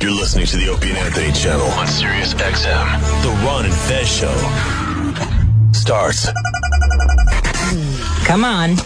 You're listening to the Opie and Anthony channel on Sirius XM. The Ron and Fez show starts Come on.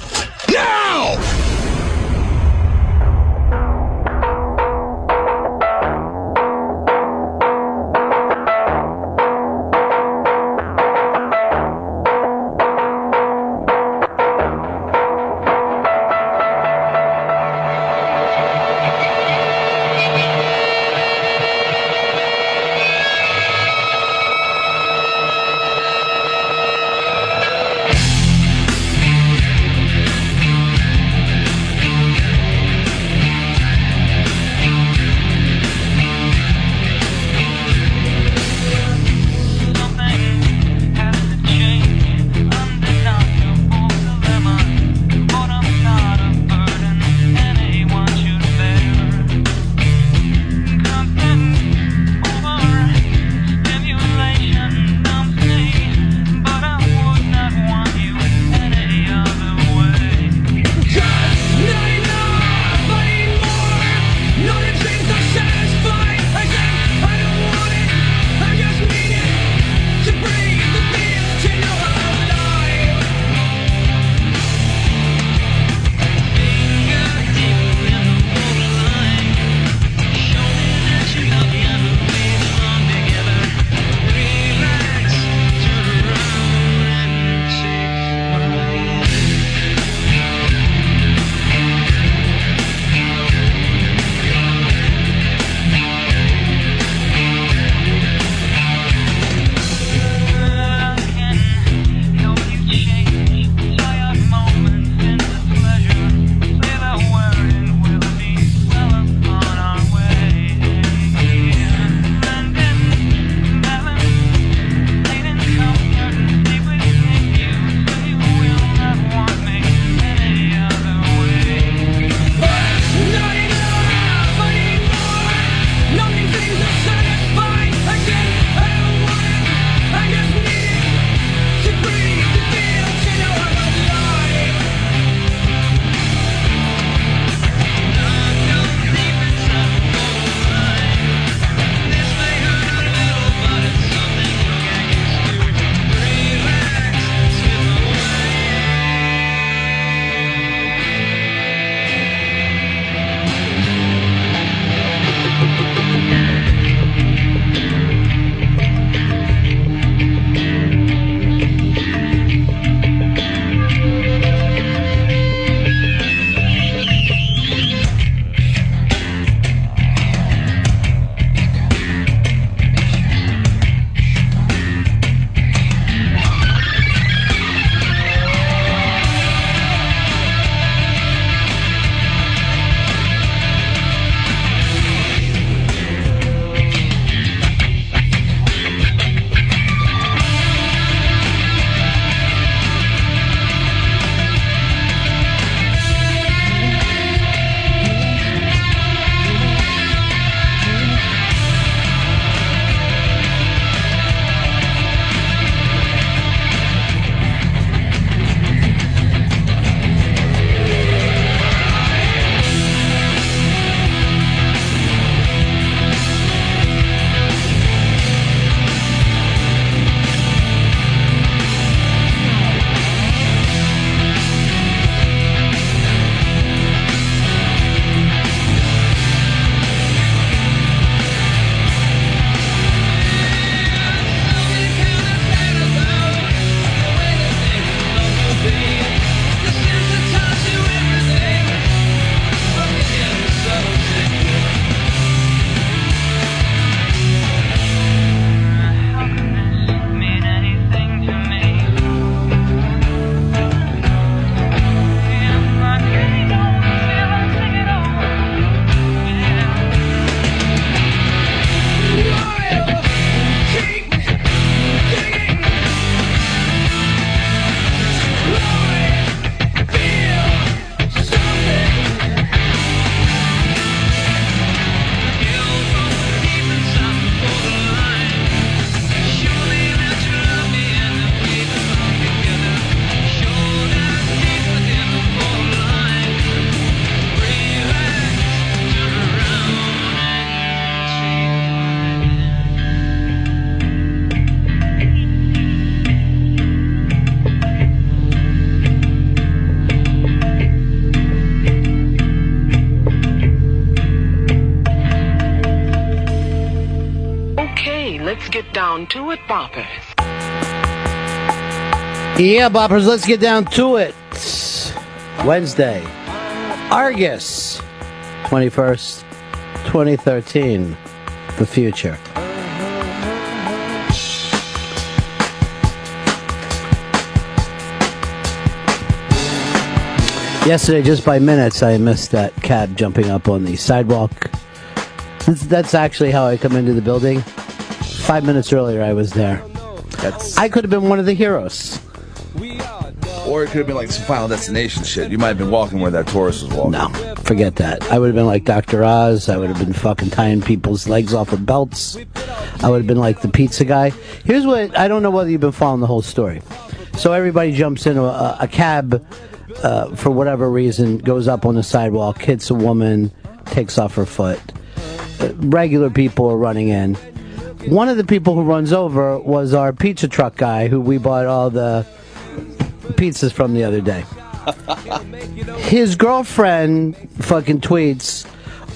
To it, boppers. Yeah, boppers, let's get down to it. Wednesday, Argus, 21st, 2013. The future. Yesterday, just by minutes, I missed that cab jumping up on the sidewalk. That's, actually how I come into the building. Five minutes earlier, I was there. That's I could have been one of the heroes. or it could have been like some Final Destination shit. You might have been walking where that tourist was walking. No, forget that. I would have been like Dr. Oz. I would have been fucking tying people's legs off with belts. I would have been like the pizza guy. Here's what I don't know whether you've been following the whole story. So everybody jumps into a, a cab uh, for whatever reason, goes up on the sidewalk, hits a woman, takes off her foot. Uh, regular people are running in. One of the people who runs over was our pizza truck guy who we bought all the pizzas from the other day. His girlfriend fucking tweets,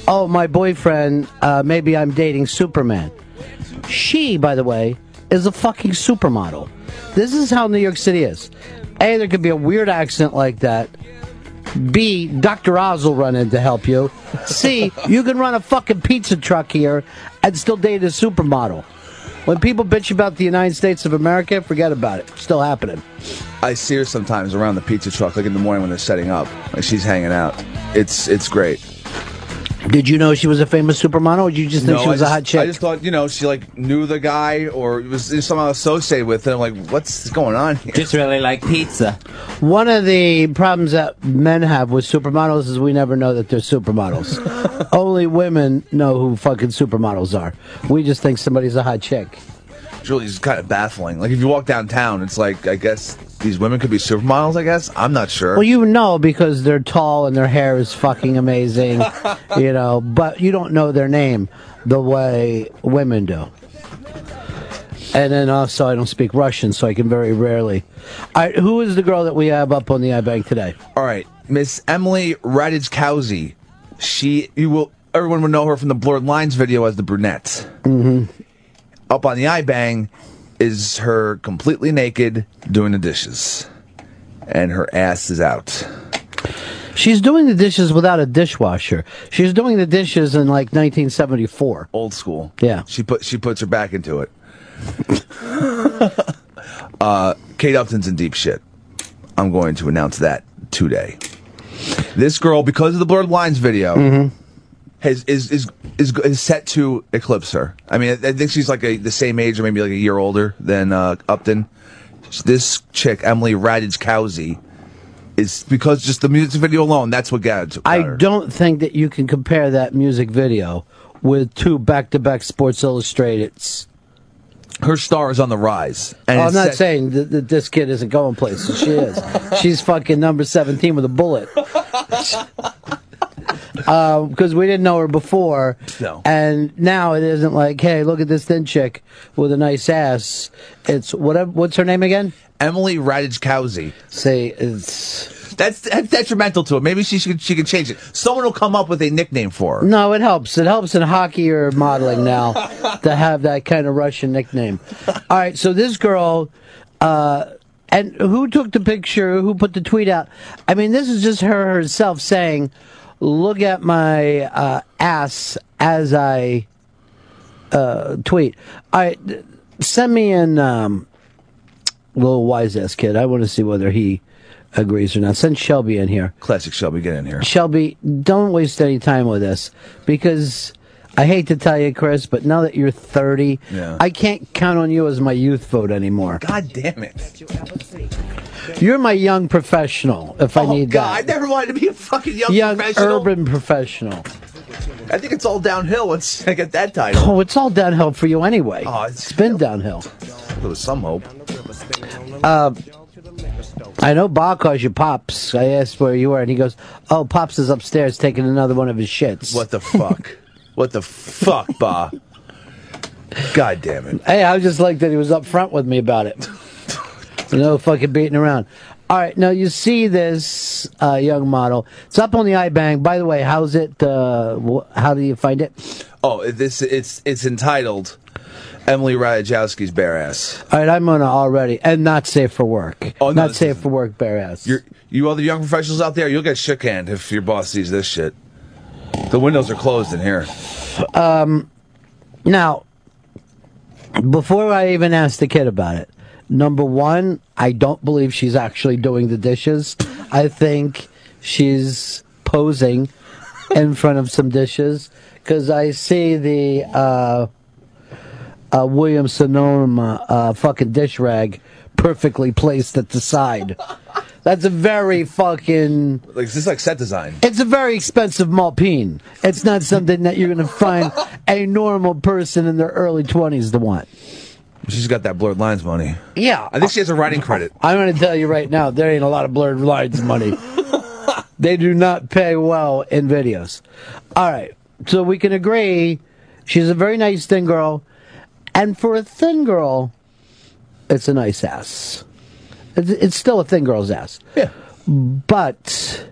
"Oh, my boyfriend, uh, maybe I'm dating Superman." She, by the way, is a fucking supermodel. This is how New York City is. A, there could be a weird accent like that. B, Dr. Oz will run in to help you. C, you can run a fucking pizza truck here and still date a supermodel. When people bitch about the United States of America, forget about it. Still happening. I see her sometimes around the pizza truck, like in the morning when they're setting up. Like she's hanging out. It's it's great. Did you know she was a famous supermodel, or did you just think she was I a just, hot chick? I just thought, you know, she like knew the guy or was somehow associated with him. Like, what's going on here? Just really like pizza. One of the problems that men have with supermodels is we never know that they're supermodels. Only women know who fucking supermodels are. We just think somebody's a hot chick. Julie's kind of baffling. Like, if you walk downtown, it's like, I guess these women could be supermodels. I guess I'm not sure. Well, you know because they're tall and their hair is fucking amazing, you know, but you don't know their name the way women do. And then also, I don't speak Russian, so I can very rarely. All right, who is the girl that we have up on the iBang today? All right, Miss Emily Ratajkowski. She, you will, everyone would know her from the Blurred Lines video as the brunette. Mm-hmm. Up on the iBang is her completely naked doing the dishes, and her ass is out. She's doing the dishes without a dishwasher. She's doing the dishes in like 1974. Old school. Yeah. She put she puts her back into it. uh, Kate Upton's in deep shit. I'm going to announce that today. This girl, because of the blurred lines video, Mm-hmm. Has is, is is is set to eclipse her. I mean, I, I think she's like a, the same age or maybe like a year older than uh, Upton. This chick, Emily Ratajkowski, is because just the music video alone. That's what got it. I don't think that you can compare that music video with two back-to-back Sports Illustrateds. Her star is on the rise. And Oh, I'm not set- saying that, that this kid isn't going places. She is. She's fucking number 17 with a bullet. Because we didn't know her before. No. And now it isn't like, hey, look at this thin chick with a nice ass. It's whatever. What's her name again? Emily Ratajkowski. Say it's. That's, that's detrimental to it. Maybe she should she could change it. Someone will come up with a nickname for her. No, it helps. It helps in hockey or modeling now to have that kind of Russian nickname. All right, so this girl, uh, and who took the picture? Who put the tweet out? I mean, this is just her herself saying, "Look at my uh, ass as I uh, tweet." Right, send me in um, little wise ass kid. I want to see whether he agrees or not. Send Shelby in here. Classic Shelby, get in here. Shelby, don't waste any time with this because I hate to tell you, Chris, but now that you're 30, Yeah. I can't count on you as my youth vote anymore. God damn it. You're my young professional, if I oh, need God, I never wanted to be a fucking young, Young professional. urban professional. I think it's all downhill once I get that title. Oh, it's all downhill for you anyway. Oh, it's- it's been downhill. There was some hope. Um, I know Bob calls you Pops. I asked where you were, and he goes, Oh, Pops is upstairs taking another one of his shits. What the fuck? what the fuck, Ba? God damn it. Hey, I just like that he was up front with me about it. no fucking beating around. All right, now you see this uh, young model. It's up on the iBang. By the way, how's it? Uh, wh- how do you find it? Oh, this it's it's entitled Emily Ratajkowski's bare ass. All right, I'm gonna already and not safe for work. Oh, no, not this safe isn't. for work, bare ass. You're, you other young professionals out there, you'll get shook hand if your boss sees this shit. The windows are closed in here. Um, Now, before I even ask the kid about it, number one, I don't believe she's actually doing the dishes. I think she's posing in front of some dishes because I see the uh, uh, William Sonoma uh, fucking dish rag perfectly placed at the side. That's a very fucking. Like is this like set design? It's a very expensive Malpine. It's not something that you're going to find a normal person in their early 20s to want. She's got that blurred lines money. Yeah. I think she has a writing credit. I'm going to tell you right now, there ain't a lot of blurred lines money. they do not pay well in videos. All right. So we can agree she's a very nice thin girl. And for a thin girl, it's a nice ass. It's, it's still a thin girl's ass. Yeah. But,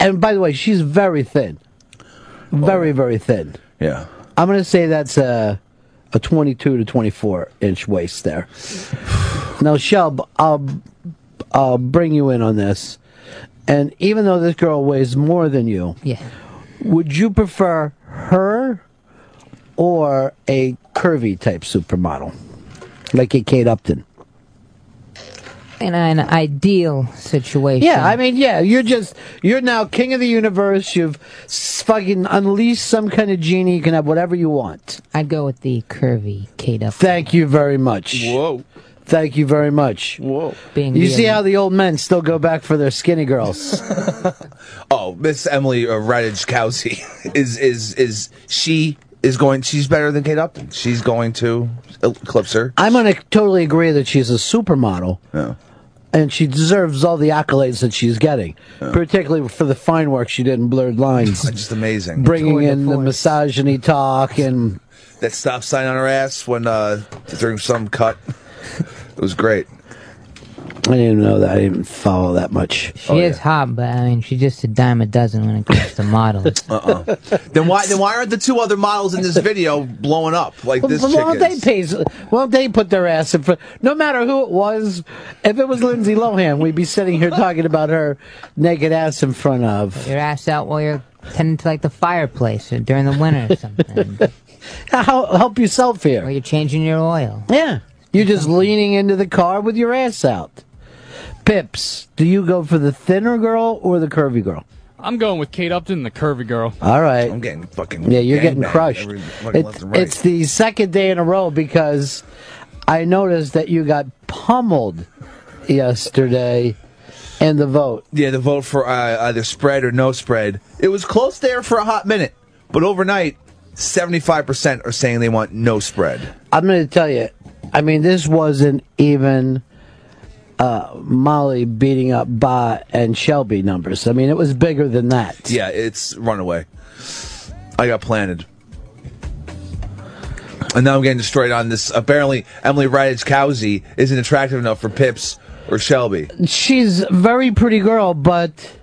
and by the way, she's very thin. Oh. Very, very thin. Yeah. I'm going to say that's a, a 22 to 24 inch waist there. Now, Shelb, I'll, I'll bring you in on this. And even though this girl weighs more than you, Yeah. would you prefer her or a curvy type supermodel? Like a Kate Upton? In an ideal situation. Yeah, I mean, yeah, you're just, you're now king of the universe. You've fucking unleashed some kind of genie. You can have whatever you want. I'd go with the curvy Kate up. Thank you very much. Whoa. Thank you very much. Whoa. Being You the- see how the old men still go back for their skinny girls. Oh, Miss Emily uh, Ratajkowski is is is she is going? She's better than Kate Upton. She's going to eclipse her. I'm going to totally agree that she's a supermodel, Yeah. And she deserves all the accolades that she's getting, particularly for the fine work she did in Blurred Lines, Just amazing. bringing in the force. misogyny talk and that stop sign on her ass when uh during some cut. It was great. I didn't even know that. I didn't follow that much. She Oh, is yeah. hot, but I mean, she's just a dime a dozen when it comes to models. Uh-uh. Then why then why aren't the two other models in this video blowing up like this Well, chick why don't they pay? Why don't they put their ass in front? No matter who it was, if it was Lindsay Lohan, we'd be sitting here talking about her naked ass in front of. Your ass out while you're tending to like the fireplace or during the winter or something. How, help yourself or here. you're changing your oil. Yeah. You're just leaning into the car with your ass out. Pips, do you go for the thinner girl or the curvy girl? I'm going with Kate Upton, the curvy girl. All right. I'm getting fucking Yeah, you're getting crushed. every It- right. It's the second day in a row because I noticed that you got pummeled yesterday in the vote. yeah, the vote for uh, either spread or no spread. It was close there for a hot minute, but overnight, seventy-five percent are saying they want no spread. I'm going to tell you, I mean, this wasn't even uh, Molly beating up Ba and Shelby numbers. I mean, it was bigger than that. Yeah, it's runaway. I got planted. And now I'm getting destroyed on this. Apparently, Emily Ratajkowski isn't attractive enough for Pips or Shelby. She's a very pretty girl, but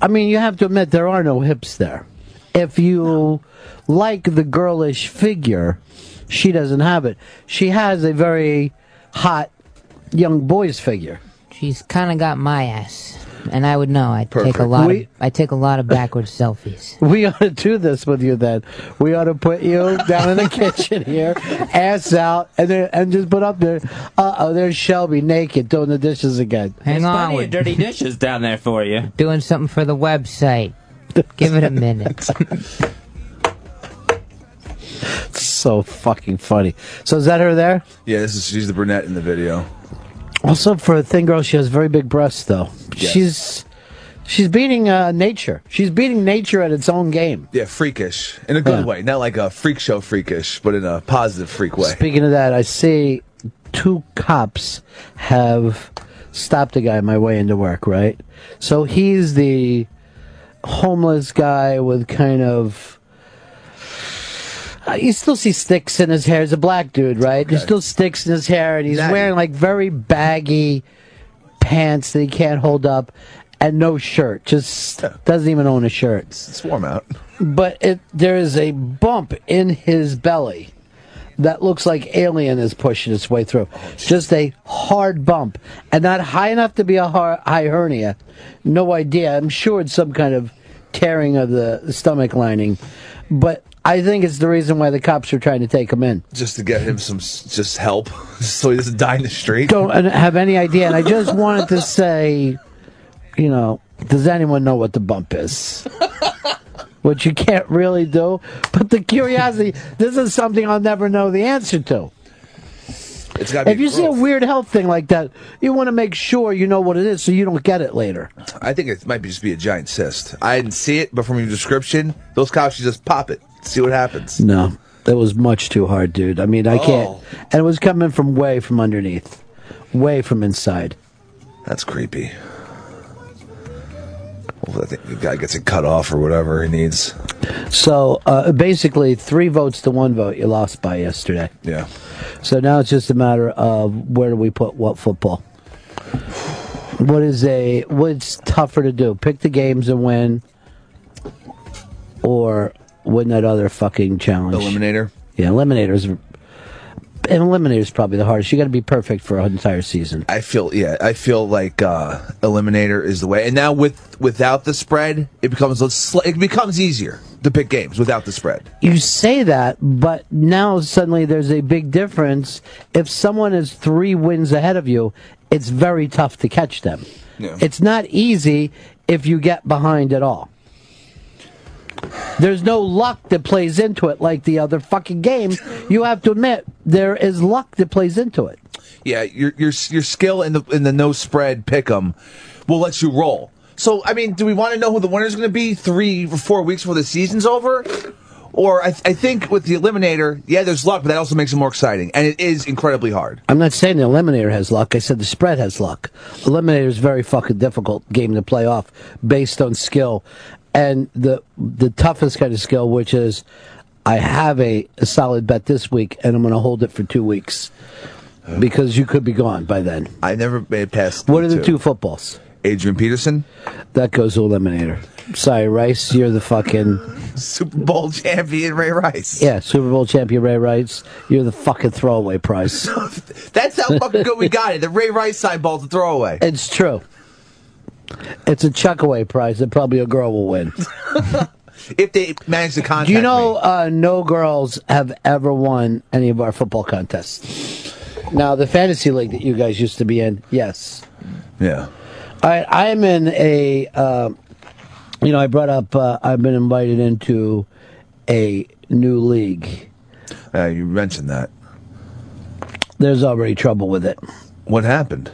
I mean, you have to admit there are no hips there. If you like the girlish figure, she doesn't have it. She has a very hot young boy's figure. She's kind of got my ass, and I would know. I take a lot. We- of, I take a lot of backwards selfies. We ought to do this with you then. We ought to put you down in the kitchen here, ass out, and then and just put up there. Uh oh, there's Shelby naked doing the dishes again. Hang There's on, plenty of dirty dishes down there for you. doing something for the website. Give it a minute. So fucking funny. So is that her there? Yeah, this is she's the brunette in the video. Also, for a thin girl, she has very big breasts, though. Yes. She's she's beating uh, nature. She's beating nature at its own game. Yeah, freakish in a good Yeah. way, not like a freak show freakish, but in a positive freak way. Speaking of that, I see two cops have stopped a guy on my way into work. Right, so he's the homeless guy with kind of. Uh, you still see sticks in his hair. He's a black dude, right? There's still sticks in his hair, and he's Natty. wearing like very baggy pants that he can't hold up, and no shirt. Just doesn't even own a shirt. It's warm out. But it, there is a bump in his belly that looks like Alien is pushing its way through. Just a hard bump, and not high enough to be a high hernia. No idea. I'm sure it's some kind of tearing of the stomach lining, but I think it's the reason why the cops are trying to take him in. Just to get him some just help, so he doesn't die in the street. Don't uh, have any idea, and I just wanted to say, you know, does anyone know what the bump is? Which you can't really do, but the curiosity. This is something I'll never know the answer to. It's got If you see a weird health thing like that, you want to make sure you know what it is so you don't get it later. I think it might just be a giant cyst. I didn't see it, but from your description, those cops should just pop it, see what happens. No, that was much too hard, dude. I mean, I oh. can't. Oh. And it was coming from way from underneath, way from inside. That's creepy. Well, I think the guy gets it cut off or whatever he needs. So uh, basically, three votes to one vote. You lost by yesterday. Yeah. So now it's just a matter of where do we put what football. What is a what's tougher to do? Pick the games and win, or win that other fucking challenge. Eliminator. Yeah, eliminators. And is probably the hardest. You got to be perfect for an entire season. I feel yeah, I feel like uh, eliminator is the way. And now with without the spread, it becomes it becomes easier to pick games without the spread. You say that, but now suddenly there's a big difference. If someone is three wins ahead of you, it's very tough to catch them. Yeah. It's not easy if you get behind at all. There's no luck that plays into it like the other fucking game. You have to admit there is luck that plays into it. Yeah, your your your skill in the in the no spread pick 'em will let you roll. So I mean, do we want to know who the winner's going to be three or four weeks before the season's over? Or I, I think with the eliminator, yeah, there's luck, but that also makes it more exciting, and it is incredibly hard. I'm not saying the eliminator has luck. I said the spread has luck. Eliminator is a very fucking difficult game to play off based on skill, and the the toughest kind of skill, which is I have a, a solid bet this week, and I'm going to hold it for two weeks because you could be gone by then. I never made it past. What are the two? footballs? Adrian Peterson, That goes to eliminator. Sorry, Rice, you're the fucking Super Bowl champion Ray Rice. yeah Super Bowl champion Ray Rice. You're the fucking throwaway prize. That's how fucking good we got it. The Ray Rice sign ball's a throwaway. It's true. It's a chuckaway prize that probably a girl will win. If they manage to contact Do you know me. uh, no girls have ever won any of our football contests? Now, the fantasy league that you guys used to be in, yes. Yeah. All right, I'm in a, uh, you know, I brought up, uh, I've been invited into a new league. Uh, you mentioned that. There's already trouble with it. What happened?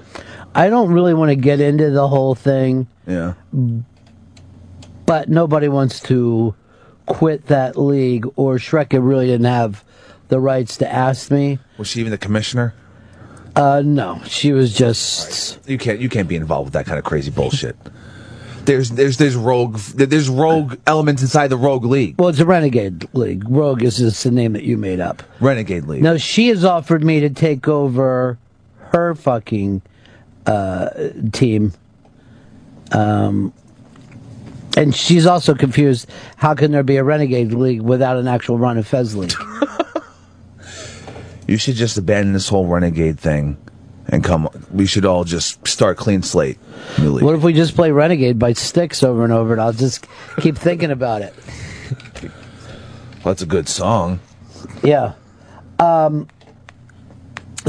I don't really want to get into the whole thing, Yeah. but nobody wants to quit that league, or Shrek really didn't have the rights to ask me. Was she even the commissioner? Uh, no, she was just. You can't. You can't be involved with that kind of crazy bullshit. There's there's there's rogue there's rogue elements inside the rogue league. Well, it's a renegade league. Rogue is just the name that you made up. Renegade league. Now she has offered me to take over her fucking uh, team. Um, and she's also confused. How can there be a renegade league without an actual Ron and Fez league? You should just abandon this whole renegade thing, and come. We should all just start clean slate. What if we just play renegade by Styx over and over, and I'll just keep thinking about it. Well, that's a good song. Yeah. Um,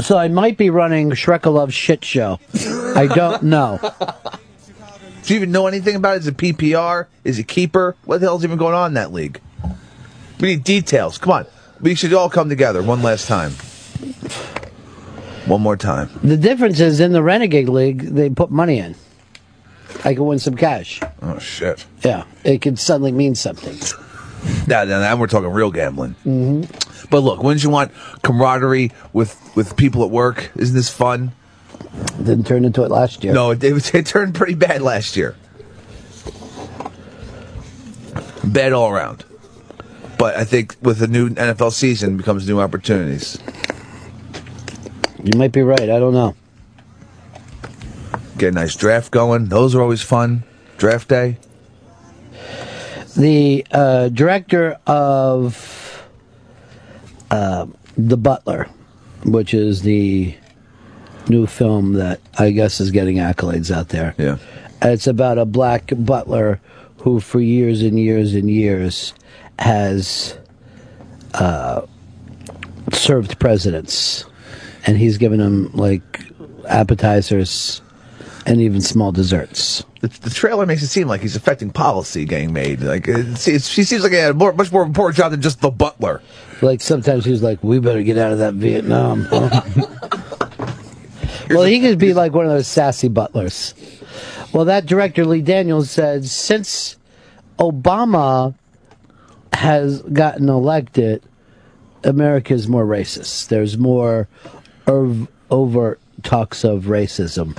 so I might be running Shrekalov shit show. I don't know. Do you even know anything about it? Is it PPR? Is it keeper? What the hell's even going on in that league? We need details. Come on. We should all come together one last time. One more time. The difference is in the Renegade League, they put money in. I could win some cash. Oh shit. Yeah, it could suddenly mean something. Now, now, now we're talking real gambling. Mm-hmm. But look, wouldn't you want camaraderie with with people at work? Isn't this fun? Didn't turn into it last year. No, it, it, it turned pretty bad last year. Bad all around. But I think with the new NFL season becomes new opportunities. You might be right. I don't know. Get a nice draft going. Those are always fun. Draft day. The uh, director of uh, The Butler, which is the new film that I guess is getting accolades out there. Yeah. It's about a black butler who, for years and years and years, has uh, served presidents, and he's given them like appetizers and even small desserts. The, the trailer makes it seem like he's affecting policy getting made. Like uh, it's, it's, he seems like he had a more, much more important job than just the butler. Like sometimes he's like, "We better get out of that Vietnam." well, he could be like one of those sassy butlers. Well, that director Lee Daniels said since Obama has gotten elected, America is more racist. There's more ov- overt talks of racism.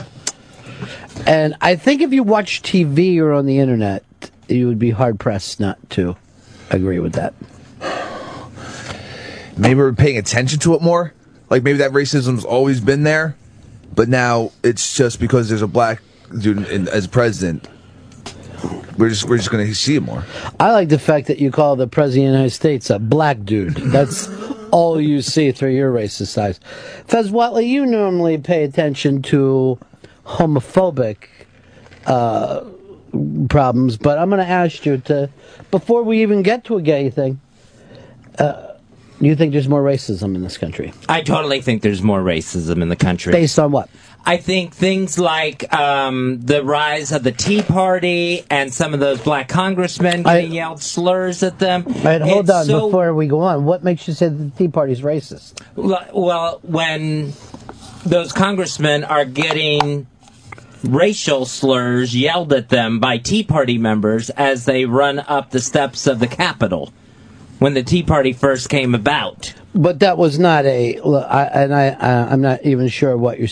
And I think if you watch TV or on the internet, you would be hard pressed not to agree with that. Maybe we're paying attention to it more. Like maybe that racism's always been there, but now it's just because there's a black dude in, as president. We're just we're just going to see it more. I like the fact that you call the president of the United States a black dude. That's all you see through your racist eyes. Fez Whatley, you normally pay attention to homophobic uh, problems, but I'm going to ask you to, before we even get to a gay thing, uh, you think there's more racism in this country? I totally think there's more racism in the country. Based on what? I think things like um, the rise of the Tea Party and some of those black congressmen getting yelled slurs at them. All right, hold It's on so- before we go on. What makes you say the Tea Party's racist? Well, well, when those congressmen are getting racial slurs yelled at them by Tea Party members as they run up the steps of the Capitol when the Tea Party first came about. But that was not a, and I, I, I'm not even sure what you're,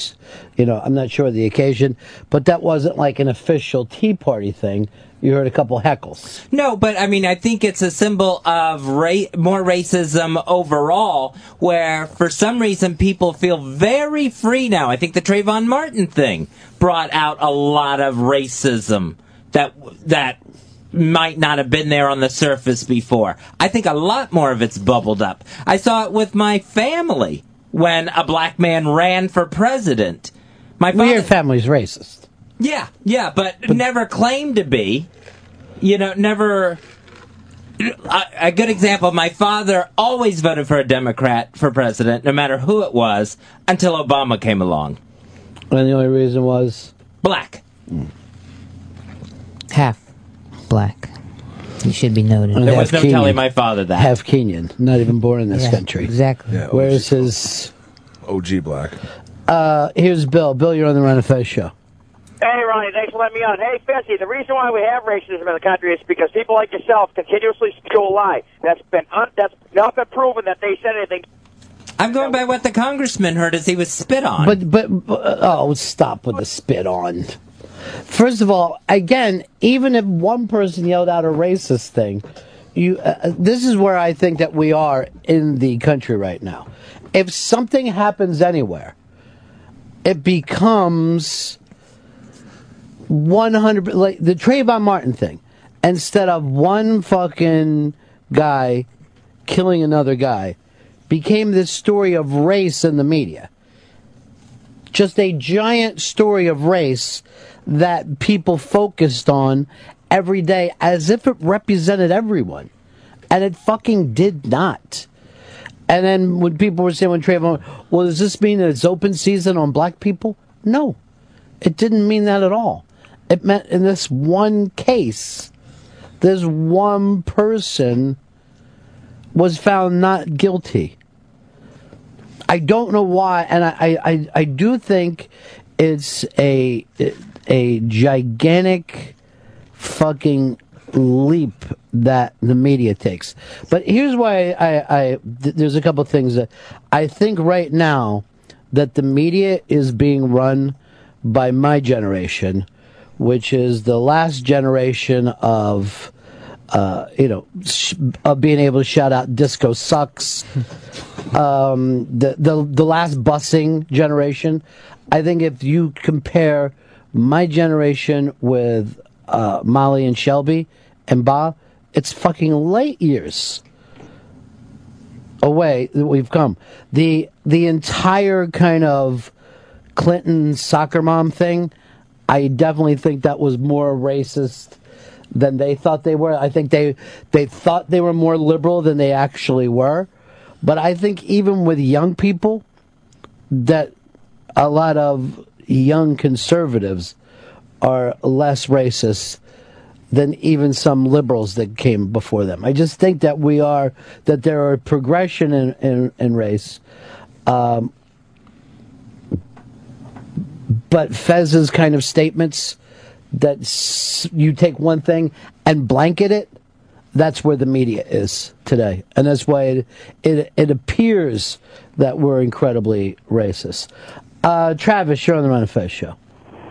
you know, I'm not sure of the occasion, but that wasn't like an official Tea Party thing. You heard a couple heckles. No, but I mean, I think it's a symbol of ra- more racism overall, where for some reason people feel very free now. I think the Trayvon Martin thing brought out a lot of racism that that might not have been there on the surface before. I think a lot more of it's bubbled up. I saw it with my family when a black man ran for president. My Well, your family's racist. Yeah, yeah, but, never claimed to be. You know, never. A, a good example my father always voted for a Democrat for president, no matter who it was, until Obama came along. And the only reason was black. Half black. You should be noted. And There was no telling my father that. Half Kenyan, not even born in this Yeah, country. exactly. Yeah, Where's his? OG black. Uh, here's Bill. Bill, you're on the Ron and Fez show. Hey, Ronnie, thanks for letting me on. Hey, Fessy, the reason why we have racism in the country is because people like yourself continuously spew a lie. That's been un- that's not been proven that they said anything. I'm going by what the congressman heard as he was spit on. But, but, but oh, stop with the spit on. First of all, again, even if one person yelled out a racist thing, you, uh, this is where I think that we are in the country right now. If something happens anywhere, it becomes 100 like the Trayvon Martin thing. Instead of one fucking guy killing another guy, became this story of race in the media. Just a giant story of race that people focused on every day as if it represented everyone. And it fucking did not. And then when people were saying when Trayvon, well, does this mean that it's open season on black people? No, it didn't mean that at all. It meant in this one case, this one person was found not guilty. I don't know why, and I, I, I, do think it's a a gigantic fucking leap that the media takes. But here's why I, I th- there's a couple things that I think right now that the media is being run by my generation, which is the last generation of uh, you know, sh- of being able to shout out "disco sucks." um, the the the last busing generation. I think if you compare my generation with uh, Molly and Shelby and Bob, it's fucking late years. away that we've come. The the entire kind of Clinton soccer mom thing, I definitely think that was more racist than they thought they were. I think they they thought they were more liberal than they actually were. But I think even with young people, that a lot of young conservatives are less racist than even some liberals that came before them. I just think that we are that there are progression in in, in race. Um, but Fez's kind of statements that you take one thing and blanket it, that's where the media is today, and that's why it it, it appears that we're incredibly racist. Uh, Travis, you're on the Ron and Fez show.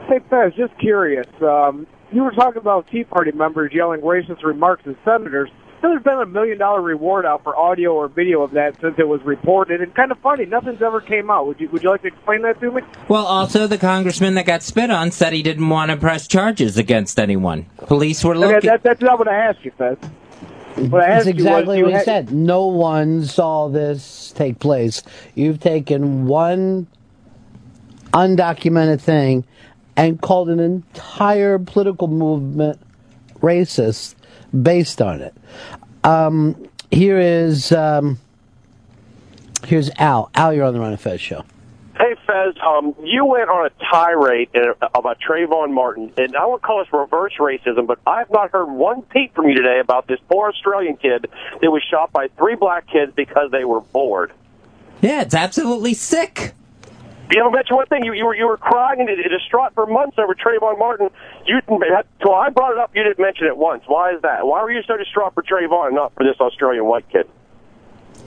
Hey, Fez, just curious. Um, you were talking about Tea Party members yelling racist remarks at senators. There's been a million dollar reward out for audio or video of that since it was reported, and kind of funny, nothing's ever came out. Would you Would you like to explain that to me? Well, also the congressman that got spit on said he didn't want to press charges against anyone. Police were Okay, looking. that, that's not what I asked you, Fez. What I That's exactly you was, what he had- said. No one saw this take place. You've taken one undocumented thing and called an entire political movement racist based on it. Um, here is um, here's Al. Al, you're on the Ron and Fez show. Hey, Fez, um, you went on a tirade in- about Trayvon Martin, and I won't call this reverse racism, but I've not heard one peep from you today about this poor Australian kid that was shot by three black kids because they were bored. Yeah, it's absolutely sick. You haven't mentioned one thing. You, you were you were crying and distraught for months over Trayvon Martin. You so I brought it up. You didn't mention it once. Why is that? Why were you so distraught for Trayvon, and not for this Australian white kid?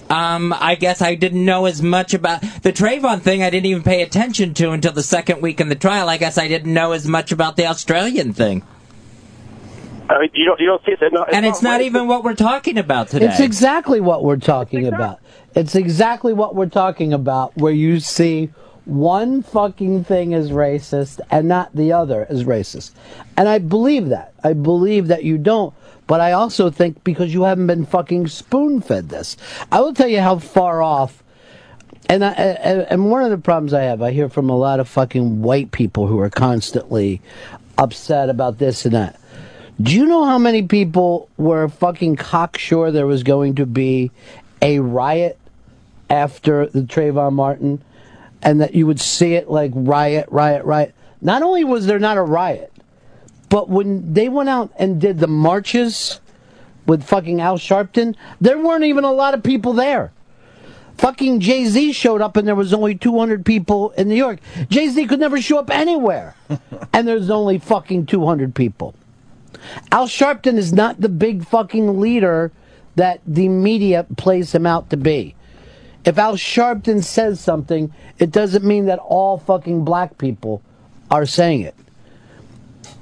Um, I guess I didn't know as much about the Trayvon thing. I didn't even pay attention to until the second week in the trial. I guess I didn't know as much about the Australian thing. I mean, you don't you don't see it. No, and it's not even what we're talking about today. It's exactly what we're talking about. It's exactly what we're talking about, where you see one fucking thing is racist and not the other is racist. And I believe that. I believe that you don't. But I also think because you haven't been fucking spoon fed this. I will tell you how far off. And, I, and one of the problems I have, I hear from a lot of fucking white people who are constantly upset about this and that. Do you know how many people were fucking cocksure there was going to be a riot after the Trayvon Martin, and that you would see it like riot, riot, riot? Not only was there not a riot, but when they went out and did the marches with fucking Al Sharpton, there weren't even a lot of people there. Fucking Jay Z showed up and there was only 200 people in New York. Jay Z could never show up anywhere, and there's only fucking 200 people. Al Sharpton is not the big fucking leader that the media plays him out to be. If Al Sharpton says something, it doesn't mean that all fucking black people are saying it.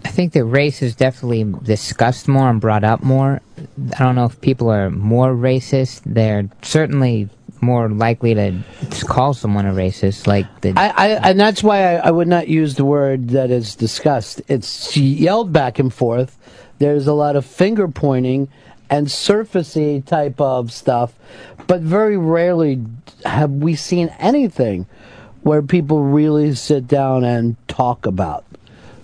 I think that race is definitely discussed more and brought up more. I don't know if people are more racist. They're certainly more likely to call someone a racist. Like the I, I and that's why I, I would not use the word that is discussed. It's yelled back and forth. There's a lot of finger pointing and surfacey type of stuff, but very rarely have we seen anything where people really sit down and talk about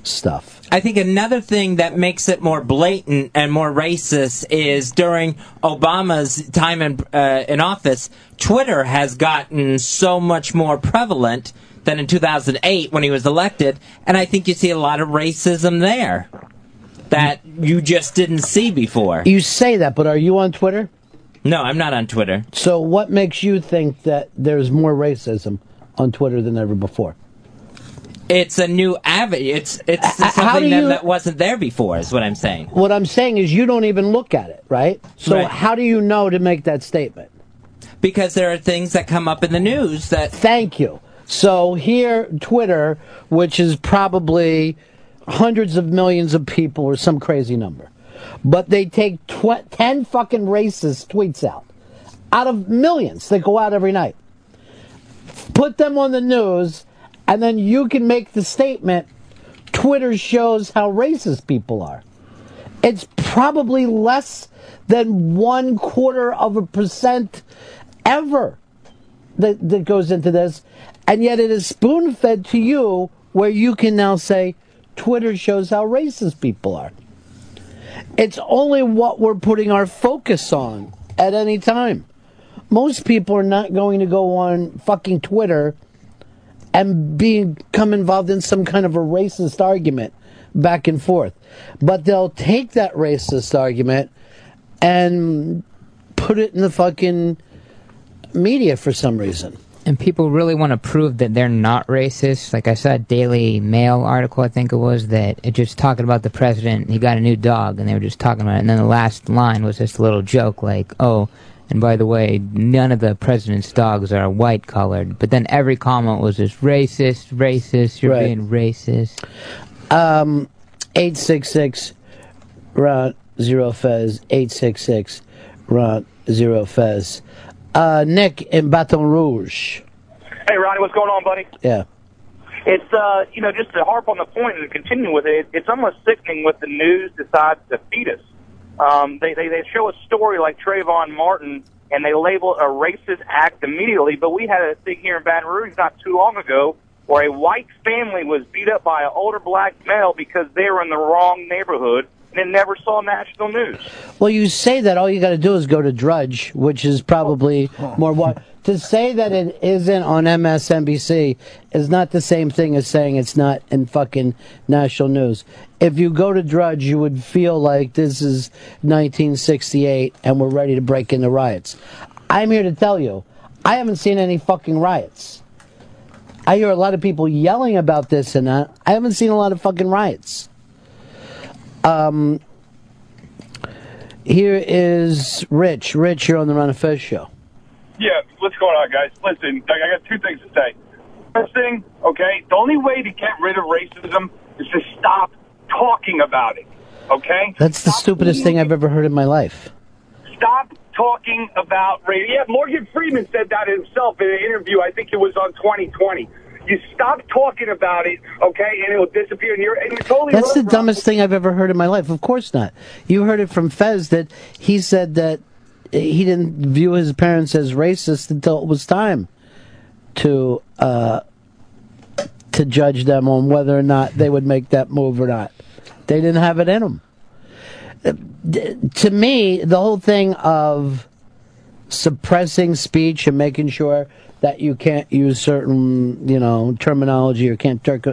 stuff. I think another thing that makes it more blatant and more racist is during Obama's time in uh, in office, Twitter has gotten so much more prevalent than in 2008 when he was elected, and I think you see a lot of racism there that you just didn't see before. You say that, but are you on Twitter? No, I'm not on Twitter. So what makes you think that there's more racism on Twitter than ever before? It's a new avenue. It's it's something that, you- that wasn't there before. Is what I'm saying. What I'm saying is you don't even look at it, right? So Right. how do you know to make that statement? Because there are things that come up in the news that. Thank you. So here, Twitter, which is probably hundreds of millions of people or some crazy number, but they take tw- 10 fucking racist tweets out out of millions that go out every night. Put them on the news, and then you can make the statement Twitter shows how racist people are. It's probably less than one quarter of a percent ever that, that goes into this, and yet it is spoon fed to you where you can now say Twitter shows how racist people are. It's only what we're putting our focus on at any time. Most people are not going to go on fucking Twitter and become involved in some kind of a racist argument back and forth. But they'll take that racist argument and put it in the fucking media for some reason. And people really want to prove that they're not racist. Like I saw a Daily Mail article, I think it was, that it just talking about the president. He got a new dog, and they were just talking about it. And then the last line was just a little joke, like, "Oh, and by the way, none of the president's dogs are white colored." But then every comment was just racist, racist. You're Right. being racist. Um, 866 Ron Zero Fez. 866 Ron Zero Fez. Uh, Nick in Baton Rouge. Hey, Ronnie, what's going on, buddy? Yeah. It's, uh, you know, just to harp on the point and continue with it, it's almost sickening what the news decides to feed us. Um, they, they, they show a story like Trayvon Martin and they label it a racist act immediately, but we had a thing here in Baton Rouge not too long ago where a white family was beat up by an older black male because they were in the wrong neighborhood and never saw national news. Well, you say that all you got to do is go to Drudge, which is probably more what. To say that it isn't on MSNBC is not the same thing as saying it's not in fucking national news. If you go to Drudge, you would feel like this is 1968 and we're ready to break into riots. I'm here to tell you, I haven't seen any fucking riots. I hear a lot of people yelling about this and that. I haven't seen a lot of fucking riots. Um, here is Rich. Rich, you're on the Ron and Fez show. Yeah, what's going on, guys? Listen, I I got two things to say. First thing, okay, the only way to get rid of racism is to stop talking about it, okay? That's the stupidest thing I've ever heard in my life. Stop talking about race. Yeah, Morgan Freeman said that himself in an interview. I think it was on 2020. You stop talking about it, okay, and it'll disappear. And you're, and you're totally That's the dumbest thing I've ever heard in my life. Of course not. You heard it from Fez that he said that he didn't view his parents as racist until it was time to uh, to judge them on whether or not they would make that move or not. They didn't have it in them. To me, the whole thing of suppressing speech and making sure that you can't use certain, you know, terminology or can't talk,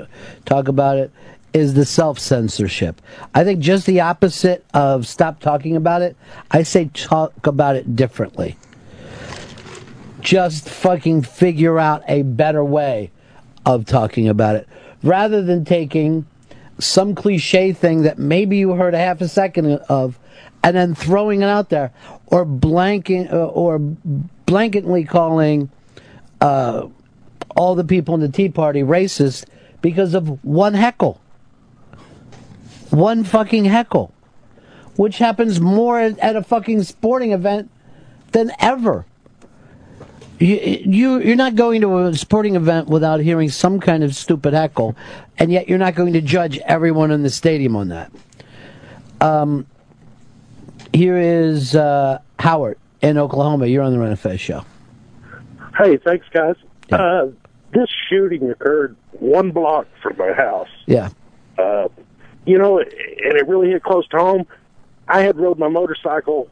talk about it is the self censorship. I think just the opposite of stop talking about it. I say talk about it differently. Just fucking figure out a better way of talking about it rather than taking some cliche thing that maybe you heard a half a second of and then throwing it out there or blanking uh, or blanketly calling uh, all the people in the Tea Party racist because of one heckle. One fucking heckle. Which happens more at, a fucking sporting event than ever. You, you, you're not going to a sporting event without hearing some kind of stupid heckle, and yet you're not going to judge everyone in the stadium on that. Um, here is uh, Howard in Oklahoma. You're on the Ron show. Hey, thanks, guys. Uh, this shooting occurred one block from my house. Yeah. Uh, you know, and it really hit close to home. I had rode my motorcycle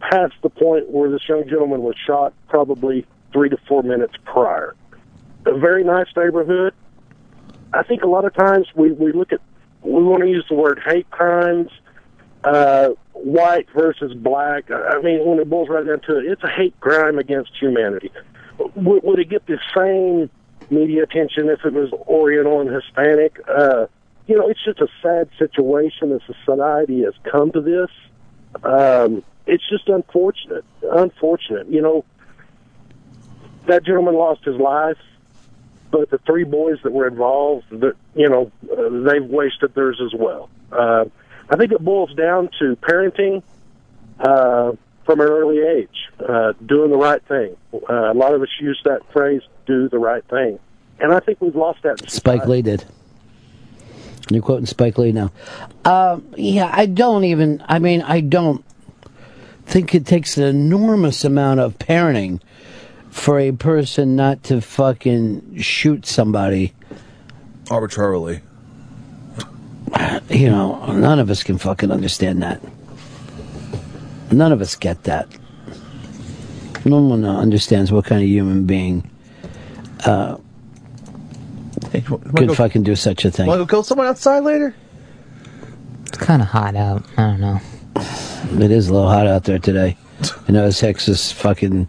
past the point where this young gentleman was shot, probably three to four minutes prior. A very nice neighborhood. I think a lot of times we, we look at, we want to use the word hate crimes, uh, white versus black. I mean, when it boils right down to it, it's a hate crime against humanity. Would, would it get the same media attention if it was Oriental and Hispanic? Uh, you know, it's just a sad situation. The society has come to this. Um, it's just unfortunate. Unfortunate. You know, that gentleman lost his life, but the three boys that were involved, that you know, uh, they've wasted theirs as well. Uh, I think it boils down to parenting uh, from an early age, uh, doing the right thing. Uh, a lot of us use that phrase, "do the right thing," and I think we've lost that. Spike Lee did. You're quoting Spike Lee now. Um, yeah, I don't even. I mean, I don't think it takes an enormous amount of parenting for a person not to fucking shoot somebody arbitrarily. You know, none of us can fucking understand that. None of us get that. No one understands what kind of human being uh, could go- fucking do such a thing. Want to go kill someone outside later? It's kind of hot out. I don't know. It is a little hot out there today. I know Hex is fucking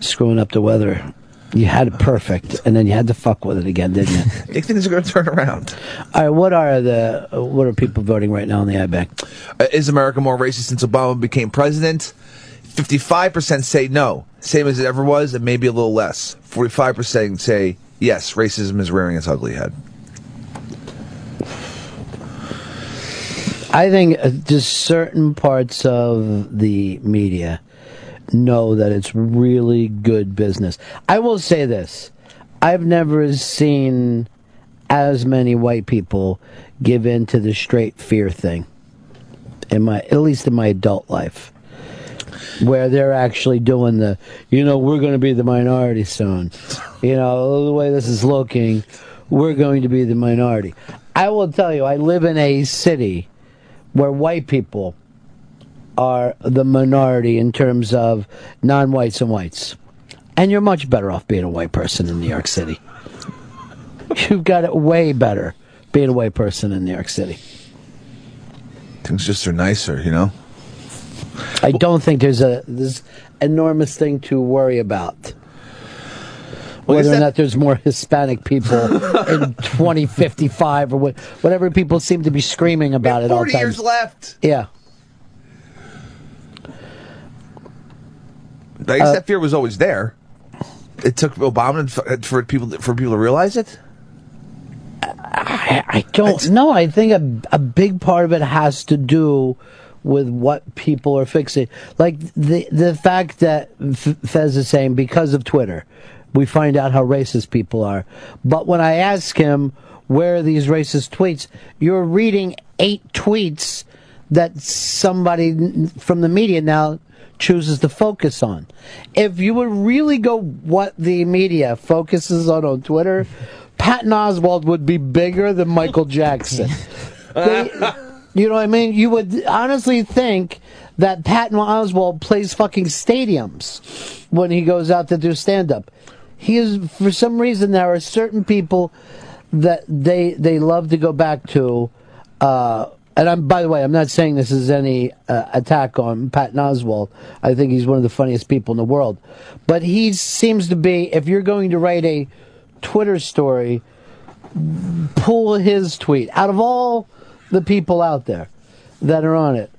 screwing up the weather. You had it perfect, and then you had to fuck with it again, didn't you? You think things are going to turn around? All right, what are the what are people voting right now on the iBang? Uh, is America more racist since Obama became president? 55% say no, same as it ever was, and maybe a little less. 45% say yes, racism is rearing its ugly head. I think uh, just certain parts of the media know that it's really good business. I will say this. I've never seen as many white people give in to the straight fear thing in my at least in my adult life where they're actually doing the you know we're going to be the minority soon. You know the way this is looking we're going to be the minority. I will tell you i live in a city where white people are the minority in terms of non-whites and whites and you're much better off being a white person in new york city you've got it way better being a white person in new york city Things just are nicer, you know? I don't think there's a this enormous thing to worry about. Well, Whether or not there's more Hispanic people in 2055 or what, whatever people seem to be screaming about it all 40 the time. years left. Yeah. I guess Uh, that fear was always there. It took Obama for- people for people to realize it. I, I don't know. I think a, a big part of it has to do with what people are fixing. Like the the fact that F- Fez is saying because of Twitter, we find out how racist people are. But when I ask him where are these racist tweets, you're reading eight tweets that somebody from the media now chooses to focus on. If you would really go what the media focuses on on Twitter, Patton Oswalt would be bigger than Michael Jackson. They- you know what I mean? You would honestly think that Patton Oswalt plays fucking stadiums when he goes out to do stand up. He is for some reason there are certain people that they they love to go back to uh and I'm by the way, I'm not saying this is any uh, attack on Pat Oswalt. I think he's one of the funniest people in the world. But he seems to be if you're going to write a Twitter story, pull his tweet out of all the people out there that are on it,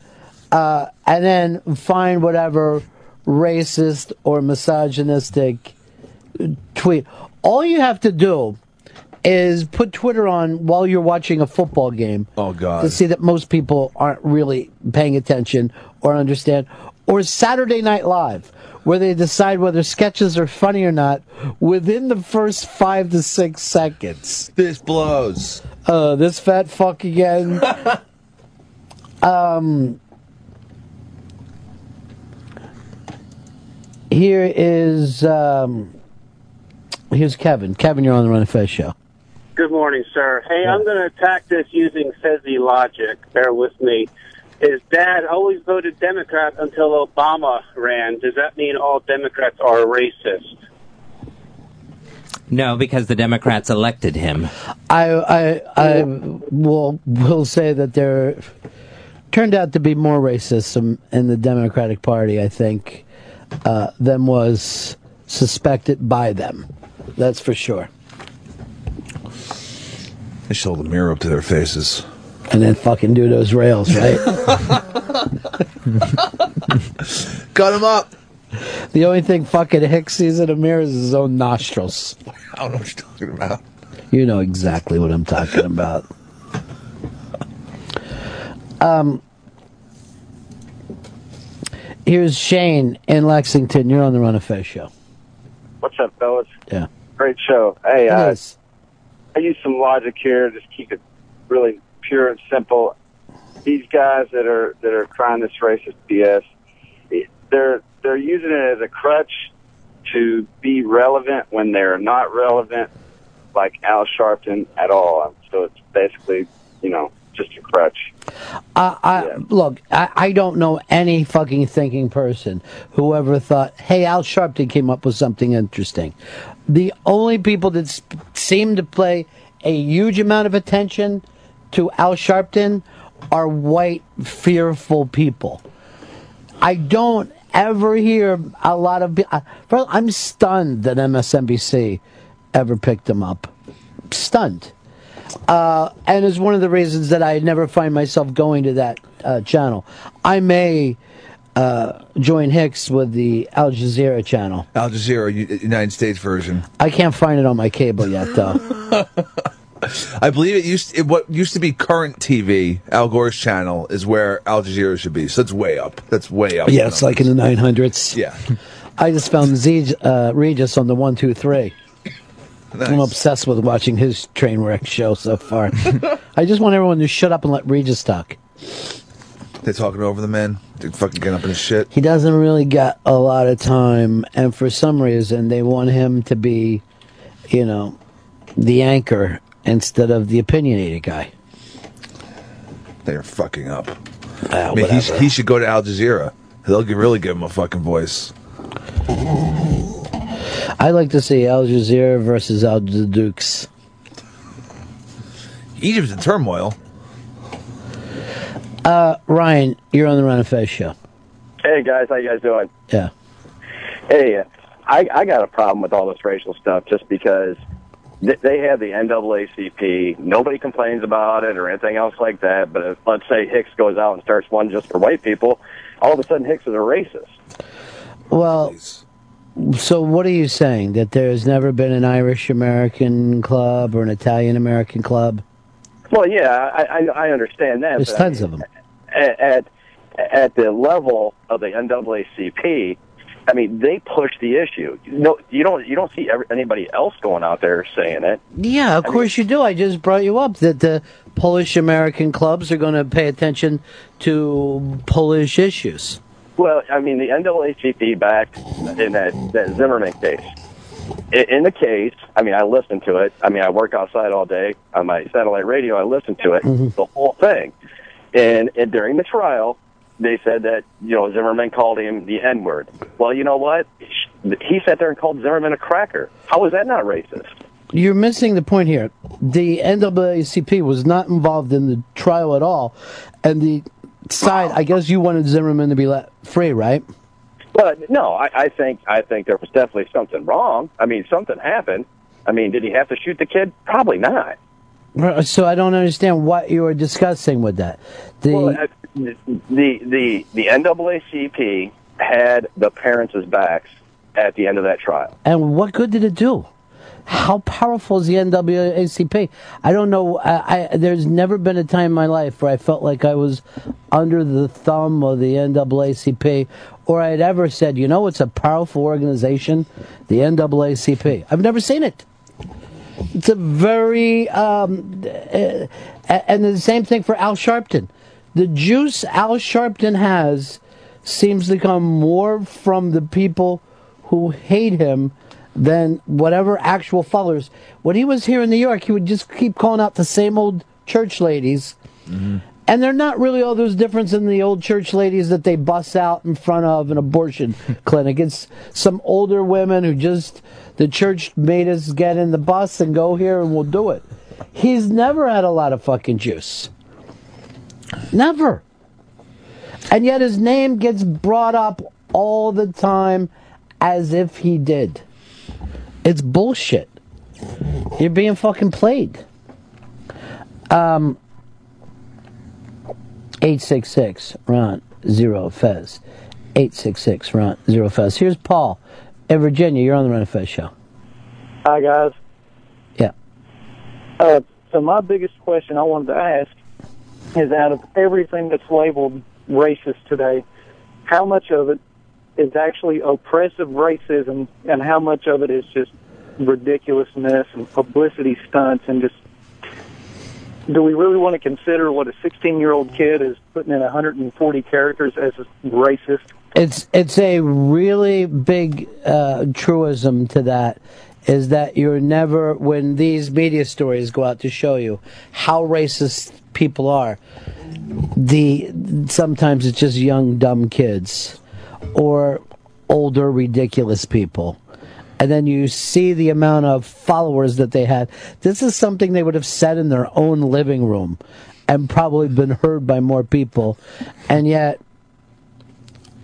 uh, and then find whatever racist or misogynistic tweet. All you have to do is put Twitter on while you're watching a football game. Oh God! To see that most people aren't really paying attention or understand, or Saturday Night Live, where they decide whether sketches are funny or not within the first five to six seconds. This blows. Uh, this fat fuck again. um. Here is um. Here's Kevin. Kevin, you're on the Ron and Fez show. Good morning, sir. Hey, I'm going to attack this using Fezzy logic. Bear with me. His dad always voted Democrat until Obama ran. Does that mean all Democrats are racist? No, because the Democrats elected him. I I I will will say that there turned out to be more racism in the Democratic Party, I think, uh, than was suspected by them. That's for sure. They should hold a mirror up to their faces. And then fucking do those rails, right? Cut him up. The only thing fucking Hicks sees in a mirror is his own nostrils. I don't know what you're talking about. You know exactly what I'm talking about. Um, here's Shane in Lexington. You're on the Ron and Fez show. What's up, fellas? Yeah. Great show. Hey, It uh, is. I use some logic here. Just keep it really pure and simple. These guys that are that are crying this racist BS, they're they're using it as a crutch to be relevant when they're not relevant, like Al Sharpton at all. So it's basically, you know, just a crutch. Uh, I, Look, I, I don't know any fucking thinking person who ever thought, hey, Al Sharpton came up with something interesting. The only people that s- seem to play a huge amount of attention to Al Sharpton are white, fearful people. I don't ever hear a lot of. pe- uh, I'm stunned that MSNBC ever picked him up. Stunned. Uh, and it's one of the reasons that I never find myself going to that uh, channel. I may uh, join Hicks with the Al Jazeera channel. Al Jazeera, U- United States version. I can't find it on my cable yet, though. I believe it used it, what used to be current TV, Al Gore's channel, is where Al Jazeera should be. So it's way up. That's way up. yeah, it's like in the 900s. Yeah. I just found Z, uh, Regis on the 123. I'm obsessed with watching his train wreck show so far. I just want everyone to shut up and let Regis talk. They're talking over the man. They're fucking getting up in his shit. He doesn't really get a lot of time, and for some reason, they want him to be, you know, the anchor instead of the opinionated guy. They're fucking up. Ah, I mean, whatever. he should go to Al Jazeera. They'll really give him a fucking voice. I'd like to see Al Jazeera versus Al Dukes. Egypt's in turmoil. Uh, Ryan, you're on the Ron and Fez show. Hey guys, how you guys doing? Yeah. Hey, I I got a problem with all this racial stuff just because th- they have the NAACP. Nobody complains about it or anything else like that. But if, let's say Hicks goes out and starts one just for white people, all of a sudden Hicks is a racist. Well, so what are you saying? That there's never been an Irish American club or an Italian American club? Well, yeah, I I, I understand that. There's but I tons of them. at at at the level of the NAACP, I mean, they push the issue. You know, you don't you don't see every, anybody else going out there saying it. Yeah, of course you do. I just brought you up that the Polish American clubs are going to pay attention to Polish issues. Well, I mean, the NAACP backed in that that Zimmerman case. In the case, I mean, I listened to it. I mean, I work outside all day on my satellite radio. I listened to it, mm-hmm. the whole thing. And, and during the trial, they said that you know Zimmerman called him the N word. Well, you know what? He sat there and called Zimmerman a cracker. How is that not racist? You're missing the point here. The NAACP was not involved in the trial at all, and the side. I guess you wanted Zimmerman to be let free, right? But no, I, I think I think there was definitely something wrong. I mean, something happened. I mean, did he have to shoot the kid? Probably not. So I don't understand what you were discussing with that. The Well, uh, the the the NAACP had the parents' backs at the end of that trial. And what good did it do? How powerful is the NAACP? I don't know. I, I, there's never been a time in my life where I felt like I was under the thumb of the NAACP, or I'd ever said, you know, it's a powerful organization, the NAACP. I've never seen it. It's a very, um, uh, and the same thing for Al Sharpton. The juice Al Sharpton has seems to come more from the people who hate him than whatever actual followers. When he was here in New York, he would just keep calling out the same old church ladies. And they're not really all those different than the old church ladies that they bus out in front of an abortion clinic. It's some older women who just, the church made us get in the bus and go here and we'll do it. He's never had a lot of fucking juice. Never. And yet his name gets brought up all the time as if he did. It's bullshit. You're being fucking played. Um, 866 Ron Zero Fez. 866 Ron Zero Fez. Here's Paul in Virginia. You're on the Ron and Fez show. Hi, guys. Yeah. Uh, so my biggest question I wanted to ask is out of everything that's labeled racist today, how much of it is actually oppressive racism and how much of it is just ridiculousness and publicity stunts and just do we really want to consider what a 16 year old kid is putting in 140 characters as racist? It's it's a really big uh, truism to that is that you're never when these media stories go out to show you how racist people are. The sometimes it's just young dumb kids or older ridiculous people. And then you see the amount of followers that they had. This is something they would have said in their own living room and probably been heard by more people. And yet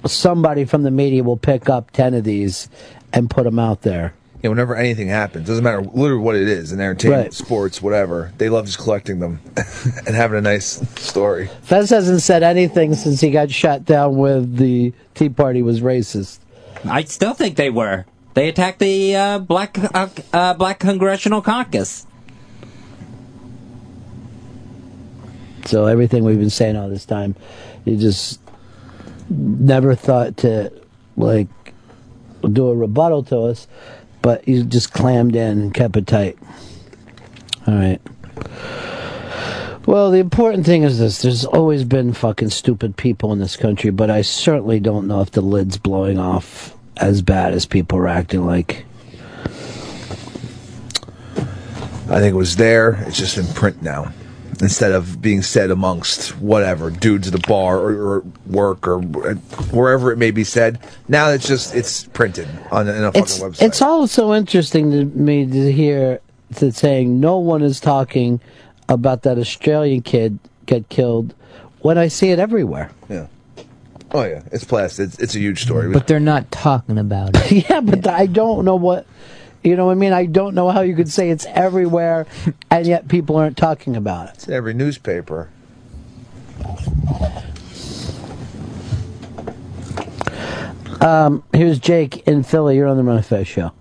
somebody from the media will pick up 10 of these and put them out there. You know, whenever anything happens, doesn't matter literally what it is, in entertainment, Right. sports, whatever. They love just collecting them and having a nice story. Fez hasn't said anything since he got shot down with the Tea Party was racist. I still think they were. They attacked the uh, black uh, uh, black congressional caucus. So everything we've been saying all this time, you just never thought to like do a rebuttal to us, but you just clammed in and kept it tight. All right. Well, the important thing is this: there's always been fucking stupid people in this country, but I certainly don't know if the lid's blowing off as bad as people are acting like. I think it was there. It's just in print now. Instead of being said amongst whatever dudes at a bar or, or work or wherever it may be said, now it's just it's printed on a, in a fucking it's, website. It's also interesting to me to hear that saying no one is talking about that Australian kid get killed when I see it everywhere. Yeah. Oh yeah, it's plastic. It's, it's a huge story. But they're not talking about it. yeah, but I don't know what you know. what I mean, I don't know how you could say it's everywhere and yet people aren't talking about it. It's in every newspaper. Um, here's Jake in Philly. You're on the Ron and Fez show.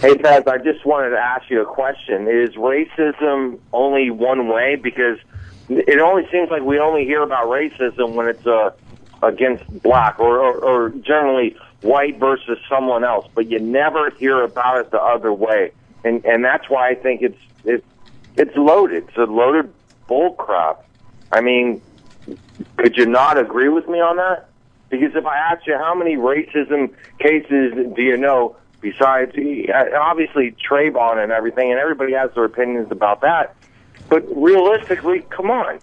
Hey, Fez, I just wanted to ask you a question. Is racism only one way? Because it only seems like we only hear about racism when it's uh, against black or, or, or generally white versus someone else, but you never hear about it the other way. And, and that's why I think it's, it's, it's loaded. It's a loaded bull crap. I mean, could you not agree with me on that? Because if I ask you how many racism cases do you know besides obviously Trayvon and everything, and everybody has their opinions about that, but realistically, come on,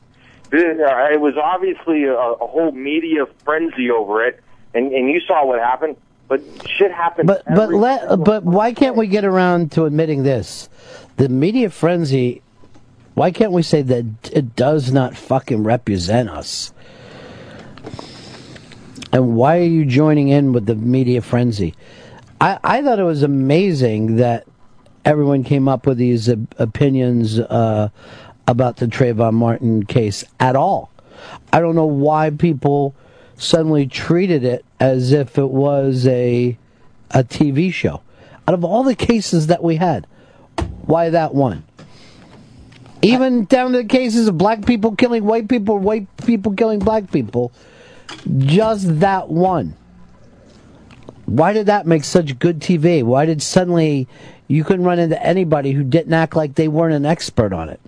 uh, it was obviously a, a whole media frenzy over it, and and you saw what happened. But shit happened. But but let but why can't we get around to admitting this? The media frenzy. Why can't we say that it does not fucking represent us? And why are you joining in with the media frenzy? I, I thought it was amazing that everyone came up with these opinions uh, about the Trayvon Martin case at all. I don't know why people suddenly treated it as if it was a a TV show. Out of all the cases that we had, why that one? Even down to the cases of black people killing white people, white people killing black people, just that one. Why did that make such good TV? Why did suddenly you couldn't run into anybody who didn't act like they weren't an expert on it?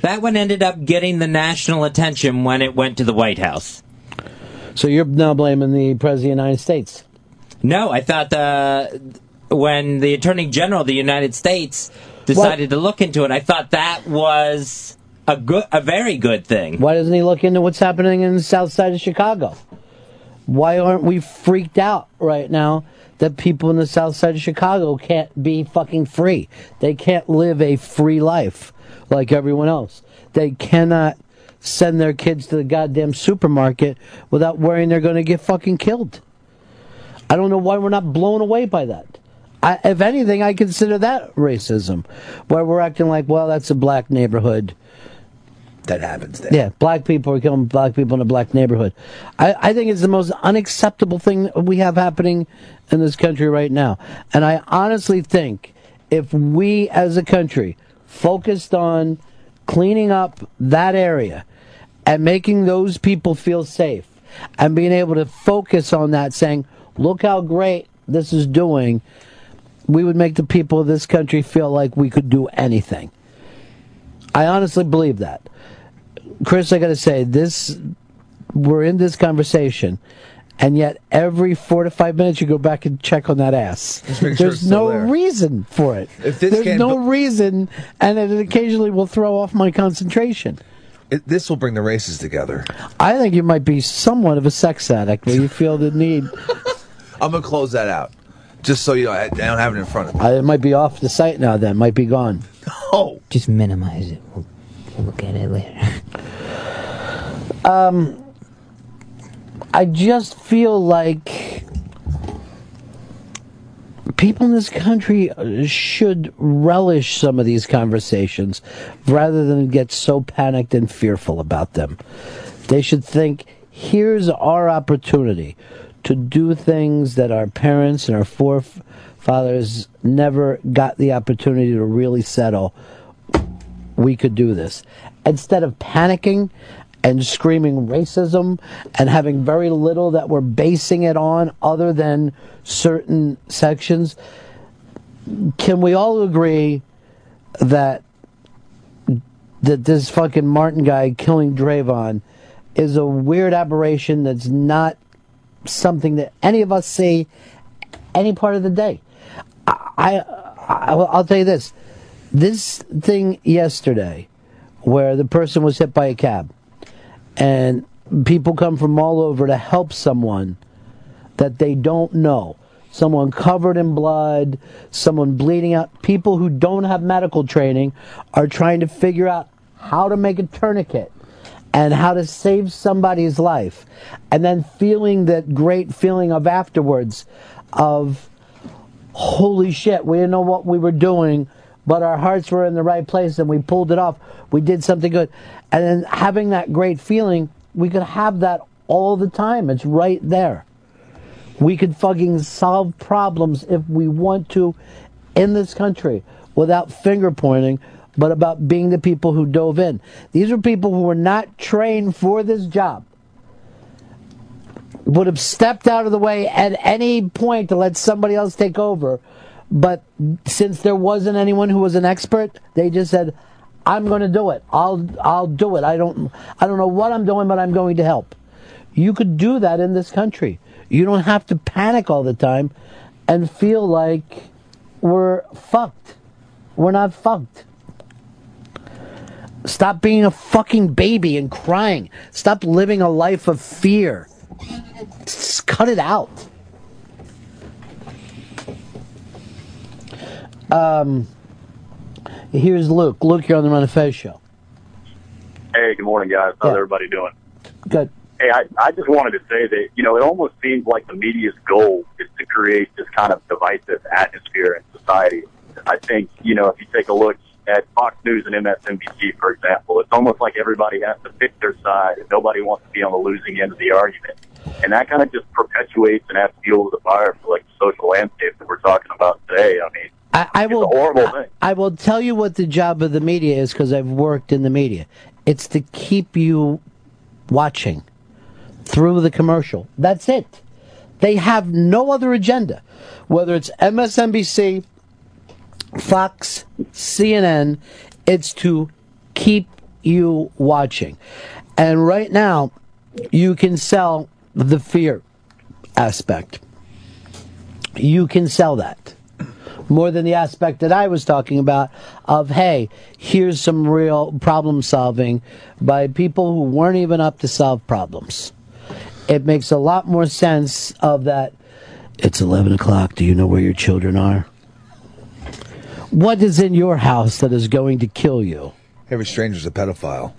That one ended up getting the national attention when it went to the White House. So you're now blaming the President of the United States? No, I thought the when the Attorney General of the United States decided to look into it, I thought that was a good, a very good thing. Why doesn't he look into what's happening in the south side of Chicago? Why aren't we freaked out right now that people in the south side of Chicago can't be fucking free? They can't live a free life like everyone else. They cannot send their kids to the goddamn supermarket without worrying they're going to get fucking killed. I don't know why we're not blown away by that. I, if anything, I consider that racism, where we're acting like, well, that's a black neighborhood. That happens there. Yeah, black people are killing black people in a black neighborhood. I, I think it's the most unacceptable thing we have happening in this country right now. And I honestly think if we as a country focused on cleaning up that area and making those people feel safe and being able to focus on that, saying, look how great this is doing, we would make the people of this country feel like we could do anything. I honestly believe that. Chris, I got to say, this we're in this conversation, and yet every four to five minutes you go back and check on that ass. make sure There's no there. reason for it. If this There's no bu- reason, and it occasionally will throw off my concentration. It, this will bring the races together. I think you might be somewhat of a sex addict where you feel the need. I'm gonna close that out, just so you know. I, I don't have it in front of me. I, it might be off the site now. Then might be gone. Oh, Just minimize it. We'll, we'll look at it later. Um, I just feel like people in this country uh, should relish some of these conversations rather than get so panicked and fearful about them. They should think here's our opportunity to do things that our parents and our forefathers never got the opportunity to really settle. We could do this. Instead of panicking and screaming racism and having very little that we're basing it on other than certain sections, can we all agree that that this fucking Martin guy killing Trayvon is a weird aberration that's not something that any of us see any part of the day. I, I I'll tell you this: this thing yesterday, where the person was hit by a cab, and people come from all over to help someone that they don't know. Someone covered in blood, someone bleeding out. People who don't have medical training are trying to figure out how to make a tourniquet and how to save somebody's life. And then feeling that great feeling of afterwards of, holy shit, we didn't know what we were doing, but our hearts were in the right place and we pulled it off. We did something good. And then having that great feeling, we could have that all the time. It's right there. We could fucking solve problems if we want to in this country without finger pointing, but about being the people who dove in. These are people who were not trained for this job. Would have stepped out of the way at any point to let somebody else take over. But since there wasn't anyone who was an expert, they just said, I'm going to do it. I'll I'll do it. I don't I don't know what I'm doing, but I'm going to help. You could do that in this country. You don't have to panic all the time and feel like we're fucked. We're not fucked. Stop being a fucking baby and crying. Stop living a life of fear. Just cut it out. Um, here's Luke. Luke, you're on the Ron and Fez show. Hey, good morning, guys. How's everybody doing? Good. Hey, I, I just wanted to say that, you know, it almost seems like the media's goal is to create this kind of divisive atmosphere in society. I think, you know, if you take a look at Fox News and MSNBC, for example, it's almost like everybody has to pick their side and nobody wants to be on the losing end of the argument. And that kind of just perpetuates and adds fuel to the fire for like the social landscape that we're talking about today. I mean, I, I will. thing. I will tell you what the job of the media is because I've worked in the media. It's to keep you watching through the commercial. That's it. They have no other agenda. Whether it's MSNBC, Fox, CNN, it's to keep you watching. And right now, you can sell the fear aspect. You can sell that more than the aspect that I was talking about of, hey, here's some real problem solving by people who weren't even up to solve problems. It makes a lot more sense of that. It's 11 o'clock. Do you know where your children are? What is in your house that is going to kill you? Every stranger's a pedophile.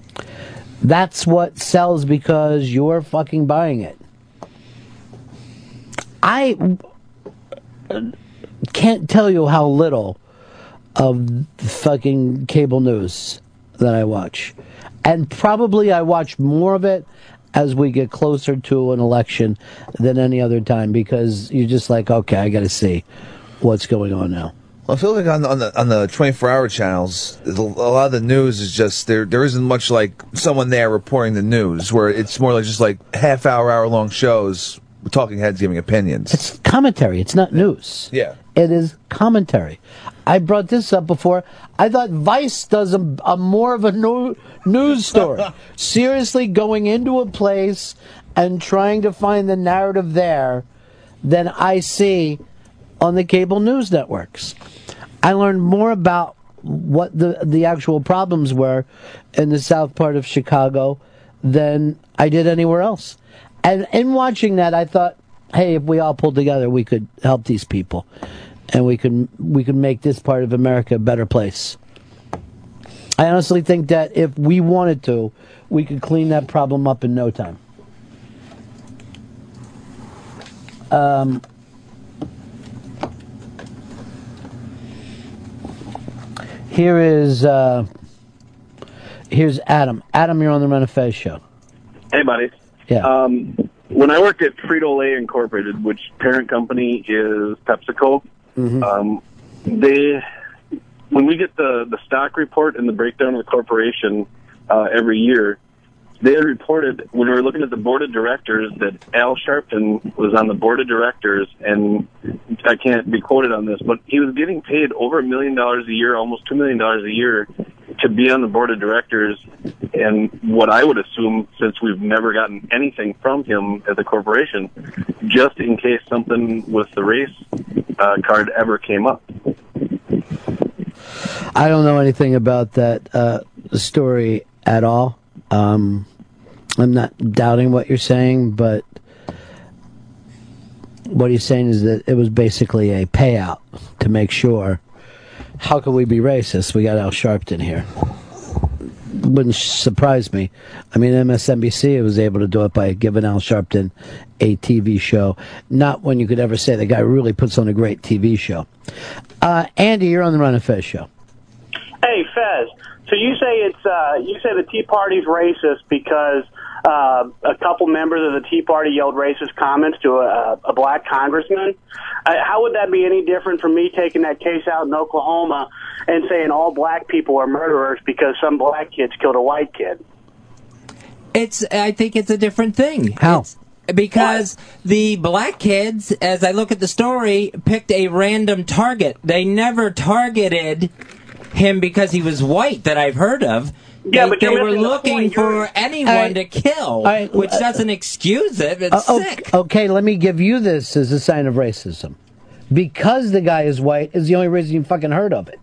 That's what sells because you're fucking buying it. I can't tell you how little of fucking cable news that I watch. And probably I watch more of it as we get closer to an election than any other time because you're just like, okay, I got to see what's going on now. Well, I feel like on the, on the on the 24 hour channels, a lot of the news is just there. There isn't much like someone there reporting the news, where it's more like just like half hour, hour long shows talking heads giving opinions. It's commentary. It's not news. Yeah. It is commentary. I brought this up before. I thought Vice does a, a more of a news story. Seriously, going into a place and trying to find the narrative there than I see on the cable news networks. I learned more about what the the actual problems were in the south part of Chicago than I did anywhere else. And in watching that, I thought, hey, if we all pulled together, we could help these people, and we could we could make this part of America a better place. I honestly think that if we wanted to, we could clean that problem up in no time. Um, here is uh, here's Adam. Adam, you're on the Ron Fez show. Hey, buddy. Yeah. Um, when I worked at Frito Lay Incorporated, which parent company is PepsiCo, um, they when we get the the stock report and the breakdown of the corporation uh, every year, they had reported when we were looking at the board of directors that Al Sharpton was on the board of directors, and I can't be quoted on this, but he was getting paid over a million dollars a year, almost two million dollars a year, to be on the board of directors. And what I would assume, since we've never gotten anything from him at the corporation, just in case something with the race uh, card ever came up. I don't know anything about that uh, story at all. Um, I'm not doubting what you're saying, but what he's saying is that it was basically a payout to make sure. How can we be racist? We got Al Sharpton here. Wouldn't surprise me. I mean, MSNBC was able to do it by giving Al Sharpton a TV show. Not when you could ever say the guy really puts on a great TV show. Uh, Andy, you're on the Ron and Fez show. Hey, Fez. So you say it's uh, you say the Tea Party's racist because uh, a couple members of the Tea Party yelled racist comments to a, a black congressman. Uh, how would that be any different from me taking that case out in Oklahoma and saying all black people are murderers because some black kids killed a white kid? It's. I think it's a different thing. How? because the black kids, as I look at the story, picked a random target. They never targeted him because he was white that I've heard of. Yeah, they, but they were missing the looking for anyone All right. to kill, All right, which uh, doesn't excuse it. It's Uh, o- sick. Okay, let me give you this as a sign of racism. Because the guy is white is the only reason you fucking heard of it.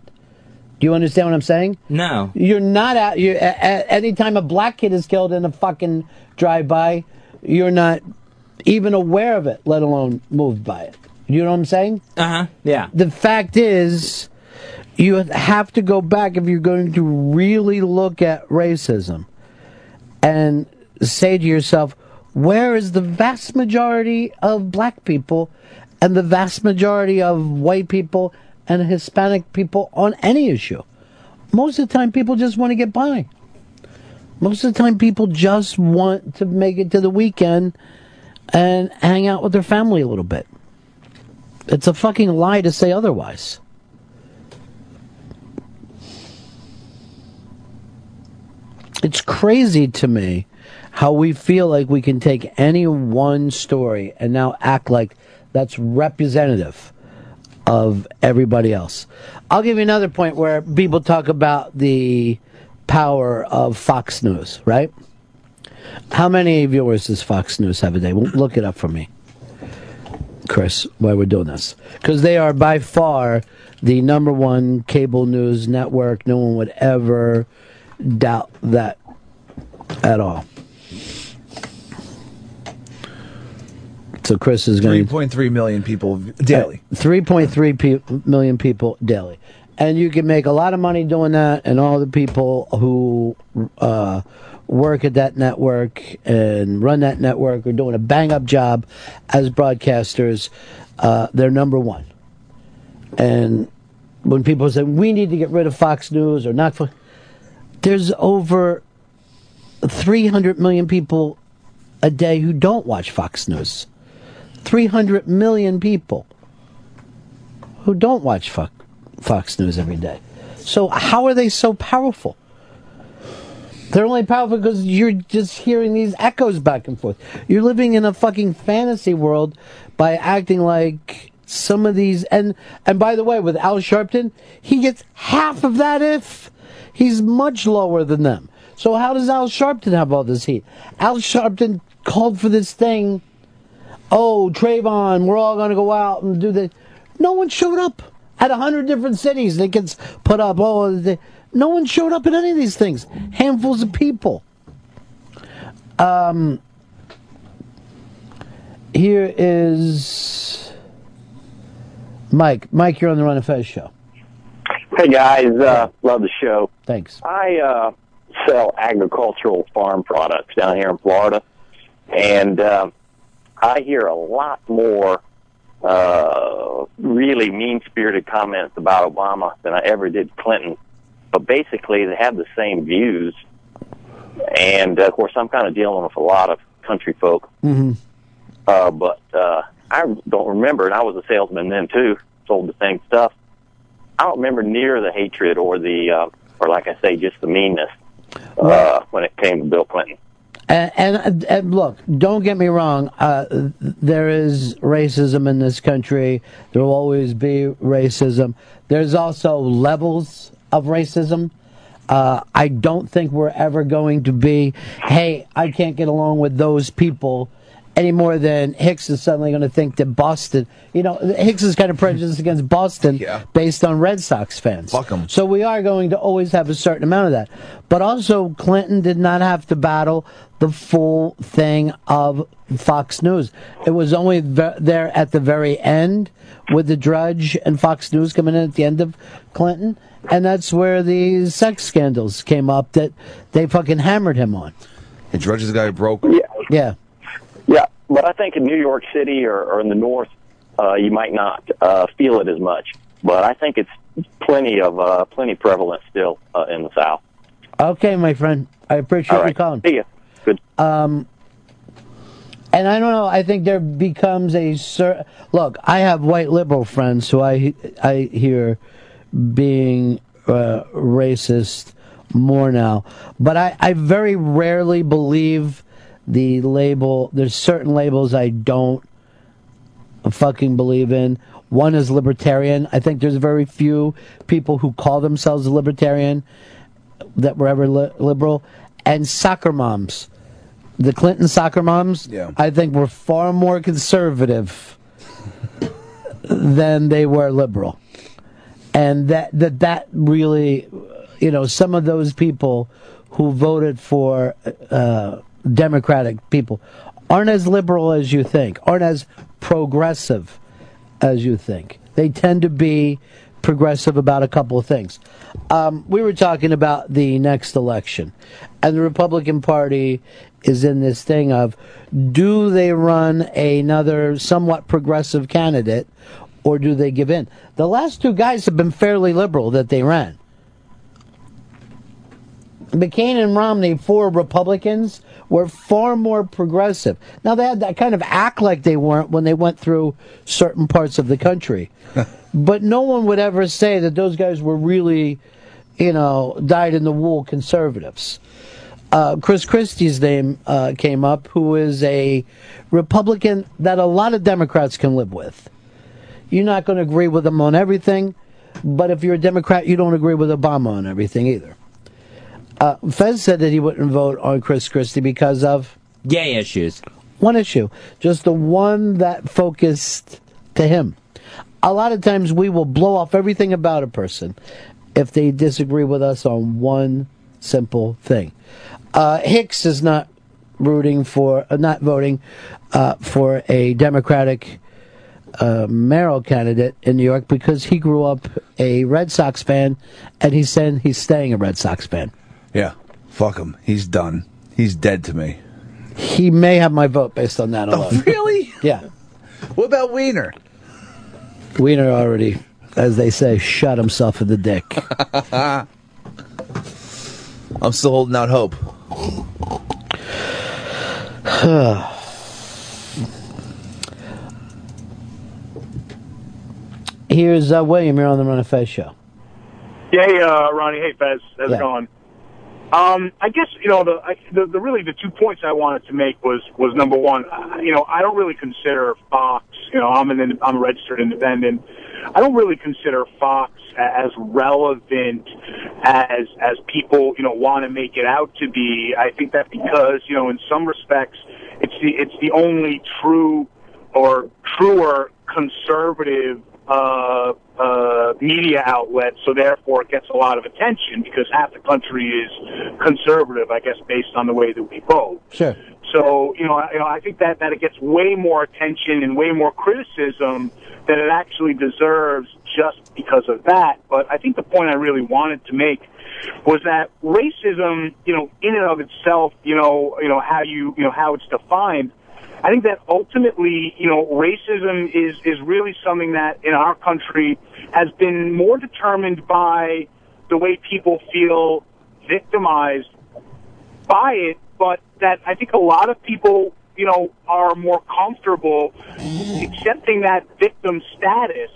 Do you understand what I'm saying? No. You're not out. you any time a black kid is killed in a fucking drive-by, you're not even aware of it, let alone moved by it. You know what I'm saying? Uh huh. Yeah. The fact is, you have to go back if you're going to really look at racism and say to yourself, where is the vast majority of black people and the vast majority of white people and Hispanic people on any issue? Most of the time, people just want to get by. Most of the time, people just want to make it to the weekend and hang out with their family a little bit. It's a fucking lie to say otherwise. It's crazy to me how we feel like we can take any one story and now act like that's representative of everybody else. I'll give you another point where people talk about the power of Fox News, right? How many viewers does Fox News have a day? Well, Look it up for me, Chris, while we're doing this. Because they are by far the number one cable news network. No one would ever doubt that at all. So Chris is going to 3.3 million people daily. Three point three pe- million people daily, and you can make a lot of money doing that. And all the people who uh, work at that network and run that network are doing a bang up job as broadcasters. Uh, they're number one. And when people say we need to get rid of Fox News or not, Fo-" there's over three hundred million people a day who don't watch Fox News. 300 million people who don't watch Fox News every day. So, how are they so powerful? They're only powerful because you're just hearing these echoes back and forth. You're living in a fucking fantasy world by acting like some of these. And and by the way, with Al Sharpton, he gets half of that if he's much lower than them. So how does Al Sharpton have all this heat? Al Sharpton called for this thing. Oh, Trayvon, we're all going to go out and do this. No one showed up at a hundred different cities. They gets put up. Oh, the, no one showed up at any of these things. Handfuls of people. Um, here is Mike. Mike, you're on the Ron and Fez show. Hey guys, uh, love the show. Thanks. I uh, sell agricultural farm products down here in Florida, and uh, I hear a lot more uh, really mean-spirited comments about Obama than I ever did Clinton. But basically, they have the same views, and uh, of course, I'm kind of dealing with a lot of country folk. Mm-hmm. Uh, but uh, I don't remember, and I was a salesman then too, sold the same stuff. I don't remember near the hatred or the, uh, or like I say, just the meanness uh, when it came to Bill Clinton. And, and, and look, don't get me wrong. Uh, there is racism in this country. There will always be racism. There's also levels of racism. Uh, I don't think we're ever going to be, hey, I can't get along with those people any more than Hicks is suddenly going to think that Boston, you know, Hicks is kind of prejudiced against Boston based on Red Sox fans. Fuck 'em. So we are going to always have a certain amount of that. But also, Clinton did not have to battle the full thing of Fox News. It was only ve- there at the very end with the Drudge and Fox News coming in at the end of Clinton. And that's where the sex scandals came up that they fucking hammered him on. And Drudge is the guy who broke. Yeah. Yeah. Yeah, but I think in New York City or, or in the North, uh, you might not uh, feel it as much. But I think it's plenty of uh, plenty prevalent still uh, in the South. Okay, my friend. I appreciate All you calling. See ya. Good. Um, and I don't know. I think there becomes a cer- look. I have white liberal friends who I I hear being uh, racist more now, but I I very rarely believe the label. There's certain labels I don't fucking believe in. One is libertarian. I think there's very few people who call themselves libertarian that were ever li- liberal. And soccer moms. The Clinton soccer moms, Yeah. I think, were far more conservative than they were liberal. And that, that, that really, you know, some of those people who voted for uh, Democratic people aren't as liberal as you think, aren't as progressive as you think. They tend to be progressive about a couple of things. Um, we were talking about the next election, and the Republican Party is in this thing of do they run another somewhat progressive candidate or do they give in? The last two guys have been fairly liberal that they ran. McCain and Romney, four Republicans, were far more progressive. Now they had that kind of act like they weren't when they went through certain parts of the country, but no one would ever say that those guys were really, you know, dyed in the wool conservatives. Uh, Chris Christie's name uh, came up, who is a Republican that a lot of Democrats can live with. You're not going to agree with him on everything, but if you're a Democrat, you don't agree with Obama on everything either. Uh, Fez said that he wouldn't vote on Chris Christie because of gay issues. One issue, just the one that focused to him. A lot of times we will blow off everything about a person if they disagree with us on one simple thing. Uh, Hicks is not rooting for, uh, not voting uh, for a Democratic uh, mayoral candidate in New York because he grew up a Red Sox fan, and he said he's staying a Red Sox fan. Yeah. Fuck him. He's done. He's dead to me. He may have my vote based on that alone. really? Yeah. What about Wiener? Wiener already, as they say, shot himself in the dick. I'm still holding out hope. Here's uh, William. You're on the Ron and Fez show. Yeah, hey, uh, Ronnie. Hey, Fez. How's Yeah. it going? Um, I guess you know the, I, the the really the two points I wanted to make was was number one. uh, You know, I don't really consider Fox. You know, I'm an I'm a registered independent. I don't really consider Fox as relevant as as people you know want to make it out to be. I think that because you know in some respects it's the it's the only true or truer conservative uh, uh, media outlet, so therefore it gets a lot of attention because half the country is conservative, I guess, based on the way that we vote. Sure. So you know, I, you know, I think that that it gets way more attention and way more criticism than it actually deserves just because of that. But I think the point I really wanted to make was that racism, you know, in and of itself, you know, you know how you, you know, how it's defined. I think that ultimately, you know, racism is is really something that in our country has been more determined by the way people feel victimized by it, but that I think a lot of people, you know, are more comfortable accepting that victim status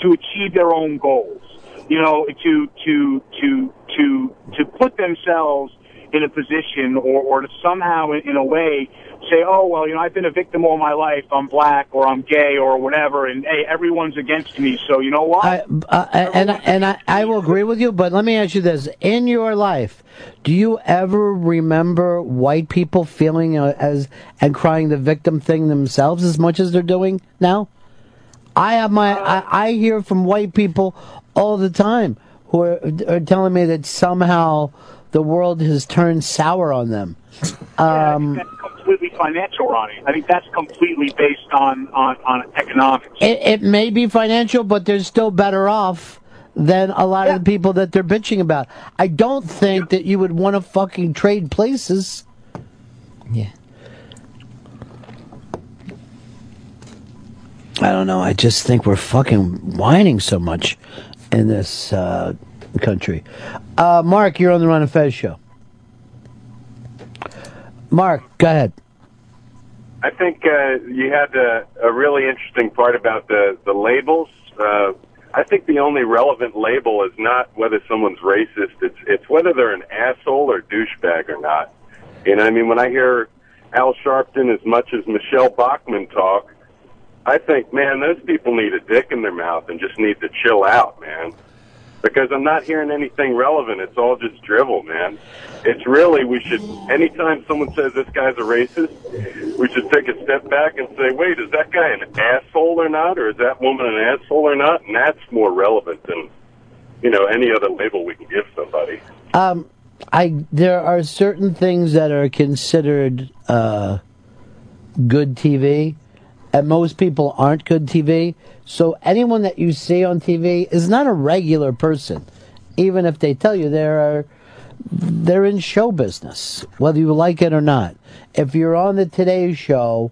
to achieve their own goals. You know, to to to to to put themselves in a position or, or to somehow in, in a way say, oh well, you know, I've been a victim all my life. I'm black or I'm gay or whatever, and hey, everyone's against me. So you know what? I, uh, and and I, I will agree with you, but let me ask you this: In your life, do you ever remember white people feeling uh, as and crying the victim thing themselves as much as they're doing now? I have my I, I hear from white people all the time who are, are telling me that somehow the world has turned sour on them. Um, completely financial, Ronnie. I think that's completely based on on, on economics. It, it may be financial, but they're still better off than a lot of the people that they're bitching about. I don't think that you would want to fucking trade places. Yeah. I don't know. I just think we're fucking whining so much in this uh, country. Uh, Mark, you're on the Ron and Fez show. Mark, go ahead. I think uh, you had a, a really interesting part about the the labels. Uh, I think the only relevant label is not whether someone's racist. It's it's whether they're an asshole or douchebag or not. You know, I mean, when I hear Al Sharpton as much as Michele Bachmann talk, I think, man, those people need a dick in their mouth and just need to chill out, man. Because I'm not hearing anything relevant. It's all just drivel, man. It's really, we should, anytime someone says this guy's a racist, we should take a step back and say, wait, is that guy an asshole or not? Or is that woman an asshole or not? And that's more relevant than, you know, any other label we can give somebody. Um, I there are certain things that are considered uh, good TV, and most people aren't good TV. So anyone that you see on TV is not a regular person, even if they tell you they are they're in show business, whether you like it or not. If you're on the Today Show,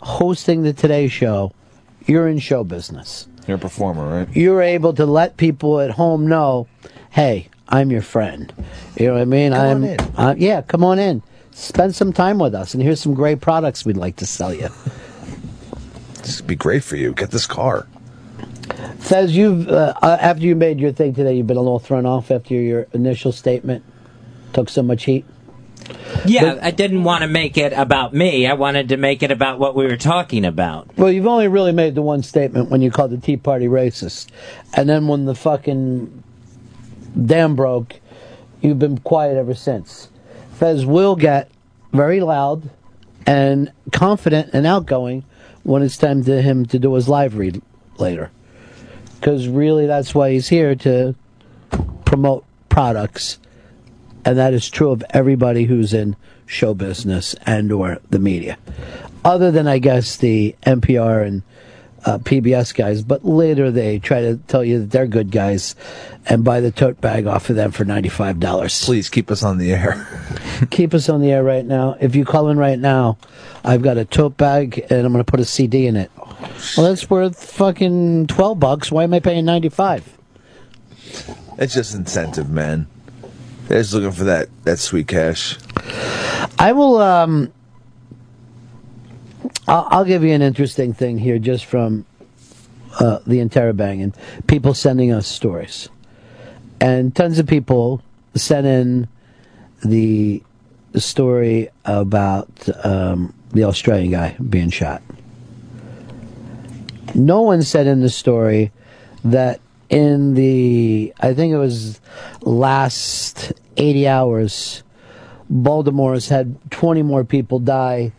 hosting the Today Show, you're in show business. You're a performer, right? You're able to let people at home know, hey, I'm your friend. You know what I mean? Come I'm, on in. Uh, yeah, come on in. Spend some time with us, and here's some great products we'd like to sell you. This would be great for you. Get this car. Says you've uh, uh, after you made your thing today, you've been a little thrown off after your initial statement took so much heat. Yeah, I didn't want to make it about me. I wanted to make it about what we were talking about. Well, you've only really made the one statement when you called the Tea Party racist, and then when the fucking dam broke, you've been quiet ever since. Fez will get very loud and confident and outgoing when it's time to him to do his live read later, because really that's why he's here to promote products, and that is true of everybody who's in show business and or the media, other than I guess the NPR and uh, PBS guys. But later they try to tell you that they're good guys and buy the tote bag off of them for ninety five dollars. Please keep us on the air. keep us on the air right now. If you call in right now, I've got a tote bag and I'm going to put a CD in it. Well, that's worth fucking twelve bucks. Why am I paying ninety five? It's just incentive, man. They're just looking for that that sweet cash. I will. Um, I'll, I'll give you an interesting thing here, just from uh, the interrobang and people sending us stories, and tons of people sent in the story about um, the Australian guy being shot. No one said in the story that in the, I think it was last 80 hours, Baltimore has had 20 more people die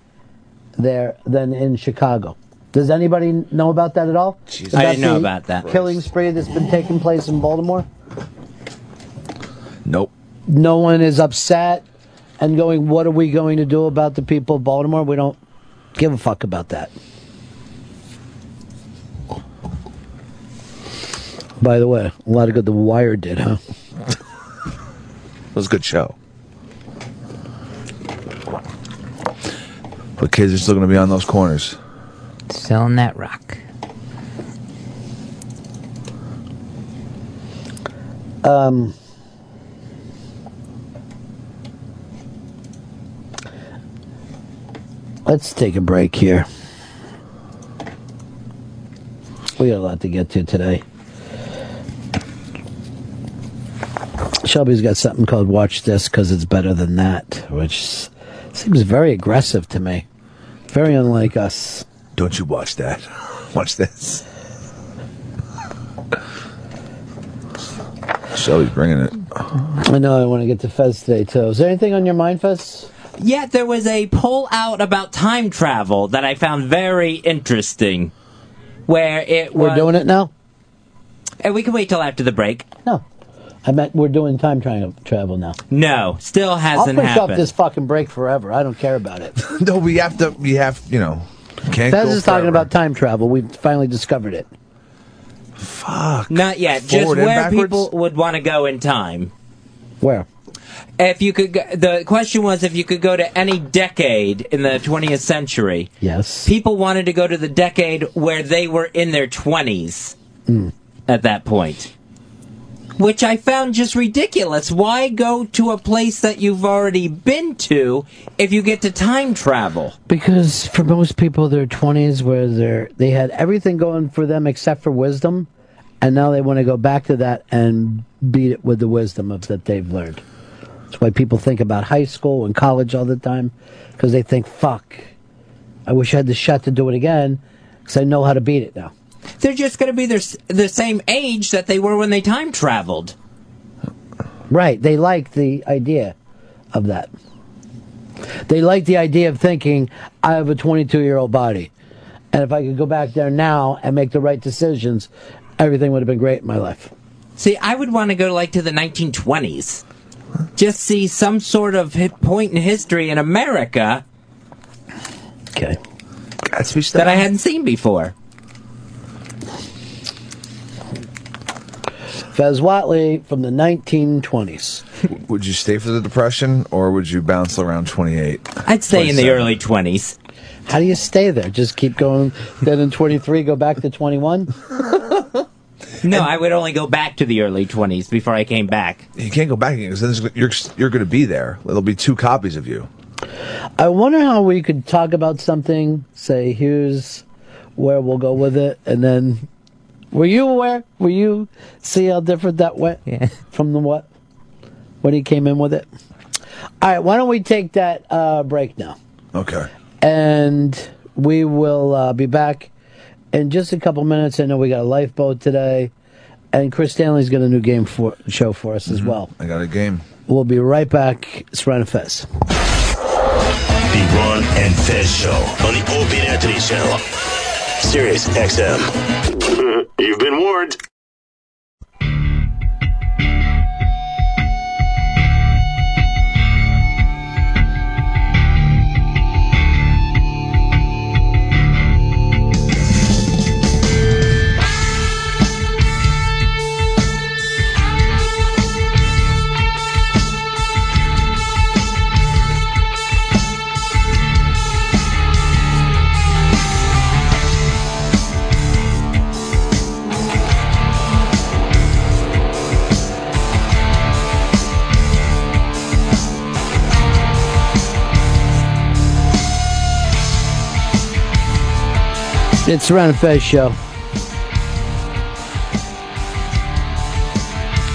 there than in Chicago. Does anybody know about that at all? I didn't know about that. Killing spree that's been taking place in Baltimore? Nope. No one is upset and going, what are we going to do about the people of Baltimore? We don't give a fuck about that. By the way, a lot of good The Wire did, huh? It was a good show. But kids are still going to be on those corners. Selling that rock. Um, let's take a break here. We got a lot to get to today. Shelby's got something called Watch This because it's better than that, which seems very aggressive to me. Very unlike us. Don't you watch that. Watch this. Shelby's bringing it. I know I want to get to Fez today, too. Is there anything on your mind, Fez? Yeah, there was a poll out about time travel that I found very interesting. Where it We're doing it now? And we can wait till after the break. No. I meant we're doing time tra- travel now. No, still I'll hasn't push happened. off this fucking break forever. I don't care about it. no, we have to. We have. You know. Can't Fez go is talking forever. about time travel. We've finally discovered it. Fuck. Not yet. Just Forward and where backwards? people would want to go in time. Where? If you could, go, the question was if you could go to any decade in the 20th century. Yes. People wanted to go to the decade where they were in their 20s Mm. at that point. Which I found just ridiculous. Why go to a place that you've already been to if you get to time travel? Because for most people, their twenties, where they're they had everything going for them except for wisdom, and now they want to go back to that and beat it with the wisdom of that they've learned. That's why people think about high school and college all the time, because they think, "Fuck, I wish I had the shot to do it again, because I know how to beat it now." They're just going to be their, the same age that they were when they time traveled. Right. They like the idea of that. They like the idea of thinking, I have a 22 year old body. And if I could go back there now and make the right decisions, everything would have been great in my life. See, I would want to go like to the 1920s. Just see some sort of hit point in history in America Okay. that I hadn't seen before. Fez Whatley from the 1920s. Would you stay for the depression, or would you bounce around twenty eight? I'd stay in the early 20s. How do you stay there? Just keep going, then in 23, go back to 21? No, I would only go back to the early 20s before I came back. You can't go back again because then you're you're going to be there. There'll be two copies of you. I wonder how we could talk about something, say, here's where we'll go with it, and then. Were you aware? Were you see how different that went from the what? When he came in with it? All right, why don't we take that uh, break now? Okay. And we will uh, be back in just a couple minutes. I know we got a lifeboat today, and Chris Stanley's got a new game for show for us as mm-hmm. well. I got a game. We'll be right back. It's Ron Fez. The Ron and Fez Show on the Opie and Anthony Channel. Sirius XM. You've been warned. It's the Ron Fez show.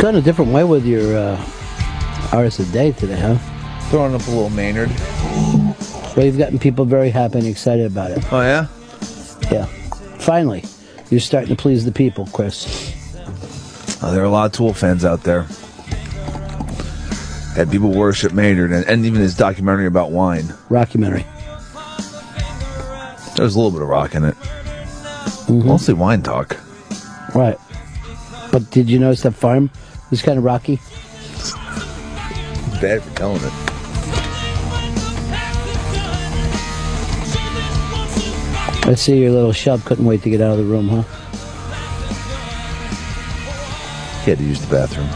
Going a different way with your uh, artist of the day today, huh? Throwing up a little Maynard. Well, you've gotten people very happy and excited about it. Oh yeah. Yeah. Finally, you're starting to please the people, Chris. Oh, there are a lot of Tool fans out there. And people worship Maynard, and, and even his documentary about wine. Rockumentary. There's a little bit of rock in it. Mm-hmm. Mostly wine talk. Right. But did you notice that farm was kind of rocky? Bad for telling it. I see your little shub couldn't wait to get out of the room, huh? He had to use the bathroom.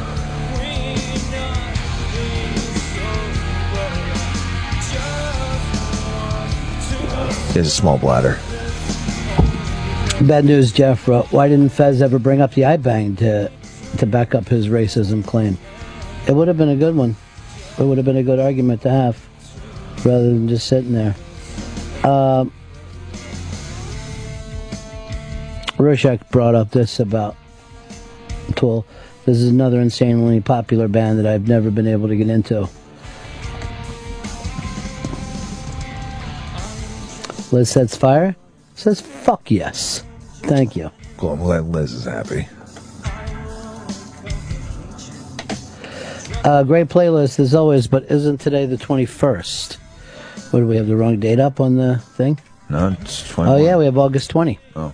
He has a small bladder. Bad news, Jeff. Why didn't Fez ever bring up the iBang to to back up his racism claim? It would have been a good one. It would have been a good argument to have, rather than just sitting there. Um, Rorschach brought up this about Tool. This is another insanely popular band that I've never been able to get into. Liz sets fire. Says fuck yes. Thank you. Cool. I'm glad Liz is happy. Uh, great playlist as always, but isn't today the 21st? What do we have the wrong date up on the thing? No, it's Oh yeah, we have August 20. Oh.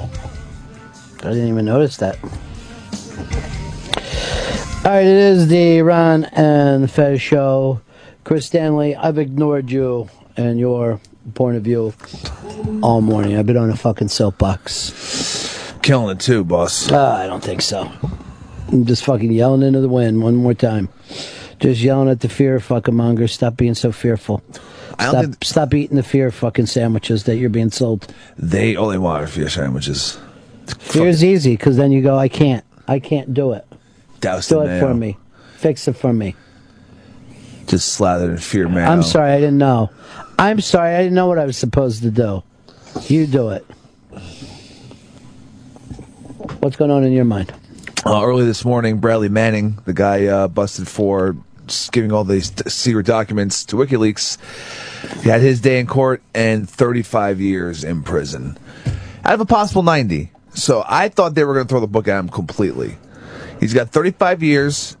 I didn't even notice that. All right, it is the Ron and Fez show. Chris Stanley, I've ignored you and your point of view all morning. I've been on a fucking soapbox. Killing it too, boss. Uh, I don't think so. I'm just fucking yelling into the wind one more time. Just yelling at the fear fucking mongers. Stop being so fearful. I don't Stop, stop eating the fear fucking sandwiches that you're being sold. They only want are fear sandwiches. Fear's easy because then you go, I can't. I can't do it. Douse do it mayo. for me. Fix it for me. Just slathered in fear mayo. I'm sorry, I didn't know. I'm sorry, I didn't know what I was supposed to do. You do it. What's going on in your mind? Uh, early this morning, Bradley Manning, the guy uh, busted for giving all these secret documents to WikiLeaks, he had his day in court and 35 years in prison. Out of a possible 90. So I thought they were going to throw the book at him completely. He's got 35 years.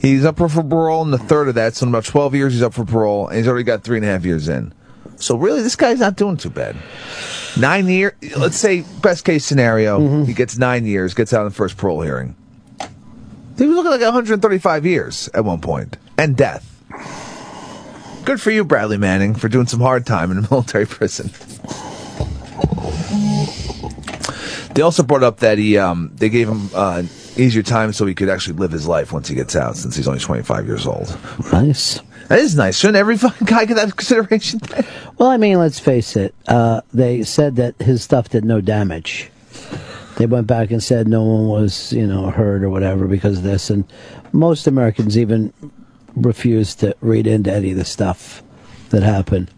He's up for parole in the third of that, so in about 12 years he's up for parole, and he's already got three and a half years in. So really, this guy's not doing too bad. Nine year, let's say best case scenario, he gets nine years, gets out in the first parole hearing. He was looking like 135 years at one point, and death. Good for you, Bradley Manning, for doing some hard time in a military prison. They also brought up that he, um, they gave him uh, easier time so he could actually live his life once he gets out, since he's only 25 years old. Nice. That is nice. Shouldn't every fucking guy get that consideration? Well, I mean, let's face it. Uh, they said that his stuff did no damage. They went back and said no one was, you know, hurt or whatever because of this, and most Americans even refused to read into any of the stuff that happened.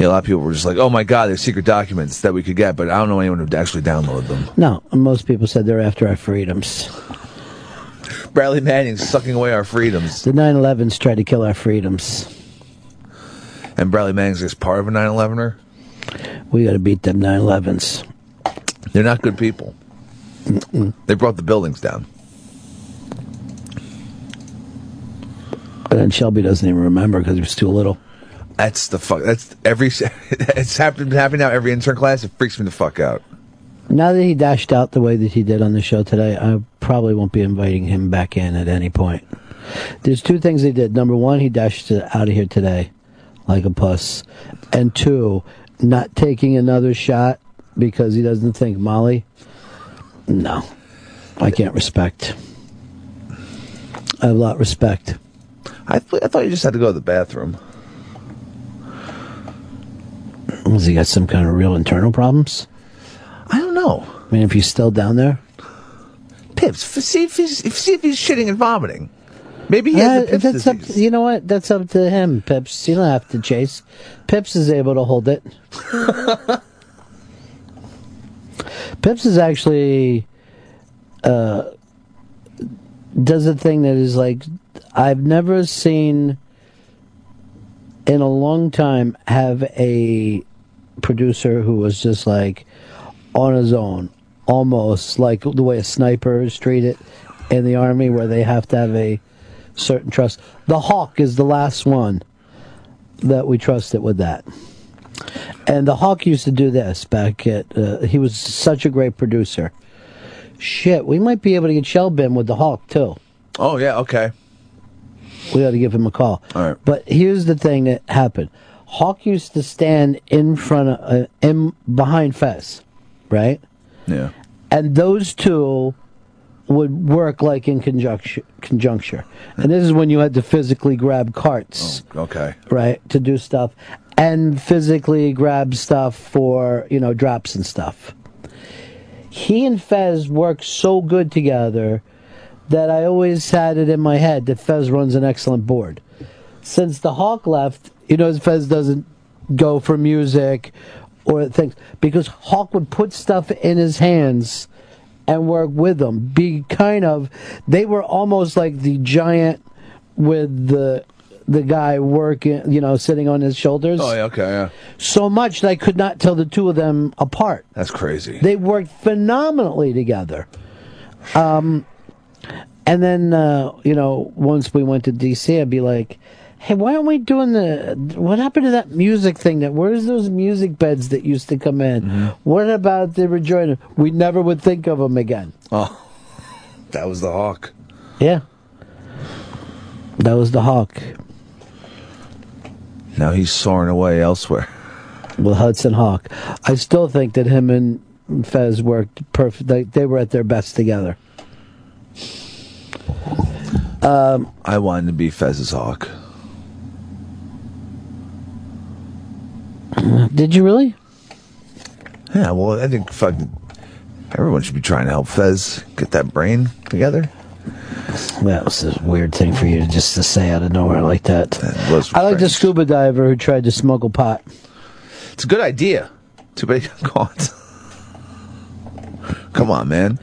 Yeah, a lot of people were just like, "Oh my god, there's secret documents that we could get," but I don't know anyone who'd actually download them. No, most people said they're after our freedoms. Bradley Manning's sucking away our freedoms, The 9/11s tried to kill our freedoms. and Bradley Manning's just part of a 9/11er. We got to beat them 9/11s. They're not good people. They brought the buildings down. But then Shelby doesn't even remember because he was too little. That's the fuck. That's every. It's happened happening now. Every intern class, it freaks me the fuck out. Now that he dashed out the way that he did on the show today, I probably won't be inviting him back in at any point. There's two things he did. Number one, he dashed out of here today like a puss. And two, not taking another shot because he doesn't think Molly. No. I can't respect. I have a lot of respect. I, th- I thought you just had to go to the bathroom. Has he got some kind of real internal problems? I don't know. I mean, if he's still down there? Pips, see if he's if, see if he's shitting and vomiting. Maybe he Uh, has Pips that's disease. up, you know what? That's up to him, Pips. You don't have to chase. Pips is able to hold it. Pips is actually uh, does a thing that is like I've never seen in a long time have a producer who was just like on his own, almost like the way a sniper is treated in the army, where they have to have a certain trust. The Hawk is the last one that we trusted with that. And the Hawk used to do this back at. Uh, he was such a great producer. Shit, we might be able to get Shelbin with the Hawk too. Oh yeah, okay. We ought to give him a call. All right. But here's the thing that happened. Hawk used to stand in front of, uh, in behind Fez, right? Yeah. And those two would work like in conjunction, conjuncture. And this is when you had to physically grab carts, Okay. right, to do stuff, and physically grab stuff for you know drops and stuff. He and Fez work so good together that I always had it in my head that Fez runs an excellent board. Since the Hawk left, you know, Fez doesn't go for music or things because Hawk would put stuff in his hands and work with them. Be kind of, they were almost like the giant with the the guy working, you know, sitting on his shoulders. Oh yeah, okay, yeah. So much that I could not tell the two of them apart. That's crazy. They worked phenomenally together. Um, and then uh, you know, once we went to DC, I'd be like, "Hey, why aren't we doing the? What happened to that music thing? That where's those music beds that used to come in? What about the rejoinder? We never would think of them again. Oh, that was the Hawk. Yeah, that was the Hawk. Now he's soaring away elsewhere. Well, Hudson Hawk. I still think that him and Fez worked perfect. They, they were at their best together. Um, I wanted to be Fez's Hawk. Did you really? Yeah, well, I think fucking everyone should be trying to help Fez get that brain together. That was a weird thing for you to just to say out of nowhere like that. was I like the scuba diver who tried to smuggle pot. It's a good idea. Too bad he got caught. Come on, man.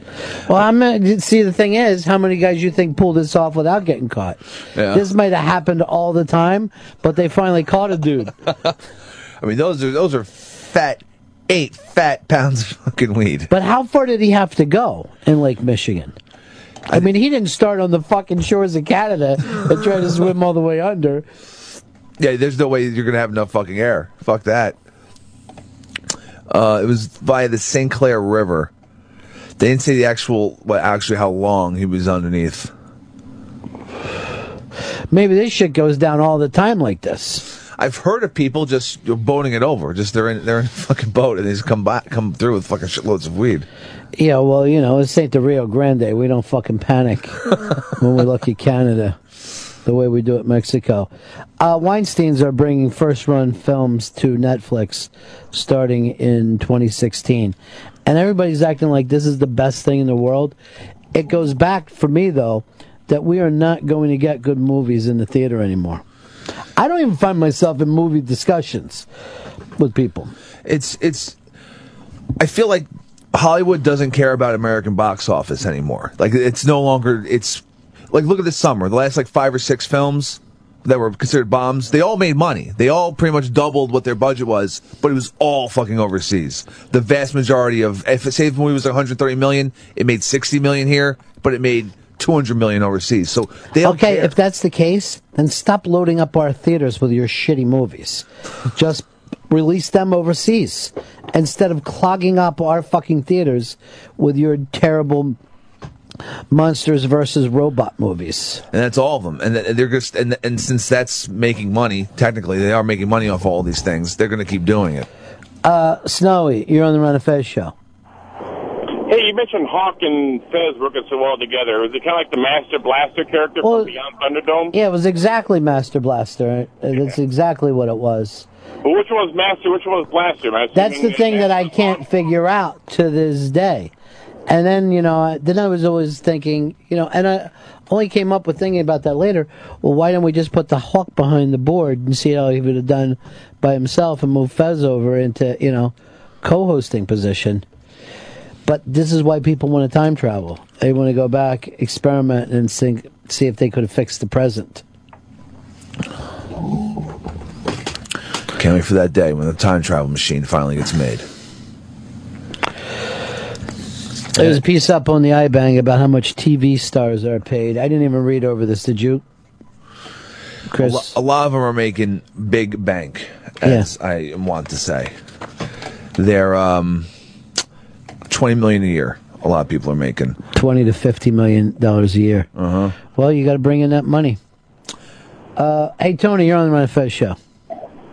Well, I'm see. The thing is, how many guys you think pulled this off without getting caught? Yeah. This might have happened all the time, but they finally caught a dude. I mean, those are those are fat, eight fat pounds of fucking weed. But how far did he have to go in Lake Michigan? I mean, he didn't start on the fucking shores of Canada and try to swim all the way under. Yeah, there's no way you're gonna have enough fucking air. Fuck that. Uh, it was via the St. Clair River. They didn't say the actual, well, actually how long he was underneath. Maybe this shit goes down all the time like this. I've heard of people just boating it over. Just they're in they're in a fucking boat and they just come back come through with fucking shitloads of weed. Yeah, well, you know, this ain't the Rio Grande. We don't fucking panic when we look at Canada the way we do at Mexico. Uh, Weinsteins are bringing first run films to Netflix starting in 2016. And everybody's acting like this is the best thing in the world. It goes back for me, though, that we are not going to get good movies in the theater anymore. I don't even find myself in movie discussions with people. It's it's. I feel like Hollywood doesn't care about American box office anymore. Like it's no longer. It's like look at this summer. The last like five or six films that were considered bombs, they all made money. They all pretty much doubled what their budget was, but it was all fucking overseas. The vast majority of if say the movie was 130 million, it made 60 million here, but it made 200 million overseas. So they okay, care. if that's the case, then stop loading up our theaters with your shitty movies. Just release them overseas instead of clogging up our fucking theaters with your terrible monsters versus robot movies. and that's all of them. And th- they're just and and since that's making money, technically they are making money off all these things. They're going to keep doing it. Uh, Snowy, you're on the Ron and Fez show. Hey, you mentioned Hawk and Fez working so well together. Was it kind of like the Master Blaster character Well- from Beyond Thunderdome? Yeah, it was exactly Master Blaster. Uh, That's exactly what it was. But which one was Master? Which one was Blaster? I That's the thing that I can't figure out to this day. And then, you know, then I was always thinking, you know, and I only came up with thinking about that later. Well, why don't we just put the Hawk behind the board and see how he would have done by himself and move Fez over into, you know, co-hosting position? But this is why people want to time travel. They want to go back, experiment, and think, see if they could have fixed the present. Can't wait for that day when the time travel machine finally gets made. There's a piece up on the iBang about how much TV stars are paid. I didn't even read over this. Did you? Chris? A, lo- a lot of them are making big bank, as I want to say. They're um, twenty million a year. A lot of people are making. Twenty to fifty million dollars a year. Uh huh. Well, you got to bring in that money. Uh, hey Tony, you're on the Ron and Fez show.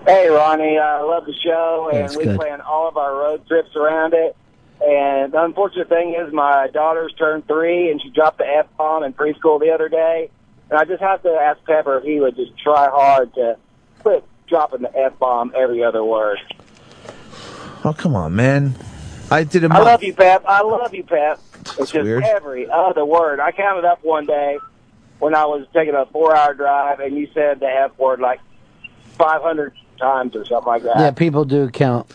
Hey, Ronnie, I love the show, and That's we good. plan all of our road trips around it. And the unfortunate thing is, my daughter's turned three, and she dropped the f bomb in preschool the other day. And I just have to ask Pepper if he would just try hard to quit dropping the f bomb every other word. Oh come on, man! I did a I love you, Pep. I love you, Pep. It's just weird. every other word. I counted up one day when I was taking a four-hour drive, and you said the f word like 500 times or something like that. Yeah, people do count.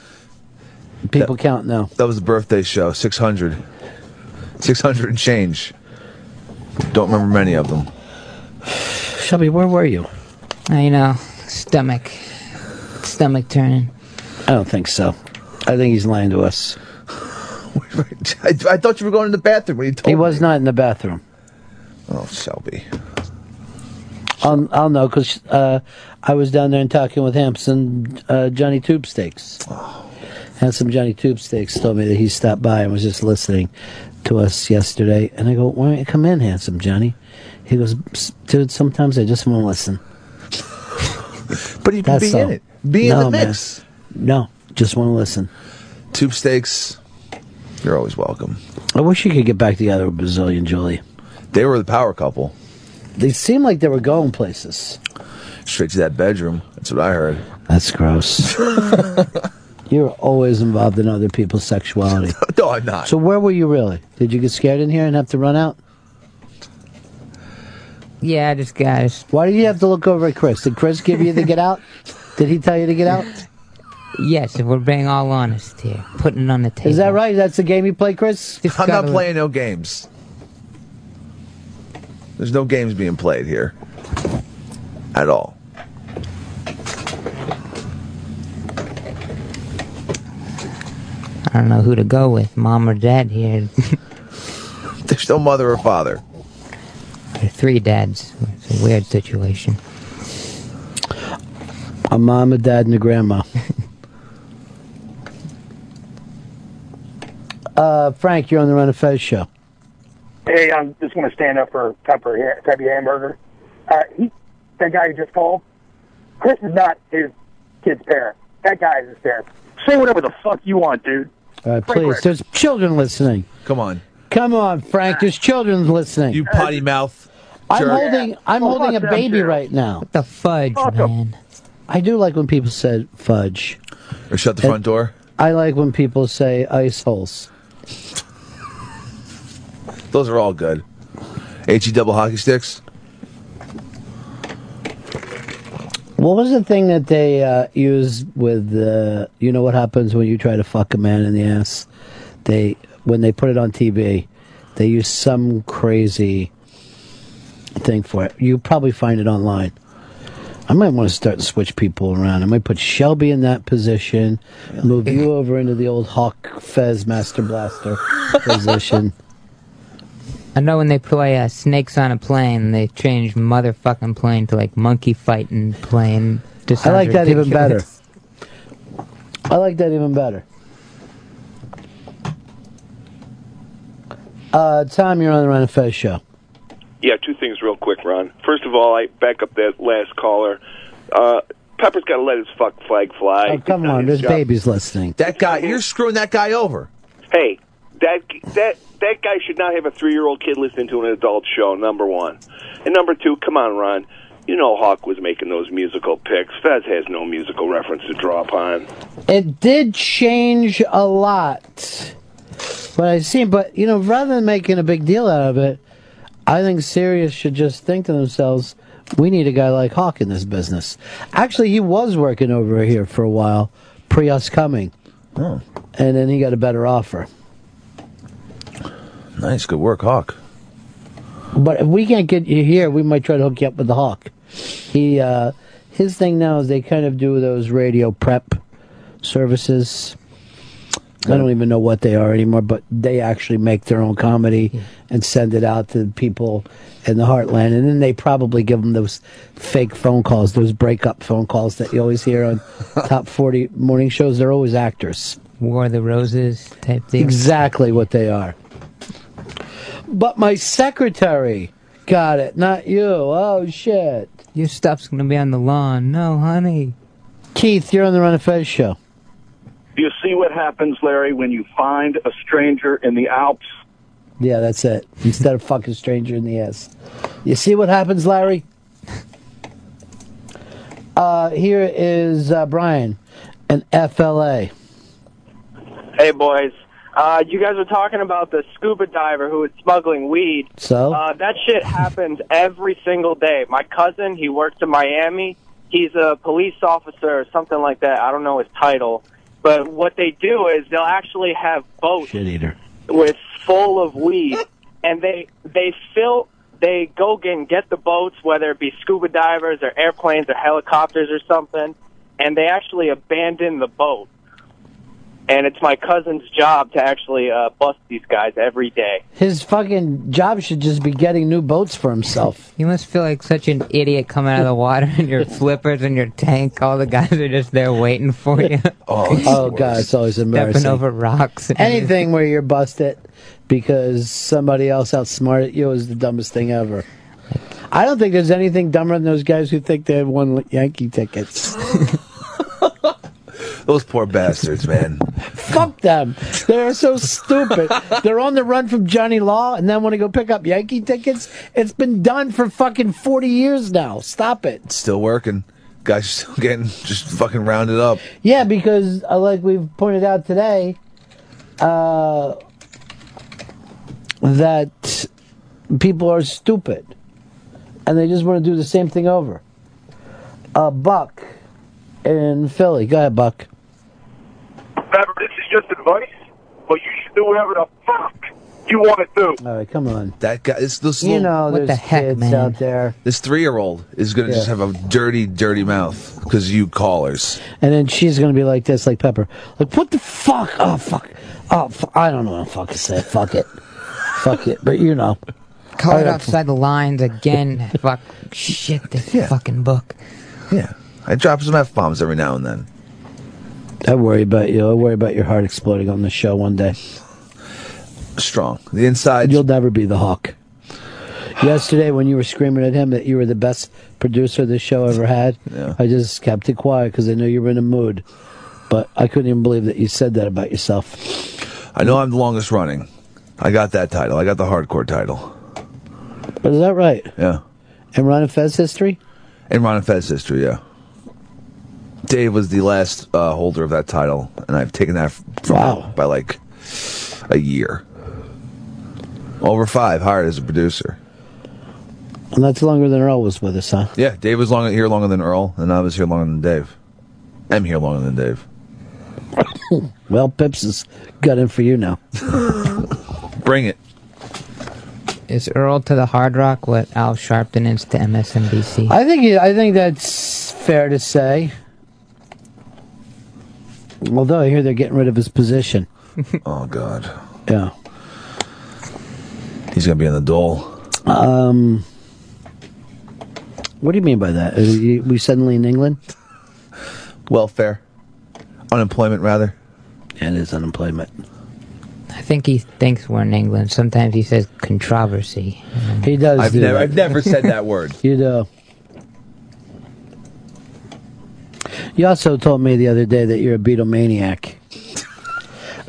People count now. That was the birthday show. 600. 600 and change. Don't remember many of them. Shelby, where were you? Uh, you know, stomach, stomach turning. I don't think so. I think he's lying to us. I, I thought you were going to the bathroom when you told me. He was not in the bathroom. Oh, Shelby. I'll, I'll know because uh, I was down there and talking with Handsome uh, Johnny Tube Steaks. Handsome Johnny Tube Steaks told me that he stopped by and was just listening to us yesterday. And I go, why don't you come in, Handsome Johnny? He goes, "S- dude, sometimes I just want to listen. But you can be in it. Be in No, the man. mix. No, just want to listen. Tube steaks, you're always welcome. I wish you could get back together with Brazilian Julie. They were the power couple. They seemed like they were going places. Straight to that bedroom. That's what I heard. That's gross. You're always involved in other people's sexuality. no, I'm not. So where were you really? Did you get scared in here and have to run out? Yeah, just guys. Why did you have to look over at Chris? Did Chris give you the get out? Did he tell you to get out? Yes, if we're being all honest here, putting it on the table. Is that right? That's the game you play, Chris? I'm not playing no games. There's no games being played here. At all. I don't know who to go with, mom or dad here. There's no mother or father. There are three dads. It's a weird situation. A mom, a dad, and a grandma. uh, Frank, you're on the Ron and Fez show. Hey, I'm just going to stand up for Pepper here, Peppy Hamburger. Uh, he, that guy you just called, Chris is not his kid's parent. That guy is his parent. Say whatever the fuck you want, dude. All right, please. There's children listening. Come on. Come on, Frank. There's children listening. You potty mouth. I'm jerk. holding. I'm Well, holding a baby too. right now. What the fudge, man? I do like when people say fudge. Or shut the front door. I like when people say ice holes. Those are all good. HE double hockey sticks. What was the thing that they uh, use with uh, you know what happens when you try to fuck a man in the ass? They when they put it on TV, they use some crazy thing for it. You probably find it online. I might want to start to switch people around. I might put Shelby in that position, move you over into the old Hawk Fez Master Blaster position. I know when they play uh, Snakes on a Plane, they change motherfucking plane to like monkey fighting plane. I like sounds that even better. I like that even better. Uh, Tom, you're on the Ron and Fez show. Yeah, two things real quick, Ron. First of all, I back up that last caller. Uh, Pepper's got to let his fuck flag fly. Oh, come on, there's babies listening. That guy, you're screwing that guy over. Hey, that that that guy should not have a three-year-old kid listening to an adult show. Number one, and number two, come on, Ron. You know Hawk was making those musical picks. Fez has no musical reference to draw upon. It did change a lot. What I seen, but you know, rather than making a big deal out of it, I think Sirius should just think to themselves, we need a guy like Hawk in this business. Actually, he was working over here for a while, pre us coming. Oh. And then he got a better offer. Nice, good work, Hawk. But if we can't get you here, we might try to hook you up with the Hawk. He, uh, his thing now is they kind of do those radio prep services. I don't even know what they are anymore, but they actually make their own comedy and send it out to people in the heartland. And then they probably give them those fake phone calls, those breakup phone calls that you always hear on top 40 morning shows. They're always actors. War of the Roses type thing. Exactly what they are. But my secretary got it, not you. Oh, shit. Your stuff's gonna be on the lawn. No, honey. Keith, you're on the Ron and Fez show. Do you see what happens, Larry, when you find a stranger in the Alps? Yeah, that's it. Instead of fucking stranger in the ass. You see what happens, Larry? Uh, here is uh, Brian, an FLA. Hey, boys. Uh, you guys were talking about the scuba diver who was smuggling weed. So? Uh, that shit happens every single day. My cousin, he works in Miami. He's a police officer or something like that. I don't know his title. But what they do is they'll actually have boats Shit eater. with full of weed, and they they fill they go and get the boats, whether it be scuba divers or airplanes or helicopters or something, and they actually abandon the boat. And it's my cousin's job to actually uh, bust these guys every day. His fucking job should just be getting new boats for himself. You must feel like such an idiot coming out of the water in your flippers and your tank. All the guys are just there waiting for you. Oh, oh God, it's always embarrassing. Stepping over rocks. and Anything where you're busted because somebody else outsmarted you is the dumbest thing ever. I don't think there's anything dumber than those guys who think they have won Yankee tickets. Those poor bastards, man. Fuck them. They're so stupid. They're on the run from Johnny Law and then want to go pick up Yankee tickets. It's been done for fucking 40 years now. Stop it. Still working. Guys still getting just fucking rounded up. Yeah, because uh, like we've pointed out today, uh, that people are stupid and they just want to do the same thing over. Uh, Buck in Philly. Go ahead, Buck. Remember, this is just advice, but you should do whatever the fuck you want to do. All right, come on. That guy, it's this You little, know, What there's the heck, kids man? out there. This three-year-old is gonna just have a dirty, dirty mouth because you callers. And then she's gonna be like this, like Pepper. Like, what the fuck? Oh, fuck. Oh, fu- I don't know what the fuck to say. Fuck it. fuck it. But you know. Call it I- outside the lines again. Fuck. Shit, this fucking book. Yeah. I drop some F bombs every now and then. I worry about you. I worry about your heart exploding on the show one day. Strong. The inside. You'll never be the Hawk. Yesterday, when you were screaming at him that you were the best producer this show ever had, Yeah. I just kept it quiet because I knew you were in a mood. But I couldn't even believe that you said that about yourself. I know I'm the longest running. I got that title. I got the hardcore title. But Is that right? Yeah. In Ron and Fez history? In Ron and Fez history, yeah. Dave was the last uh, holder of that title, and I've taken that f- from him by like a year. Over five, hired as a producer. And that's longer than Earl was with us, huh? Yeah, Dave was long, here longer than Earl, and I was here longer than Dave. I'm here longer than Dave. well, Pips has got in for you now. Bring it. Is Earl to the Hard Rock what Al Sharpton is to MSNBC? I think I think that's fair to say. Although I hear they're getting rid of his position. oh God. Yeah. He's gonna be in the dole. Um. What do you mean by that? Are you- we suddenly in England? Welfare, unemployment, rather. And it is unemployment. I think he thinks we're in England. Sometimes he says controversy. He does. I've do never, that. I've never said that word. You do. You also told me the other day that you're a Beatlemaniac.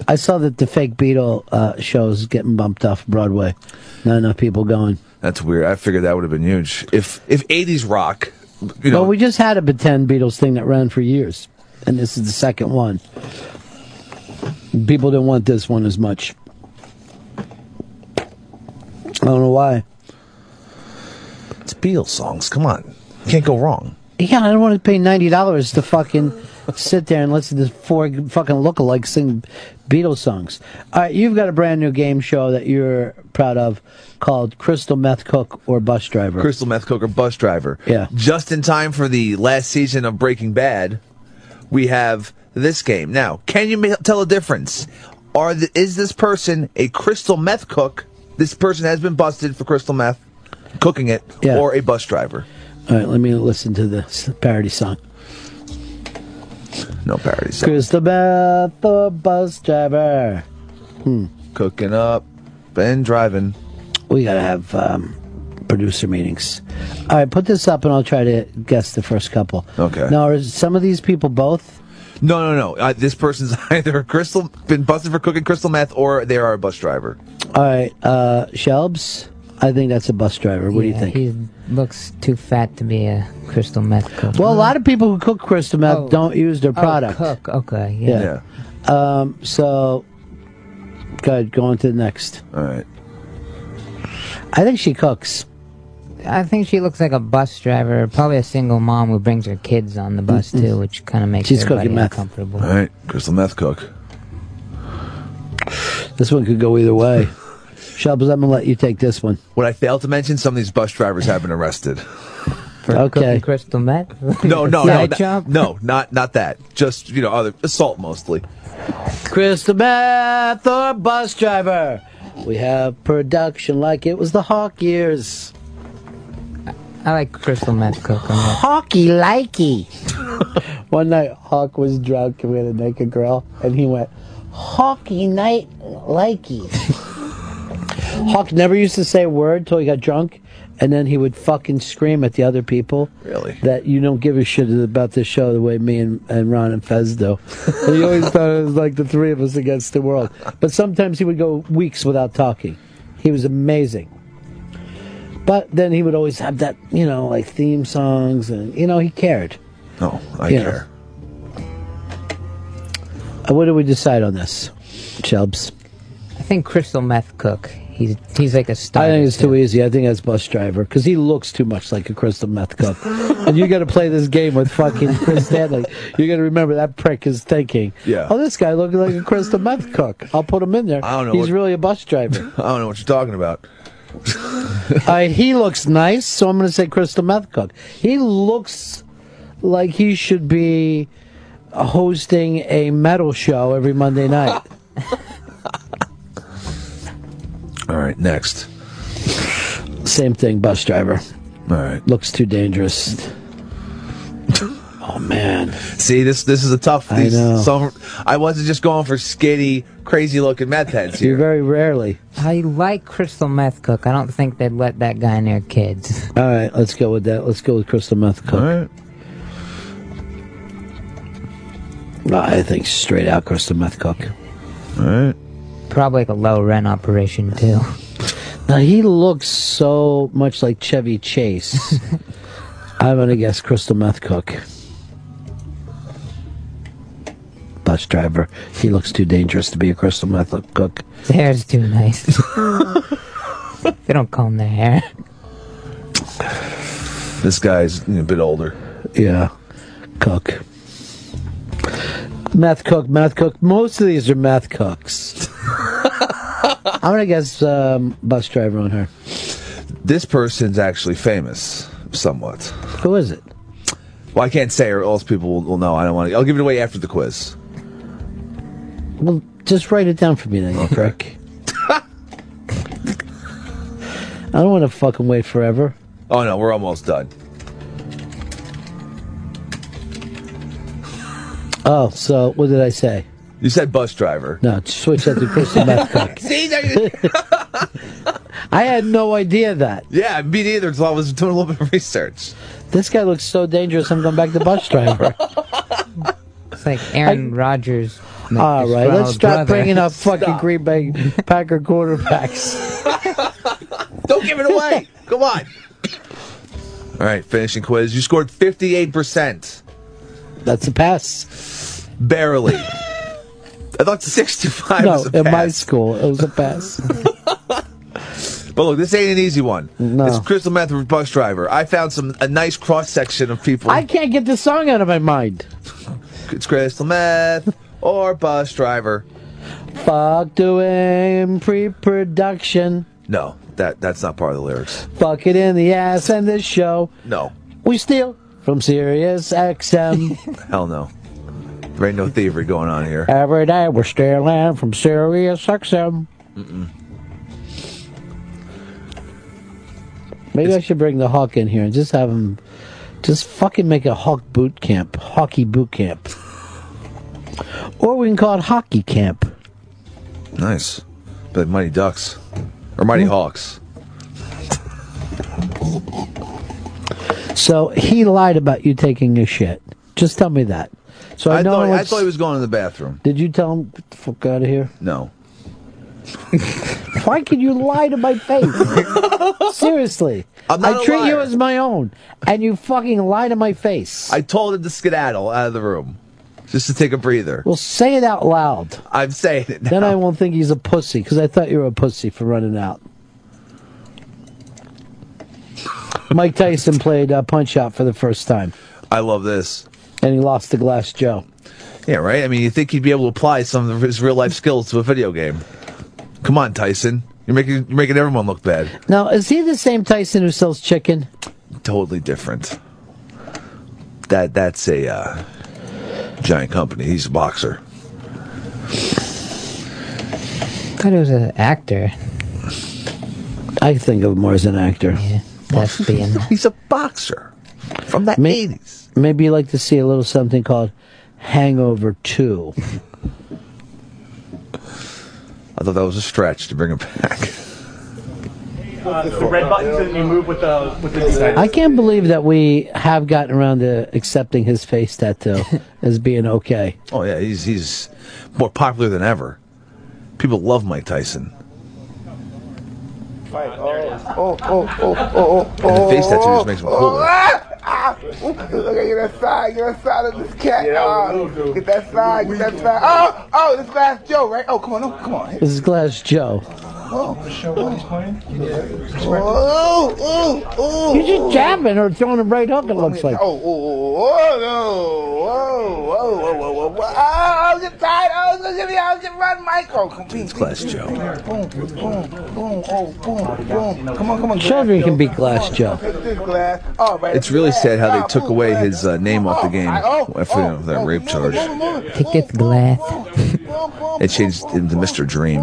I saw that the fake Beatle uh, shows getting bumped off Broadway. Not enough people going. That's weird. I figured that would have been huge. If if '80s rock, you know, well, we just had a pretend Beatles thing that ran for years, and this is the second one. People didn't want this one as much. I don't know why. it's Beatles songs. Come on, can't go wrong. Yeah, I don't want to pay ninety dollars to fucking sit there and listen to four fucking lookalikes sing Beatles songs. All right, you've got a brand new game show that you're proud of called Crystal Meth Cook or Bus Driver. Crystal meth cook or bus driver. Yeah. Just in time for the last season of Breaking Bad, we have this game. Now, can you tell a difference? Are the, is this person a crystal meth cook? This person has been busted for crystal meth, cooking it, Yeah. or a bus driver. All right, let me listen to the parody song. No parody song. Crystal Meth or Bus Driver. Hmm. Cooking up and driving. We gotta have um, producer meetings. All right, put this up and I'll try to guess the first couple. Okay. Now, are some of these people both? No, no, no. Uh, this person's either a crystal been busted for cooking crystal meth, or they are a bus driver. All right, uh, Shelbs. I think that's a bus driver. What do you think? He looks too fat to be a crystal meth cook. Well, a lot of people who cook crystal meth Oh. don't use their Oh, product. cook. Okay. Yeah. Yeah. Um, so, good. Go on to the next. All right. I think she cooks. I think she looks like a bus driver, probably a single mom who brings her kids on the bus Mm-mm. too, which kind of makes She's everybody cooking meth. uncomfortable. All right, crystal meth cook. This one could go either way. Shelbs, I'm gonna let you take this one. What I failed to mention, some of these bus drivers have been arrested. For Okay. crystal meth. No, no, no, Side not- no, not not that. Just you know, other assault mostly. Crystal meth or bus driver. We have production like it was the Hawk years. I like crystal meth cook. I'm Hawky likey. One night, Hawk was drunk and we had a naked girl, and he went, Hawky night likey. Hawk never used to say a word till he got drunk, and then he would fucking scream at the other people. Really? That you don't give a shit about this show the way me and, and Ron and Fez do. and he always thought it was like the three of us against the world. But sometimes he would go weeks without talking. He was amazing. But then he would always have that, you know, like theme songs, and you know, he cared. No, I You care. Uh, what do we decide on this, Chubbs? I think crystal meth cook. He's he's like a star. I think it's too easy. I think that's bus driver because he looks too much like a crystal meth cook. and you got to play this game with fucking Chris Stanley. You got to remember that prick is thinking, Yeah. "Oh, this guy looking like a crystal meth cook. I'll put him in there. I don't know He's what- really a bus driver." I don't know what you're talking about. All right, uh, he looks nice, so I'm going to say crystal meth cook. He looks like he should be hosting a metal show every Monday night. All right, next. Same thing, bus driver. All right. Looks too dangerous. oh man. See, this this is a tough. I These, know. Some, I wasn't just going for skinny, crazy looking meth heads You very rarely. I like crystal meth cook. I don't think they'd let that guy near kids. All right, let's go with that. Let's go with crystal meth cook. All right. I think straight out crystal meth cook. All right. Probably like a low rent operation too. Now he looks so much like Chevy Chase. I'm gonna guess crystal meth cook. Bus driver. He looks too dangerous to be a crystal meth cook. His hair's too nice. they don't comb their hair. This guy's a bit older. Yeah. Cook. Meth cook, meth cook. Most of these are meth cooks. I'm gonna guess um, bus driver on her. This person's actually famous, somewhat. Who is it? Well, I can't say, or else people will, will know. I don't want to. I'll give it away after the quiz. Well, just write it down for me then, you prick. I don't want to fucking wait forever. Oh no, we're almost done. Oh, so what did I say? You said bus driver. No, switch that to crystal meth cook. See, there you- I had no idea that. yeah, me neither. Until I was doing a little bit of research. This guy looks so dangerous. I'm going back to bus driver. It's like Aaron Rodgers. All right, let's His stop brother. bringing up fucking Green Bay Packer quarterbacks. Don't give it away. Come on. All right, finishing quiz. You scored fifty-eight percent. That's a pass. Barely. I thought sixty-five no, was a in my school, it was a pass. But look, this ain't an easy one. No. It's crystal meth with bus driver. I found some a nice cross section of people. I can't get this song out of my mind. It's crystal meth or bus driver. Fuck doing pre-production. No, that that's not part of the lyrics. Fuck it in the ass and this show. No, We steal from Sirius XM. hell no. There ain't no thievery going on here. Every day we're stealing from Sirius XM. Mm-mm. Maybe I should bring the Hawk in here and just have him, just fucking make a Hawk boot camp, hockey boot camp. Or we can call it hockey camp. Nice. But Mighty Ducks. Or Mighty hmm. Hawks. So he lied about you taking a shit. Just tell me that. So I, I, know thought, I thought he was going to the bathroom. Did you tell him get the fuck out of here? No. Why can you lie to my face? Seriously. I'm not I treat you liar. as my own, and you fucking lie to my face. I told him to skedaddle out of the room. Just to take a breather. Well, say it out loud. I'm saying it now. Then I won't think he's a pussy, because I thought you were a pussy for running out. Mike Tyson played uh, Punch Out for the first time, I love this. and he lost to Glass Joe. Yeah, right? I mean, you think he'd be able to apply some of his real life skills to a video game. Come on, Tyson. You're making you're making everyone look bad. Now, is he the same Tyson who sells chicken? Totally different. That that's a uh, giant company. He's a boxer. thought he was an actor. I think of him more as an actor. Thespian. He's a boxer from the May- 80s. Maybe you'd like to see a little something called Hangover 2. I thought that was a stretch to bring him back. Uh, the red buttons and you move with the with the. I can't believe that we have gotten around to accepting his face tattoo as being okay. Oh yeah, he's he's more popular than ever. People love Mike Tyson. Oh, oh, oh, oh, oh, oh. And the face tattoo just makes him cooler. Ah, ah, ooh, look at that side, get that side of this cat. oh, get that side, get that side. Oh, oh, this Glass Joe, right? Oh, come on, no, come on. This is Glass Joe. Oh, oh, oh, oh. You're just jabbing or throwing a right hook, it looks like. Oh, oh, oh, no. Whoa, whoa, whoa, whoa, whoa, whoa. Oh, I'm getting tired. Oh, look at me. I'm getting run, Michael. Come, It's Glass Joe. Boom, boom, boom, oh, boom, boom. Come on, come on. Children can beat Glass Joe. Take this glass. Oh, right. It's really sad how they took away his uh, name off the game after you know, that rape charge. Take this glass. It changed into Mr. Dream.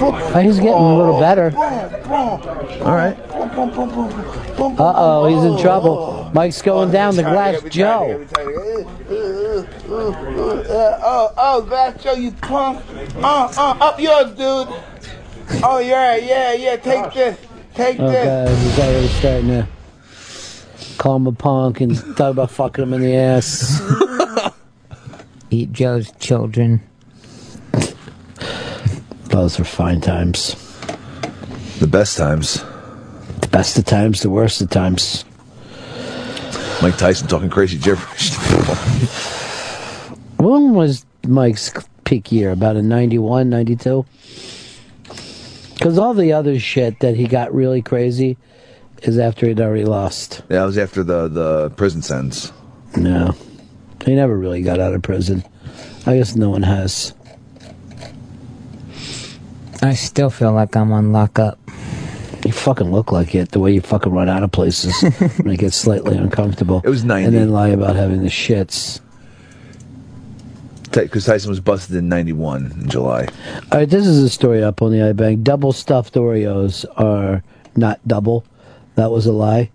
Oh, he's getting a little better. All right. Uh oh, he's in trouble. Mike's going down the Glass Joe. Oh, oh, Glass Joe, you punk. Uh, uh, up yours, dude. Oh, yeah, yeah, yeah. Take this. Take Oh this. god, he's already starting to call him a punk and talk about fucking him in the ass. Eat Joe's children. Those were fine times. The best times. The best of times, the worst of times. Mike Tyson talking crazy gibberish. When was Mike's peak year? About in 91, 92? Because all the other shit that he got really crazy is after he'd already lost. yeah, that was after the, the prison sentence. No. He never really got out of prison. I guess no one has. I still feel like I'm on lockup. You fucking look like it, the way you fucking run out of places when it gets slightly uncomfortable. It was 90. And then lie about having the shits. Because Tyson was busted in 91 in July. All right, this is a story up on the iBang. Double stuffed Oreos are not double. That was a lie.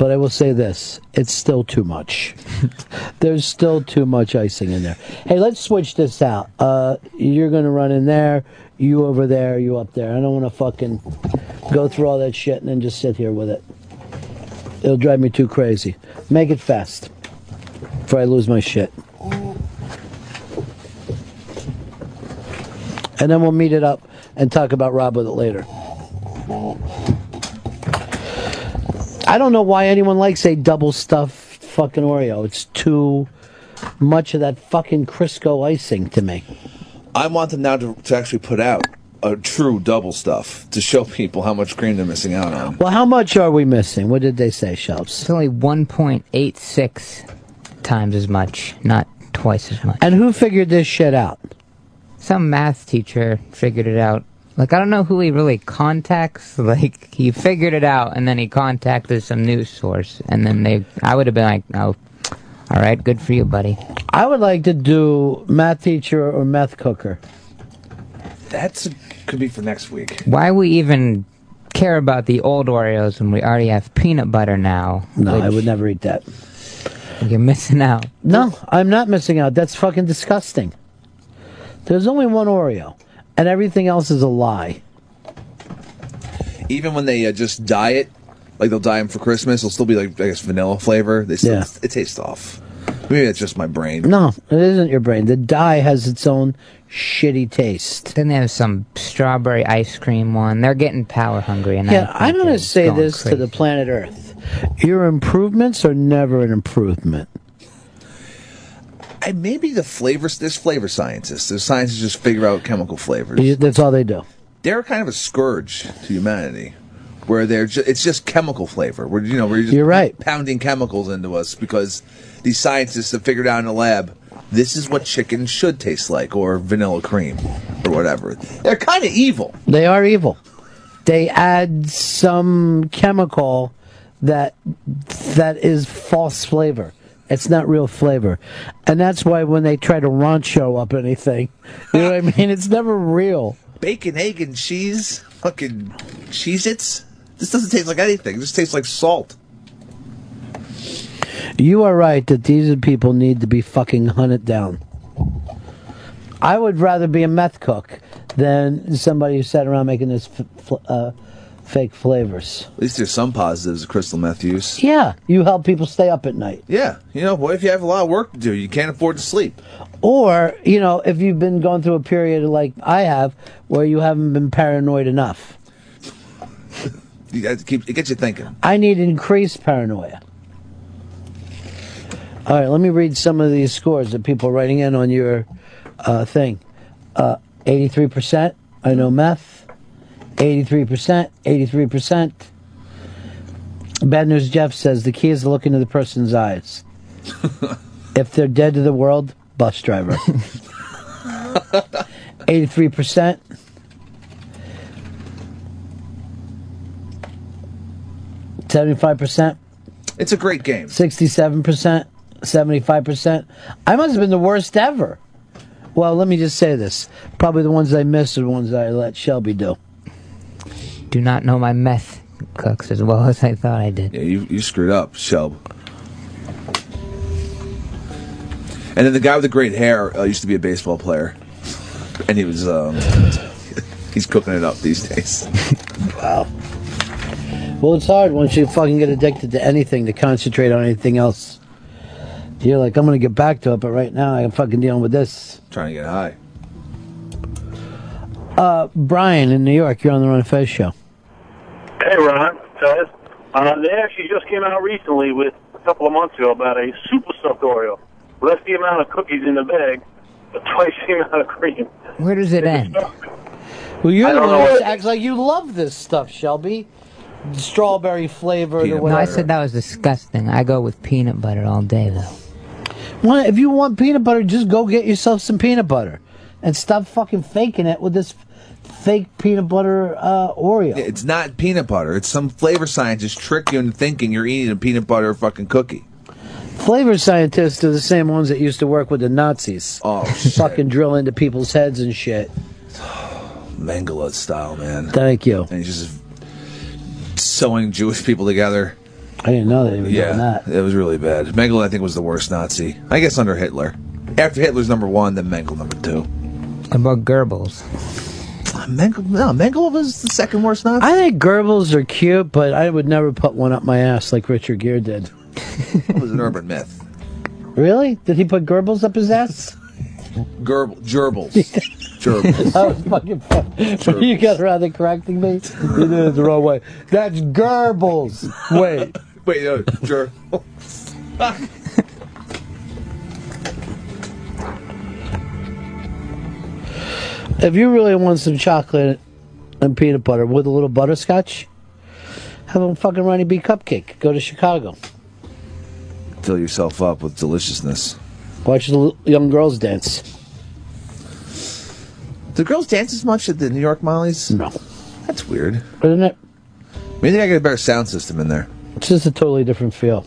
But I will say this it's still too much. There's still too much icing in there. Hey, let's switch this out. Uh, you're going to run in there, you over there, you up there. I don't want to fucking go through all that shit and then just sit here with it. It'll drive me too crazy. Make it fast before I lose my shit. And then we'll meet it up and talk about Rob with it later. I don't know why anyone likes a double stuffed fucking Oreo. It's too much of that fucking Crisco icing to me. I want them now to, to actually put out a true double stuff to show people how much cream they're missing out on. Well, how much are we missing? What did they say, Shelbs? It's only 1.86 times as much, not twice as much. And who figured this shit out? Some math teacher figured it out. Like I don't know who he really contacts. Like he figured it out, and then he contacted some news source, and then they. I would have been like, oh, all right, good for you, buddy. I would like to do math teacher or meth cooker. That's could be for next week. Why we even care about the old Oreos when we already have peanut butter now? No, I would never eat that. You're missing out. No, I'm not missing out. That's fucking disgusting. There's only one Oreo, and everything else is a lie. Even when they uh, just dye it, like they'll dye them for Christmas, it'll still be like I guess vanilla flavor. They still, Yeah. it tastes off. Maybe it's just my brain. No, it isn't your brain. The dye has its own shitty taste. Then they have some strawberry ice cream one. They're getting power hungry, and Yeah, I I'm going to say going this crazy. to the planet Earth. Your improvements are never an improvement. I maybe the flavors. There's flavor scientists. There's scientists just figure out chemical flavors. That's all they do. They're kind of a scourge to humanity, where they're ju- it's just chemical flavor. Where you know we're just You're right. pounding chemicals into us because these scientists have figured out in the lab this is what chicken should taste like, or vanilla cream, or whatever. They're kind of evil. They are evil. They add some chemical that that is false flavor. It's not real flavor. And that's why when they try to rancho up anything, you know what I mean? It's never real. Bacon, egg, and cheese, fucking Cheez Its. This doesn't taste like anything. This tastes like salt. You are right that these people need to be fucking hunted down. I would rather be a meth cook than somebody who sat around making this fl- uh, fake flavors. At least there's some positives of crystal meth use. Yeah, you help people stay up at night. Yeah, you know, boy, if you have a lot of work to do, you can't afford to sleep. Or, you know, if you've been going through a period like I have where you haven't been paranoid enough. You to keep. It gets you thinking. I need increased paranoia. All right, let me read some of these scores that people are writing in on your uh, thing. Uh, 83%, I know meth. 83%, 83%. Bad News Jeff says the key is to look into the person's eyes. if they're dead to the world, bus driver. 83%. Seventy-five percent. It's a great game. Sixty-seven percent. Seventy-five percent. I must have been the worst ever. Well, let me just say this: probably the ones I missed are the ones I let Shelby do. Do not know my meth cooks as well as I thought I did. Yeah, you, you screwed up, Shelb. And then the guy with the great hair uh, used to be a baseball player, and he was um, he's cooking it up these days. wow. Well, it's hard once you fucking get addicted to anything to concentrate on anything else. You're like, I'm gonna get back to it, but right now I'm fucking dealing with this. Trying to get high. Uh, Brian in New York, you're on the Ron Fez show. Hey, Ron, Fez. Uh, they actually just came out recently with a couple of months ago about a super stuffed Oreo. Less the amount of cookies in the bag, but twice the amount of cream. Where does it end? Well, you're the one know who acts like you love this stuff, Shelby. Strawberry flavored or No, whatever. I said that was disgusting. I go with peanut butter all day, though. Well, if you want peanut butter, just go get yourself some peanut butter, and stop fucking faking it with this fake peanut butter uh, Oreo. It's not peanut butter. It's some flavor scientist trick you into thinking you're eating a peanut butter fucking cookie. Flavor scientists are the same ones that used to work with the Nazis. Oh, fucking drill into people's heads and shit. Mengele style, man. Thank you. And he's just sewing Jewish people together. I didn't know they were yeah, doing that. it was really bad. Mengele, I think, was the worst Nazi. I guess under Hitler. After Hitler's number one, then Mengele number two. About Goebbels? Mengele, no, Mengele was the second worst Nazi. I think Goebbels are cute, but I would never put one up my ass like Richard Gere did. It was an urban myth. Really? Did he put Goebbels up his ass? Gerbil, gerbils. gerbils. that was fucking fun. You got around to correcting me? You did it the wrong way. That's Goebbels. Wait. Wait, no, ger. If you really want some chocolate and peanut butter with a little butterscotch, have a fucking Ronnie B cupcake. Go to Chicago. Fill yourself up with deliciousness. Watch the young girls dance. Do girls dance as much at the New York Mollies? No. That's weird. Isn't it? Maybe I get a better sound system in there. It's just a totally different feel.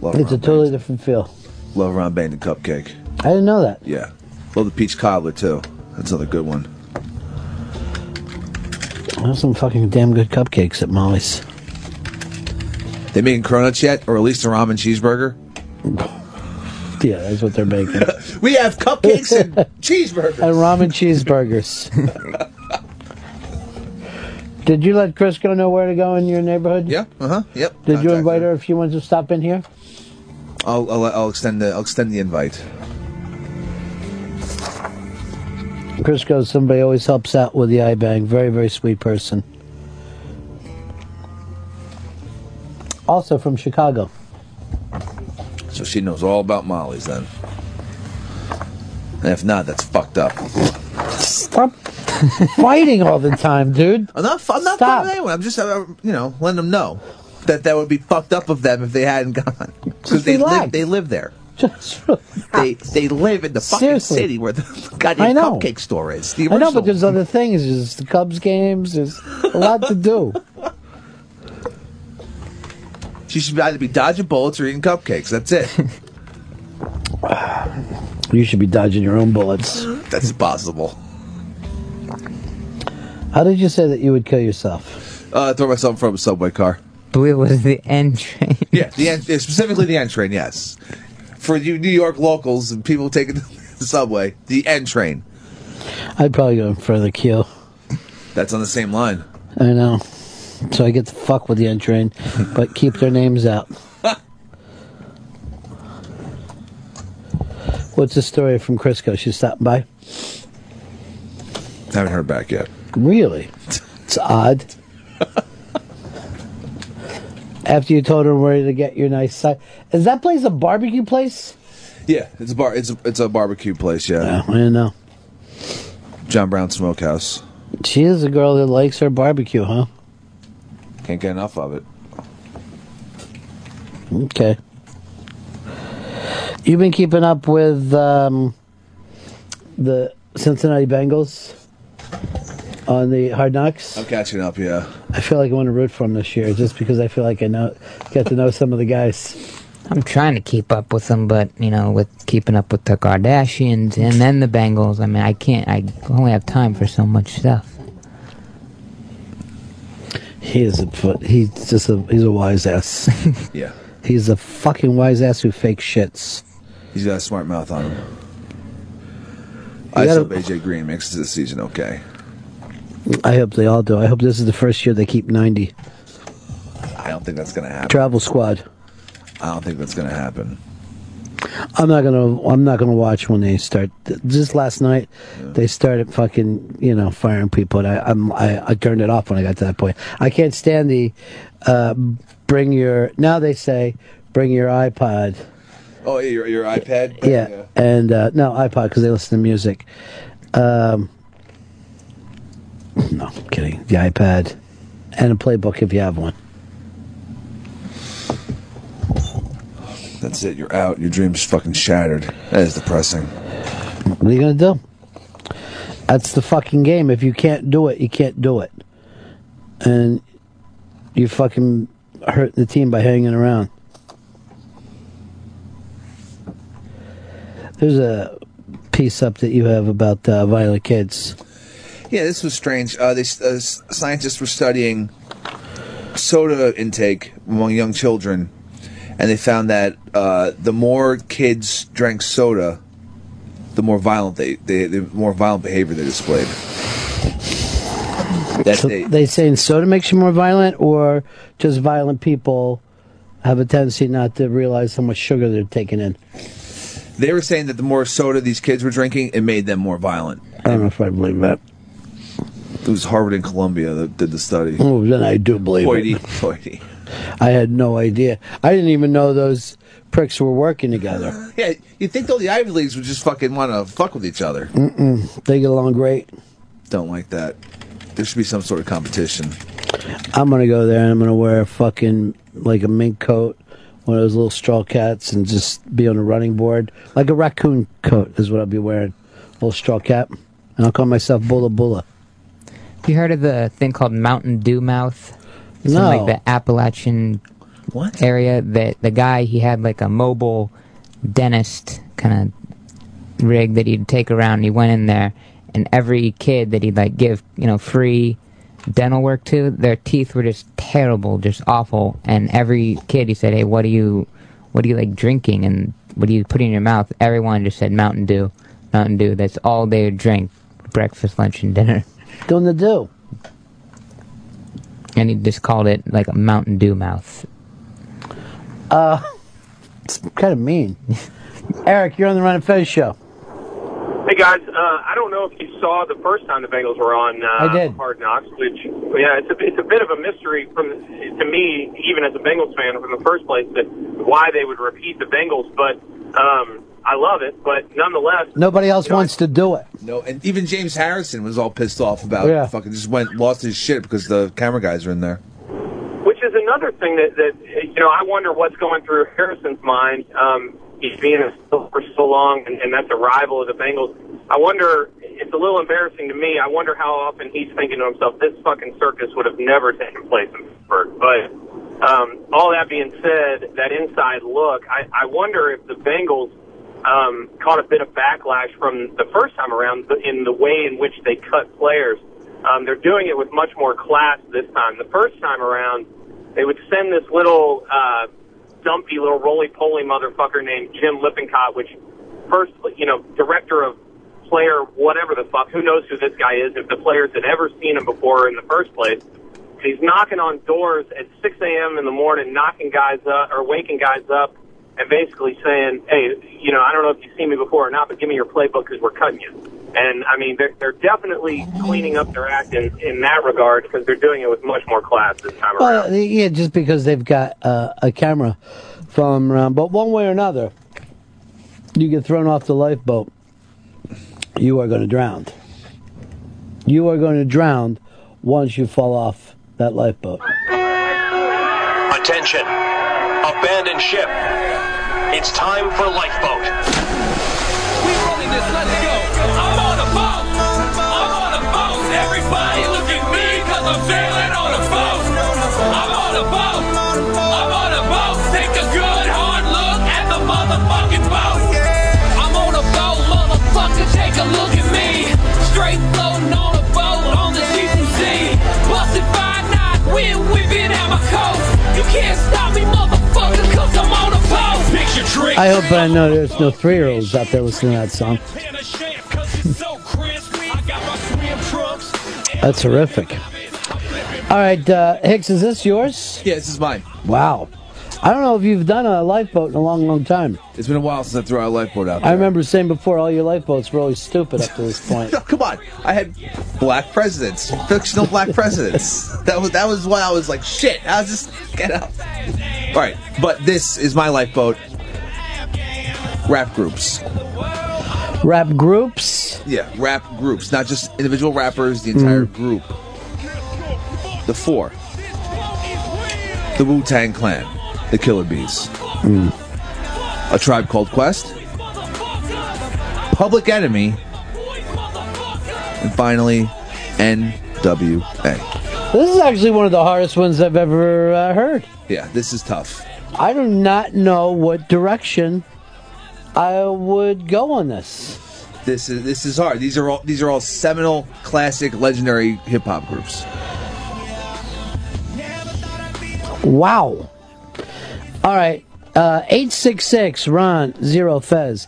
Love It's a totally different feel. Love Ron Band and Cupcake. I didn't know that. Yeah. Love the peach cobbler too. That's another good one. There's some fucking damn good cupcakes at Molly's. They making cronuts yet, or at least a ramen cheeseburger? Yeah, that's what they're making. We have cupcakes and cheeseburgers. and ramen cheeseburgers. Did you let Crisco know where to go in your neighborhood? Yeah. Uh huh. Yep. Did you invite her if she wants to stop in here? I'll, I'll I'll extend the I'll extend the invite. Crisco, somebody always helps out with the iBang. Very, very sweet person. Also from Chicago. So she knows all about Molly's then. And if not, that's fucked up. Stop fighting all the time, dude. I'm not. I'm not Stop. fucking anyone. I'm just, uh, you know, letting them know that that would be fucked up of them if they hadn't gone because they relax. live. They live there. they they live in the fucking Seriously. city where the goddamn cupcake store is. The I know, original. but there's other things. There's the Cubs games. There's a lot to do. She should either be dodging bullets or eating cupcakes. That's it. You should be dodging your own bullets. That's impossible. How did you say that you would kill yourself? Uh, throw myself from a subway car. Believe it was the N train. Yeah, the end, yeah, specifically the N train. Yes, for you New York locals and people taking the subway, the N train. I'd probably go in front of the Q. That's on the same line. I know. So I get to fuck with the N train, but keep their names out. What's the story from Crisco? She's stopping by? Haven't heard back yet. Really? It's odd. After you told her where to get your nice side. Is that place a barbecue place? Yeah, it's a bar. It's a, it's a barbecue place. Yeah, I know. John Brown Smokehouse. She is a girl that likes her barbecue, huh? Can't get enough of it. Okay. You've been keeping up with um, the Cincinnati Bengals on the Hard Knocks. I'm catching up. Yeah. I feel like I want to root for them this year, just because I feel like I know get to know some of the guys. I'm trying to keep up with them, but you know, with keeping up with the Kardashians and then the Bengals, I mean, I can't. I only have time for so much stuff. He is a fu- he's just a he's a wise ass. Yeah. He's a fucking wise ass who fakes shits. He's got a smart mouth on him. You I gotta- hope AJ Green makes it this season okay. I hope they all do. I hope this is the first year they keep ninety. I don't think that's gonna happen. Travel squad. I don't think that's gonna happen. I'm not gonna. I'm not gonna watch when they start. Just last night, they started fucking, you know, firing people. And I, I'm, I, I turned it off when I got to that point. I can't stand the, uh, bring your. Now they say, bring your iPod. Oh, your your iPad. Yeah, and uh, no iPod because they listen to music. Um, no, I'm kidding. The iPad and a playbook if you have one. That's it. You're out. Your dream's fucking shattered. That is depressing. What are you gonna do? That's the fucking game. If you can't do it, you can't do it, and you fucking hurt the team by hanging around. There's a piece up that you have about uh, violent kids. Yeah, this was strange. Uh, they, uh, scientists were studying soda intake among young children, and they found that uh, the more kids drank soda, the more violent they, they the more violent behavior they displayed. That So they, they saying soda makes you more violent, or just violent people have a tendency not to realize how much sugar they're taking in. they were saying that the more soda these kids were drinking, it made them more violent. I don't know if I believe that. It was Harvard and Columbia that did the study. Oh, then I do believe Hoity, it. hoity. I had no idea. I didn't even know those pricks were working together. Yeah, you think though the Ivy Leagues would just fucking want to fuck with each other? Mm-mm. They get along great. Don't like that. There should be some sort of competition. I'm gonna go there and I'm gonna wear a fucking like a mink coat one of those little straw cats, and just be on a running board like a raccoon coat is what I'll be wearing, A little straw cap, and I'll call myself Boola Boola. You heard of the thing called Mountain Dew Mouth? It's No. in like the Appalachian what area. That the guy he had like a mobile dentist kind of rig that he'd take around. He went in there, and every kid that he'd like give you know free dental work to, their teeth were just terrible, just awful. And every kid he said, "Hey, what do you, what do you like drinking, and what do you put in your mouth?" Everyone just said Mountain Dew, Mountain Dew. That's all they would drink, breakfast, lunch, and dinner. Doing the dew. And he just called it like a Mountain Dew mouth. Uh, it's kind of mean. Eric, you're on the Ron and Fez show. Hey guys, uh, I don't know if you saw the first time the Bengals were on uh, I did. Hard Knocks, which yeah, it's a it's a bit of a mystery from to me, even as a Bengals fan from the first place, that why they would repeat the Bengals. But um, I love it. But nonetheless, Nobody else wants to do it. No, and even James Harrison was all pissed off about Yeah. fucking just went lost his shit because the camera guys are in there. which is another thing that that you know I wonder what's going through Harrison's mind. Um, he's being a Steelers for so long, and, and that's a rival of the Bengals. I wonder. It's a little embarrassing to me. I wonder how often he's thinking to himself, "This fucking circus would have never taken place in Pittsburgh." But um, all that being said, that inside look, I, I wonder if the Bengals um, caught a bit of backlash from the first time around in the way in which they cut players. Um, they're doing it with much more class this time. The first time around, they would send this little uh, dumpy little roly-poly motherfucker named Jim Lippincott, which first, you know, director of player whatever the fuck, who knows who this guy is, if the players had ever seen him before in the first place. He's knocking on doors at 6 a.m. in the morning, knocking guys up or waking guys up, and basically saying, "Hey, you know, I don't know if you've seen me before or not, but give me your playbook because we're cutting you." And I mean, they're they're definitely cleaning up their act in in that regard because they're doing it with much more class this time around. Well, yeah, just because they've got uh, a camera following around. But one way or another, you get thrown off the lifeboat, you are going to drown. You are going to drown once you fall off that lifeboat. Attention. Abandon ship. It's time for lifeboat. I'm on a boat. I'm on a boat. Everybody look at me cause I'm I hope I know there's no three year olds out there listening to that song. That's horrific. All right, uh, Hicks, is this yours? Yeah, this is mine. Wow. I don't know if you've done a lifeboat in a long, long time. It's been a while since I threw out a lifeboat out I remember saying before all your lifeboats were always stupid up to this point. No, come on. I had black presidents, fictional black presidents. That was that was why I was like, shit. How's this get out? All right, but this is my lifeboat. Rap groups. Rap groups? Yeah, rap groups, not just individual rappers. The entire Mm. group. The four. The Wu Tang Clan, the Killer Bees, Mm. a tribe called Quest, Public Enemy, and finally N.W.A. This is actually one of the hardest ones I've ever uh, heard. Yeah, this is tough. I do not know what direction I would go on this. This is this is hard. These are all these are all seminal, classic, legendary hip hop groups. Wow. All right. Uh, 866 Ron Zero Fez.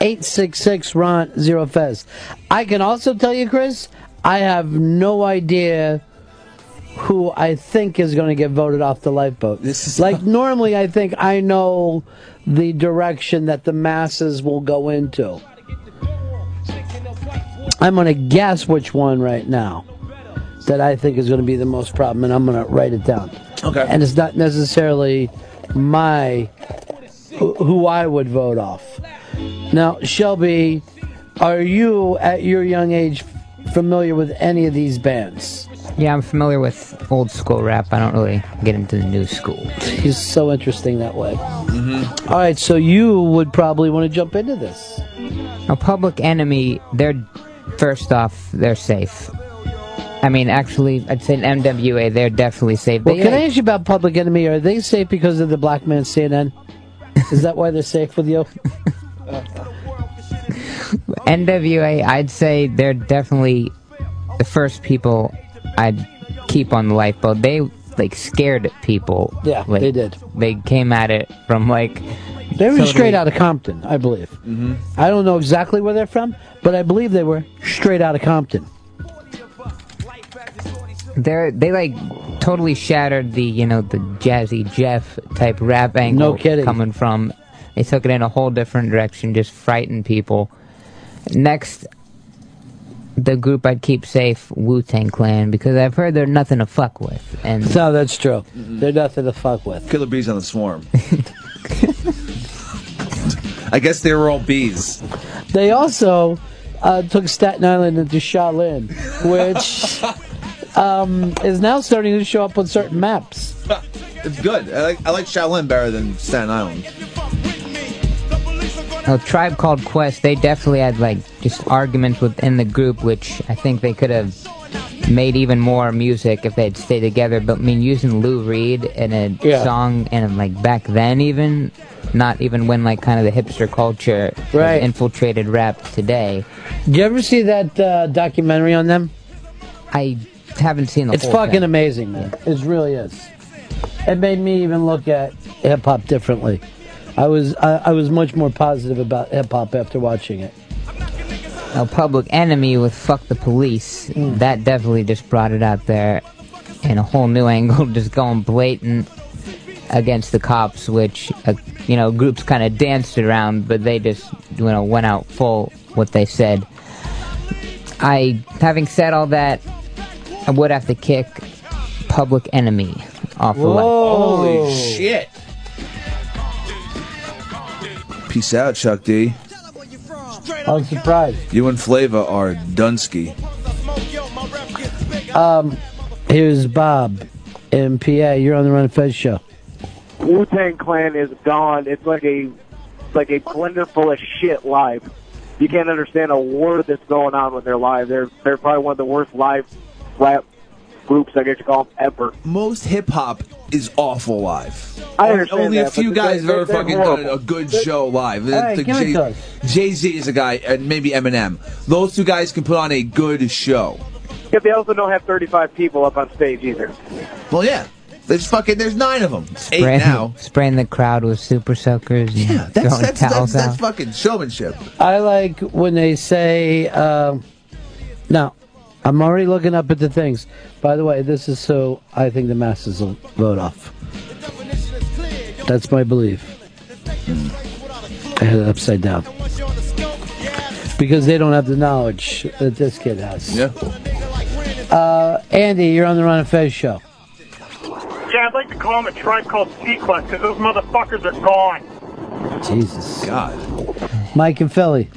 866 Ron Zero Fez. I can also tell you, Chris, I have no idea who I think is going to get voted off the lifeboat. This is like normally I think I know the direction that the masses will go into. I'm going to guess which one right now that I think is going to be the most problem, and I'm going to write it down. Okay. And it's not necessarily my who, who I would vote off. Now, Shelby, are you at your young age familiar with any of these bands? Yeah, I'm familiar with old school rap. I don't really get into the new school. He's so interesting that way. Mm-hmm. right, so you would probably want to jump into this. A Public Enemy, they're first off, they're safe. I mean, actually, I'd say an NWA, they're definitely safe. Well, They, can I ask you about Public Enemy? Are they safe because of the black man CNN? Is that why they're safe with you? NWA, I'd say they're definitely the first people I'd keep on the lifeboat. They like scared people. Yeah, like, they did. They came at it from like. They were totally- straight out of Compton, I believe. Mm-hmm. I don't know exactly where they're from, but I believe they were straight out of Compton. They're they like totally shattered the you know the Jazzy Jeff type rap angle. No kidding. Coming from, they took it in a whole different direction, just frightened people. Next, the group I'd keep safe, Wu Tang Clan, because I've heard they're nothing to fuck with. And No, that's true. They're nothing to fuck with. Killer bees on the swarm. I guess they were all bees. They also uh, took Staten Island into Shaolin, which um, is now starting to show up on certain maps. It's good. I like I like Shaolin better than Staten Island. A tribe called Quest, they definitely had like just arguments within the group, which I think they could have made even more music if they'd stayed together. But I mean, using Lou Reed in a Yeah. song and like back then, even not even when like kind of the hipster culture Right. infiltrated rap today. Do you ever see that uh, documentary on them? I haven't seen the It's fucking thing. amazing, man. It really is. It made me even look at hip hop differently. I was I, I was much more positive about hip hop after watching it. A Public Enemy with "Fuck the Police." Mm. That definitely just brought it out there in a whole new angle, just going blatant against the cops, which uh, you know groups kind of danced around, but they just you know went out full what they said. I, having said all that, I would have to kick Public Enemy off the left. Holy shit! Peace out, Chuck D. I'm surprised. You and Flava are Dunsky. Um, here's Bob MPA. You're on the Run Fez show. Wu Tang Clan is gone. It's like a like a blender full of shit live. You can't understand a word that's going on when they're live. They're they're probably one of the worst live rap groups I guess you call them ever. Most hip hop is awful live. I Only- understand Only a few guys they're- have ever they're fucking done a good show live. Hey, give it. Jay Z is a guy, and maybe Eminem. Those two guys can put on a good show. Yet they also don't have 35 people up on stage either. Well, yeah. There's fucking there's nine of them. Eight Spraying, now. spraying the crowd with super soakers and That's throwing that's, towels that's, out. that's fucking showmanship. I like when they say, uh, no, I'm already looking up at the things. By the way, this is so I think the masses will vote off. That's my belief. I had it upside down. Because they don't have the knowledge that this kid has. Yeah. Uh, Andy, you're on the Ron and Fez show. Yeah, I'd like to call them a tribe called Sequest because those motherfuckers are gone. Jesus. God. Mike and Philly.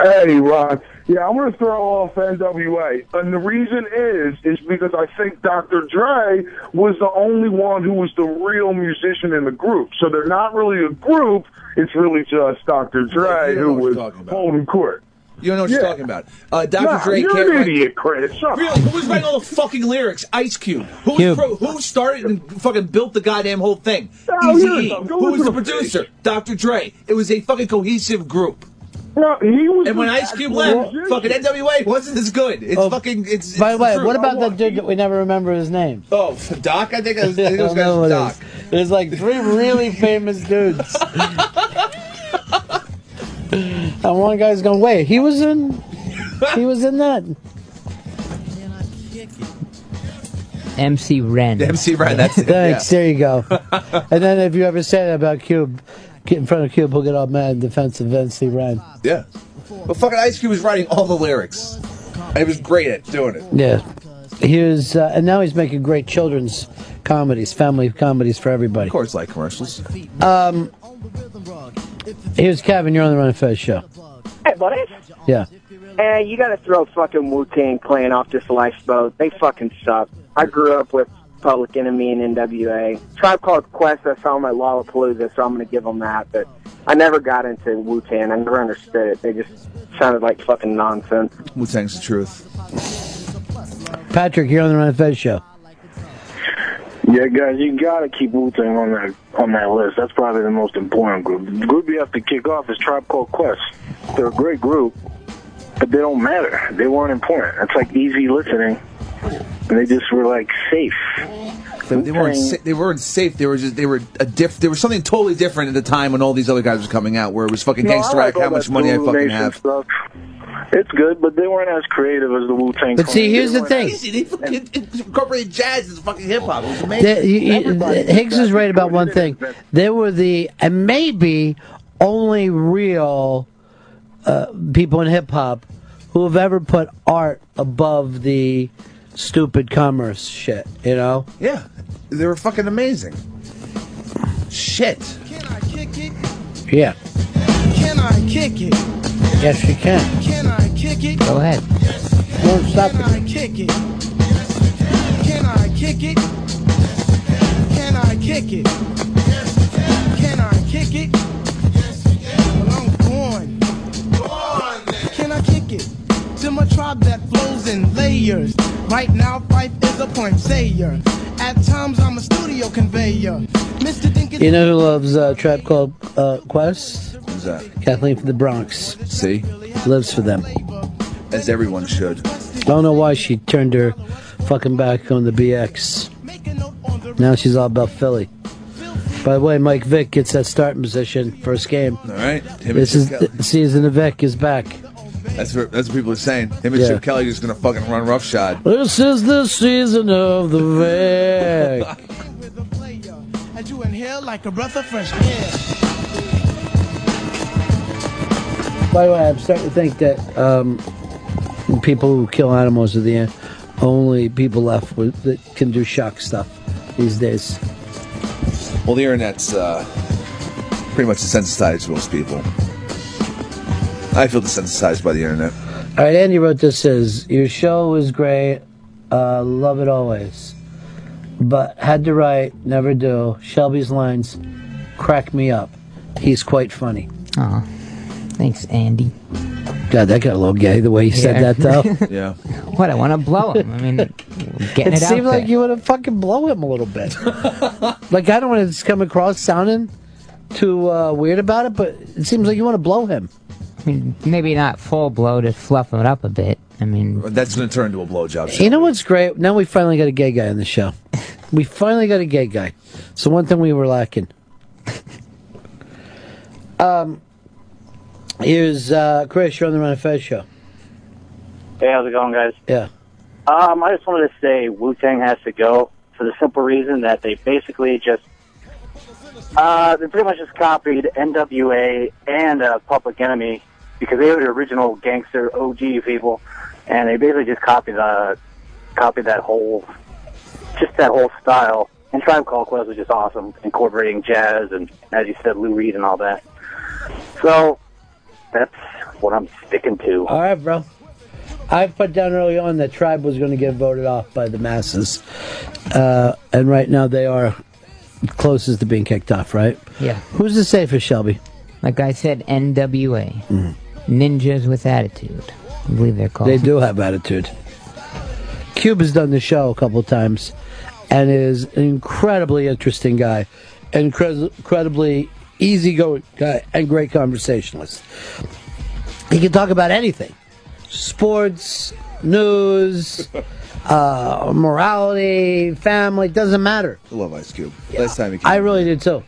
Hey, Ron. Yeah, I'm going to throw off NWA. And the reason is, is because I think Dr. Dre was the only one who was the real musician in the group. So they're not really a group. It's really just Dr. Dre You who was talking about. holding court. You don't know what Yeah. you're talking about. Uh, Dr. Nah, Dre you're can't an write- idiot, Chris. Shut. Really? Who was writing all the fucking lyrics? Ice Cube. Who was Cube. pro- who started and fucking built the goddamn whole thing? Oh, Easy E. Who was the producer? Dr. Dre. It was a fucking cohesive group. No, he was and when Ice Cube actual left, musician. fucking NWA wasn't as good. It's Oh, fucking. It's. By the way, true. what about that dude that we never remember his name? Oh, Doc. I think it was, I think it was I know what it Doc. There's like three really famous dudes. and one guy's going, wait, he was in, he was in that. MC Ren. MC Ren. That's it. Thanks. There you go. and then if you ever say that about Cube, get in front of Cube, he'll get all mad in defense of NC Ren. Yeah. But fucking Ice Cube was writing all the lyrics. And he was great at doing it. Yeah. Here's uh, and now he's making great children's comedies, family comedies for everybody. Of course, like commercials. Um, here's Kevin. You're on the Run and Fez show. Hey, buddy. Yeah. Hey, you gotta throw fucking Wu Tang playing off this lifeboat. They fucking suck. I grew up with Public Enemy and NWA. Tribe Called Quest, I saw them at Lollapalooza, so I'm gonna give them that. But I never got into Wu Tang. I never understood it. They just sounded like fucking nonsense. Wu Tang's the truth. Patrick, you're on the Run and Fez show. Yeah, guys, you gotta keep Wu Tang on that on that list. That's probably the most important group. The group you have to kick off is Tribe Called Quest. They're a great group, but they don't matter. They weren't important. It's like easy listening, and they just were like safe. They, they weren't. Sa- they weren't safe. They were just. They were a diff. There was something totally different at the time when all these other guys were coming out, where it was fucking No, I gangster like act. How much money I fucking have. Stuff. It's good, but they weren't as creative as the Wu Tang. But see, here's the thing. They fucking incorporated jazz as fucking hip hop. It was amazing. The- you- you- Higgs is right about one thing. They were the and maybe only real uh, people in hip hop who have ever put art above the stupid commerce shit. You know? Yeah, they were fucking amazing. Shit. Yeah. Can I kick it? Yes, you can. Can I kick it? Go ahead. Won't stop Can I kick it? Can I kick it? Can I kick it? Can I kick it? To my tribe that flows in layers. Right now, Fife is a point sayer. At times, I'm a studio conveyor. Mr. Dinkins. You know who loves uh, Trap Called uh, Quest? Who's that? Kathleen from the Bronx. See, lives for them. As everyone should. I don't know why she turned her fucking back on the BX. Now she's all about Philly. By the way, Mike Vick gets that starting position first game. All right. Him and This is Kelly. the season of Vick is back. That's what that's what people are saying. Him and Yeah. Chip Kelly just gonna fucking run roughshod. This is the season of the Vic. As you inhale like a breath of fresh air. By the way, I'm starting to think that um, people who kill animals are the only people left with, that can do shock stuff these days. Well, the internet's uh, pretty much desensitized most people. I feel desensitized by the internet. All right, Andy wrote this says your show was great, uh, love it always, but had to write, never do. Shelby's lines crack me up. He's quite funny. Aw. Thanks, Andy. God, that got a little gay the way you said Yeah. that, though. yeah. What? I want to blow him. I mean, getting it it, out seemed like there. you want to fucking blow him a little bit. like I don't want to come across sounding too uh, weird about it, but it seems like you want to blow him. I mean, maybe not full blow to fluff it up a bit. I mean, That's going to turn into a blowjob. You know what's great? Now we finally got a gay guy on the show. we finally got a gay guy. So one thing we were lacking. um, here's uh, Chris. You're on the Run of Fez show. Hey, how's it going, guys? Yeah. Um, I just wanted to say Wu Tang has to go for the simple reason that they basically just uh, they pretty much just copied NWA and uh, Public Enemy because they were the original gangster OG people, and they basically just copied uh, copied that whole just that whole style. And Tribe Called Quest was just awesome, incorporating jazz and, as you said, Lou Reed and all that. So that's what I'm sticking to. All right, bro. I put down early on that Tribe was going to get voted off by the masses, uh, and right now they are closest to being kicked off. Right? Yeah. Who's the safest, Shelby? like I said, NWA. Ninjas with attitude. I believe they're called. They do have attitude. Cube has done the show a couple of times and is an incredibly interesting guy, incre- incredibly easygoing guy, and great conversationalist. He can talk about anything sports, news, uh, morality, family, doesn't matter. I love Ice Cube. Last time he came. I really did too.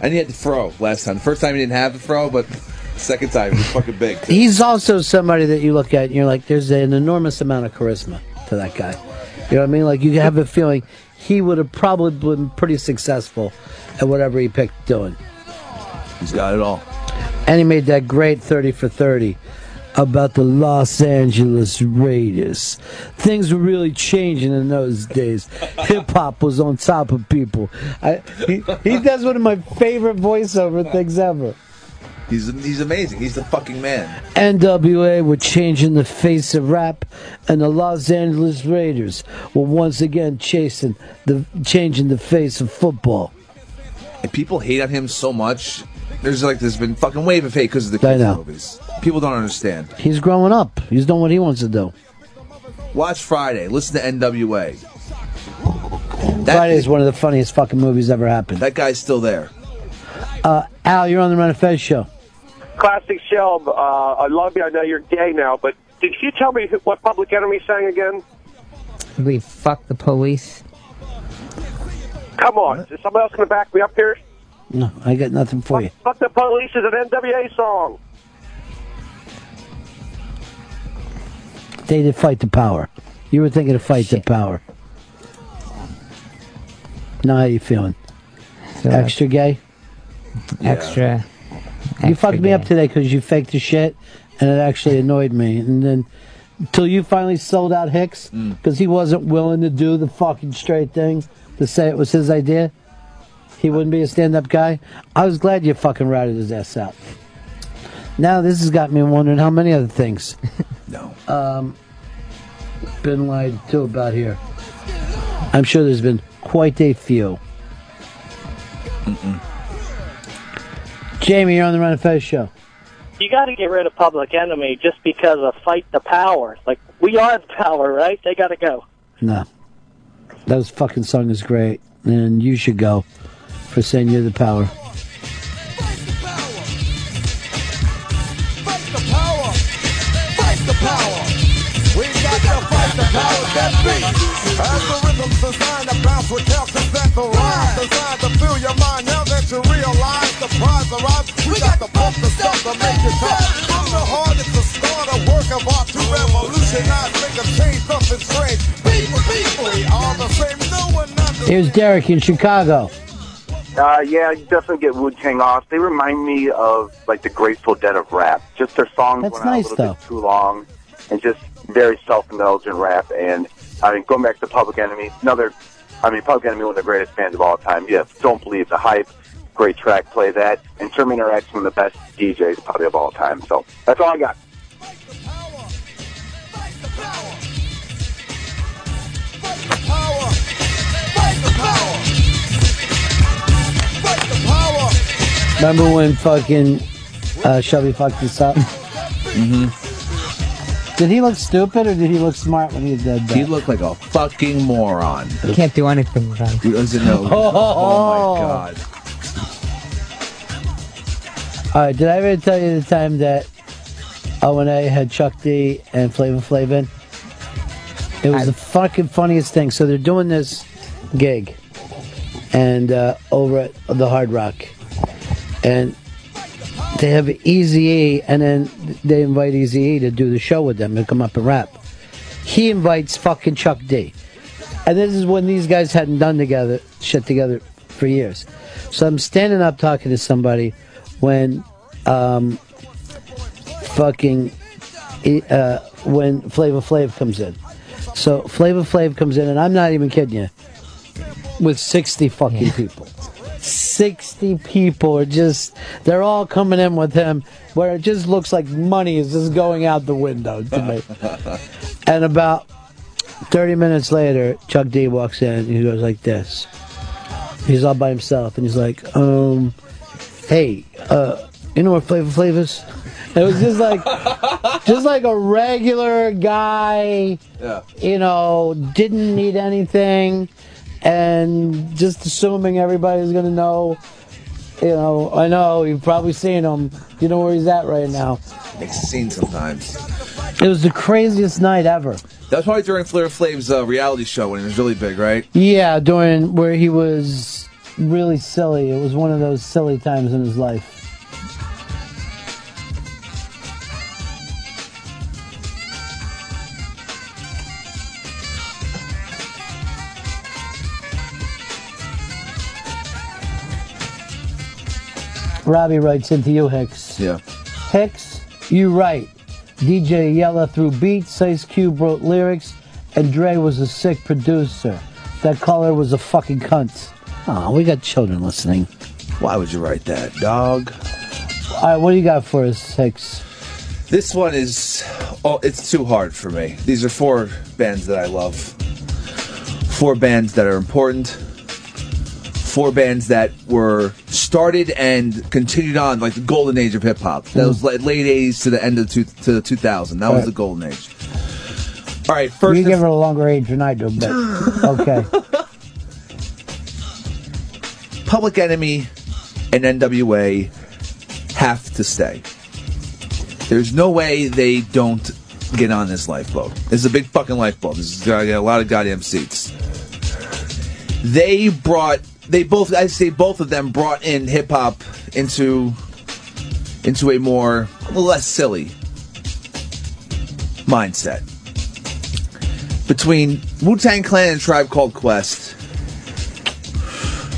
And he had the fro last time. The first time he didn't have the fro, but the second time he was fucking big. too. He's also somebody that you look at and you're like, there's an enormous amount of charisma to that guy. You know what I mean? Like you have a feeling he would have probably been pretty successful at whatever he picked doing. He's got it all. And he made that great 30 for 30 about the Los Angeles Raiders. Things were really changing in those days. Hip hop was on top of people. I, he, he does one of my favorite voiceover things ever. He's he's amazing. He's the fucking man. NWA were changing the face of rap, and the Los Angeles Raiders were once again chasing the changing the face of football. And people hate on him so much. There's like there's been fucking wave of hate because of the kids movies. People don't understand. He's growing up. He's doing what he wants to do. Watch Friday. Listen to NWA. Friday is one of the funniest fucking movies ever happened. That guy's still there. Uh, Al, you're on the Run of Fez show. Classic Shelb, uh, I love you. I know you're gay now, but did you tell me who- what Public Enemy sang again? We fuck the police. Come on, is somebody else going to back me up here? No, I got nothing for you. Fuck the Police is an NWA song. They did fight the power. You were thinking of fight the power. Now how you feeling? Extra gay? Extra. You fucked me up today because you faked the shit, and it actually annoyed me. And then, till you finally sold out Hicks, because he wasn't willing to do the fucking straight thing to say it was his idea. He wouldn't be a stand-up guy. I was glad you fucking routed his ass out. Now this has got me wondering how many other things. no. Um, been lied to about here. I'm sure there's been quite a few. Jamie, you're on the Run of Fez show. You got to get rid of Public Enemy just because of fight the power. Like we are the power, right? They got to go. No. That was fucking song is great. And you should go for saying you're the power. Fight the power. We got to fight the power that be. As the rhythm's designed to bounce with calculus that the rhyme designed to fill your mind. Now that you realize the prize arrives, we got to pump the stuff to make it tough. From the heart, it's a start, a work of art to revolutionize, make a change, something strange. People, people, we all the same. No one understands. Here's Derek in Chicago. Uh, yeah, you definitely get Wu Tang off. They remind me of like the Grateful Dead of rap. Just their songs That's went nice, out a little though. bit too long, and just very self-indulgent rap. And I mean, going back to Public Enemy, another. I mean, Public Enemy, one of the greatest bands of all time. Yes, don't believe the hype. Great track, play that. And Terminator X, one of the best DJs probably of all time. So that's all I got. Power. Fight the power. Fight the power. Remember when fucking uh, Shelby fucked this up? mm-hmm. Did he look stupid or did he look smart when he did that? He looked like a fucking moron. He can't do anything right. He doesn't know. Oh. oh my god. All right, did I ever tell you the time that O and A had Chuck D and Flavin Flavin? It was the fucking funniest thing. So they're doing this gig, and uh, over at the Hard Rock, and they have Easy E, and then they invite Easy E to do the show with them and come up and rap. He invites fucking Chuck D, and this is when these guys hadn't done together shit together for years. So I'm standing up talking to somebody when um, fucking uh, when Flavor Flav comes in. So Flavor Flav comes in, and I'm not even kidding you, with 60 fucking people. 60 people are just, they're all coming in with him, where it just looks like money is just going out the window to me. and about 30 minutes later, Chuck D walks in, and he goes like this. He's all by himself, and he's like, um, hey, uh, you know where Flavor Flavors? It was just like, just like a regular guy, Yeah. you know, didn't need anything, and just assuming everybody's gonna know. You know, I know you've probably seen him. You know where he's at right now. Makes a scene sometimes. It was the craziest night ever. That was probably during Flair Flav's uh, reality show when he was really big, right? Yeah, during where he was really silly. It was one of those silly times in his life. Robbie writes into you, Hicks. Yeah. Hicks, you write. DJ Yella threw beats, Ice Cube wrote lyrics, and Dre was a sick producer. That caller was a fucking cunt. Oh, we got children listening. Why would you write that, dog? All right, what do you got for us, Hicks? This one is, oh, it's too hard for me. These are four bands that I love. Four bands that are important. Four bands that were started and continued on like the golden age of hip hop. That was hmm. like late '80s to the end of two, to the 2000. That was the golden age. All right, first you give her a longer age than I do, but okay. Public Enemy and NWA have to stay. There's no way they don't get on this lifeboat. This is a big fucking lifeboat. This is got a lot of goddamn seats. They brought, they both, I say both of them brought in hip hop into, into a more, less silly mindset. Between Wu Tang Clan and Tribe Called Quest,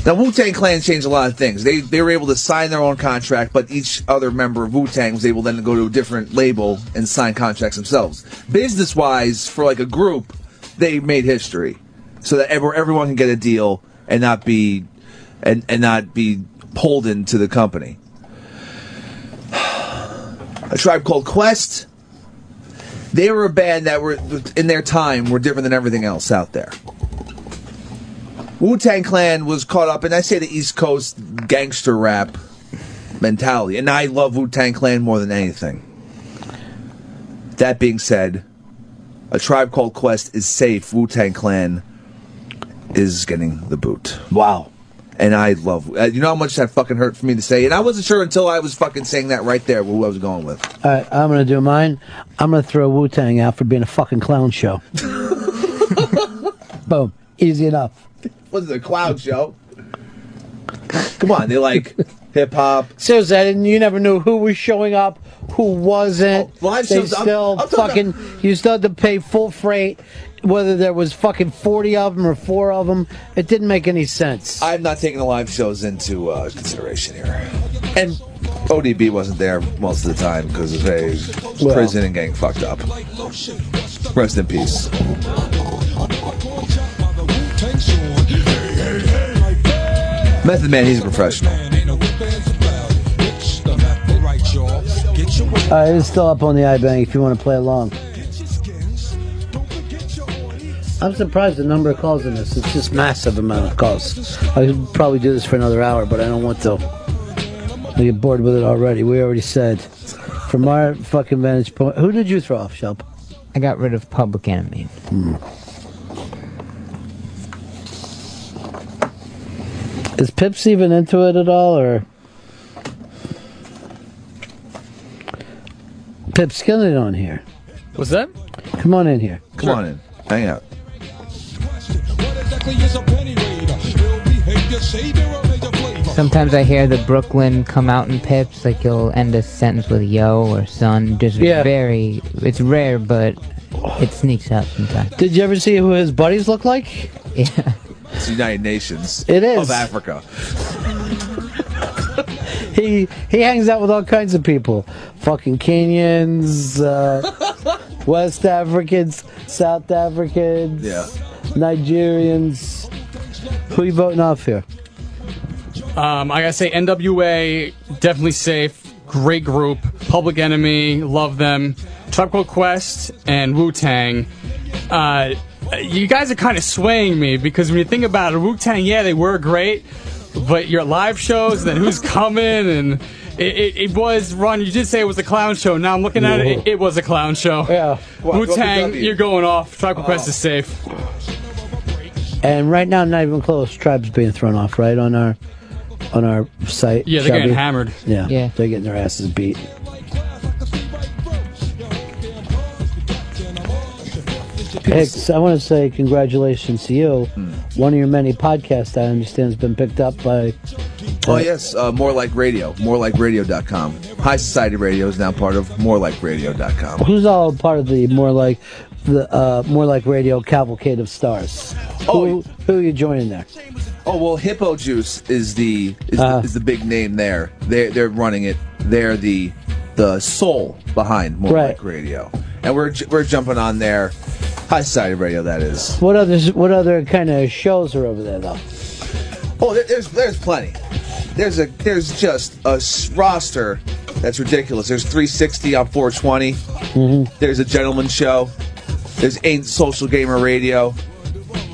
now, Wu Tang Clan changed a lot of things. They they were able to sign their own contract, but each other member of Wu Tang was able then to go to a different label and sign contracts themselves. Business wise, for like a group, they made history, so that every, everyone can get a deal and not be and and not be pulled into the company. A tribe called Quest. They were a band that were in their time were different than everything else out there. Wu Tang Clan was caught up in, I say, the East Coast gangster rap mentality. And I love Wu Tang Clan more than anything. That being said, a tribe called Quest is safe. Wu Tang Clan is getting the boot. Wow. And I love, uh, you know how much that fucking hurt for me to say? And I wasn't sure until I was fucking saying that right there, who I was going with. All right, I'm gonna do mine. I'm gonna throw Wu Tang out for being a fucking clown show. Boom. Easy enough. Was it a clown show? Come on, they like hip hop. Seriously, I didn't, you never knew who was showing up, who wasn't. Oh, they shows, I'm- still I'm talking fucking. You still had to pay full freight, whether there was fucking forty of them or four of them. It didn't make any sense. I'm not taking the live shows into uh, consideration here. And ODB wasn't there most of the time because of a Well. prison and getting fucked up. Rest in peace. Method Man, he's a professional. All right, it's still up on the iBank if you want to play along. I'm surprised the number of calls in this. It's just massive amount of calls. I could probably do this for another hour, but I don't want to. I get bored with it already. We already said. From our fucking vantage point, who did you throw off, Shelp? I got rid of Public Enemy. Hmm. Is Pips even into it at all, or Pips, get it on here. What's that? Come on in here. Come on in. Hang out. Sometimes I hear the Brooklyn come out in pips, like you'll end a sentence with yo or son. Just Yeah. very, it's rare, but it sneaks out sometimes. Did you ever see who his buddies look like? Yeah. It's the United Nations It is. of Africa. he he hangs out with all kinds of people, fucking Kenyans, uh, West Africans, South Africans, Yeah. Nigerians. Who are you voting off here? Um, I gotta say, NWA definitely safe. Great group. Public Enemy, love them. Called Quest and Wu Tang. Uh, you guys are kind of swaying me because when you think about it, Wu Tang, yeah, they were great, but your live shows, then who's coming, and it, it, it was Ron. You did say it was a clown show. Now I'm looking at it, it, it was a clown show. Yeah. Wu Tang, you're going off. Tribe Called Quest is safe. And right now, not even close. Tribes being thrown off right on our on our site. Yeah, they're getting hammered. Yeah, Yeah. they're getting their asses beat. Hicks, I want to say congratulations to you. Hmm. One of your many podcasts, I understand, has been picked up by. Oh, yes. Uh, more like radio. Morelikeradio.com. High Society Radio is now part of morelikeradio.com. Who's all part of the more like the uh, more like radio cavalcade of stars? Who, who are you joining there? Oh well, Hippo Juice is the is, Uh. the, is the big name there. They they're running it. They're the the soul behind More Right. Like Radio, and we're we're jumping on there. High Society Radio, that is. What others? What other kind of shows are over there though? Oh, there, there's there's plenty. There's a there's just a roster That's ridiculous. There's 360 on 420. Mm-hmm. There's a gentleman show. There's Ain't Social Gamer Radio.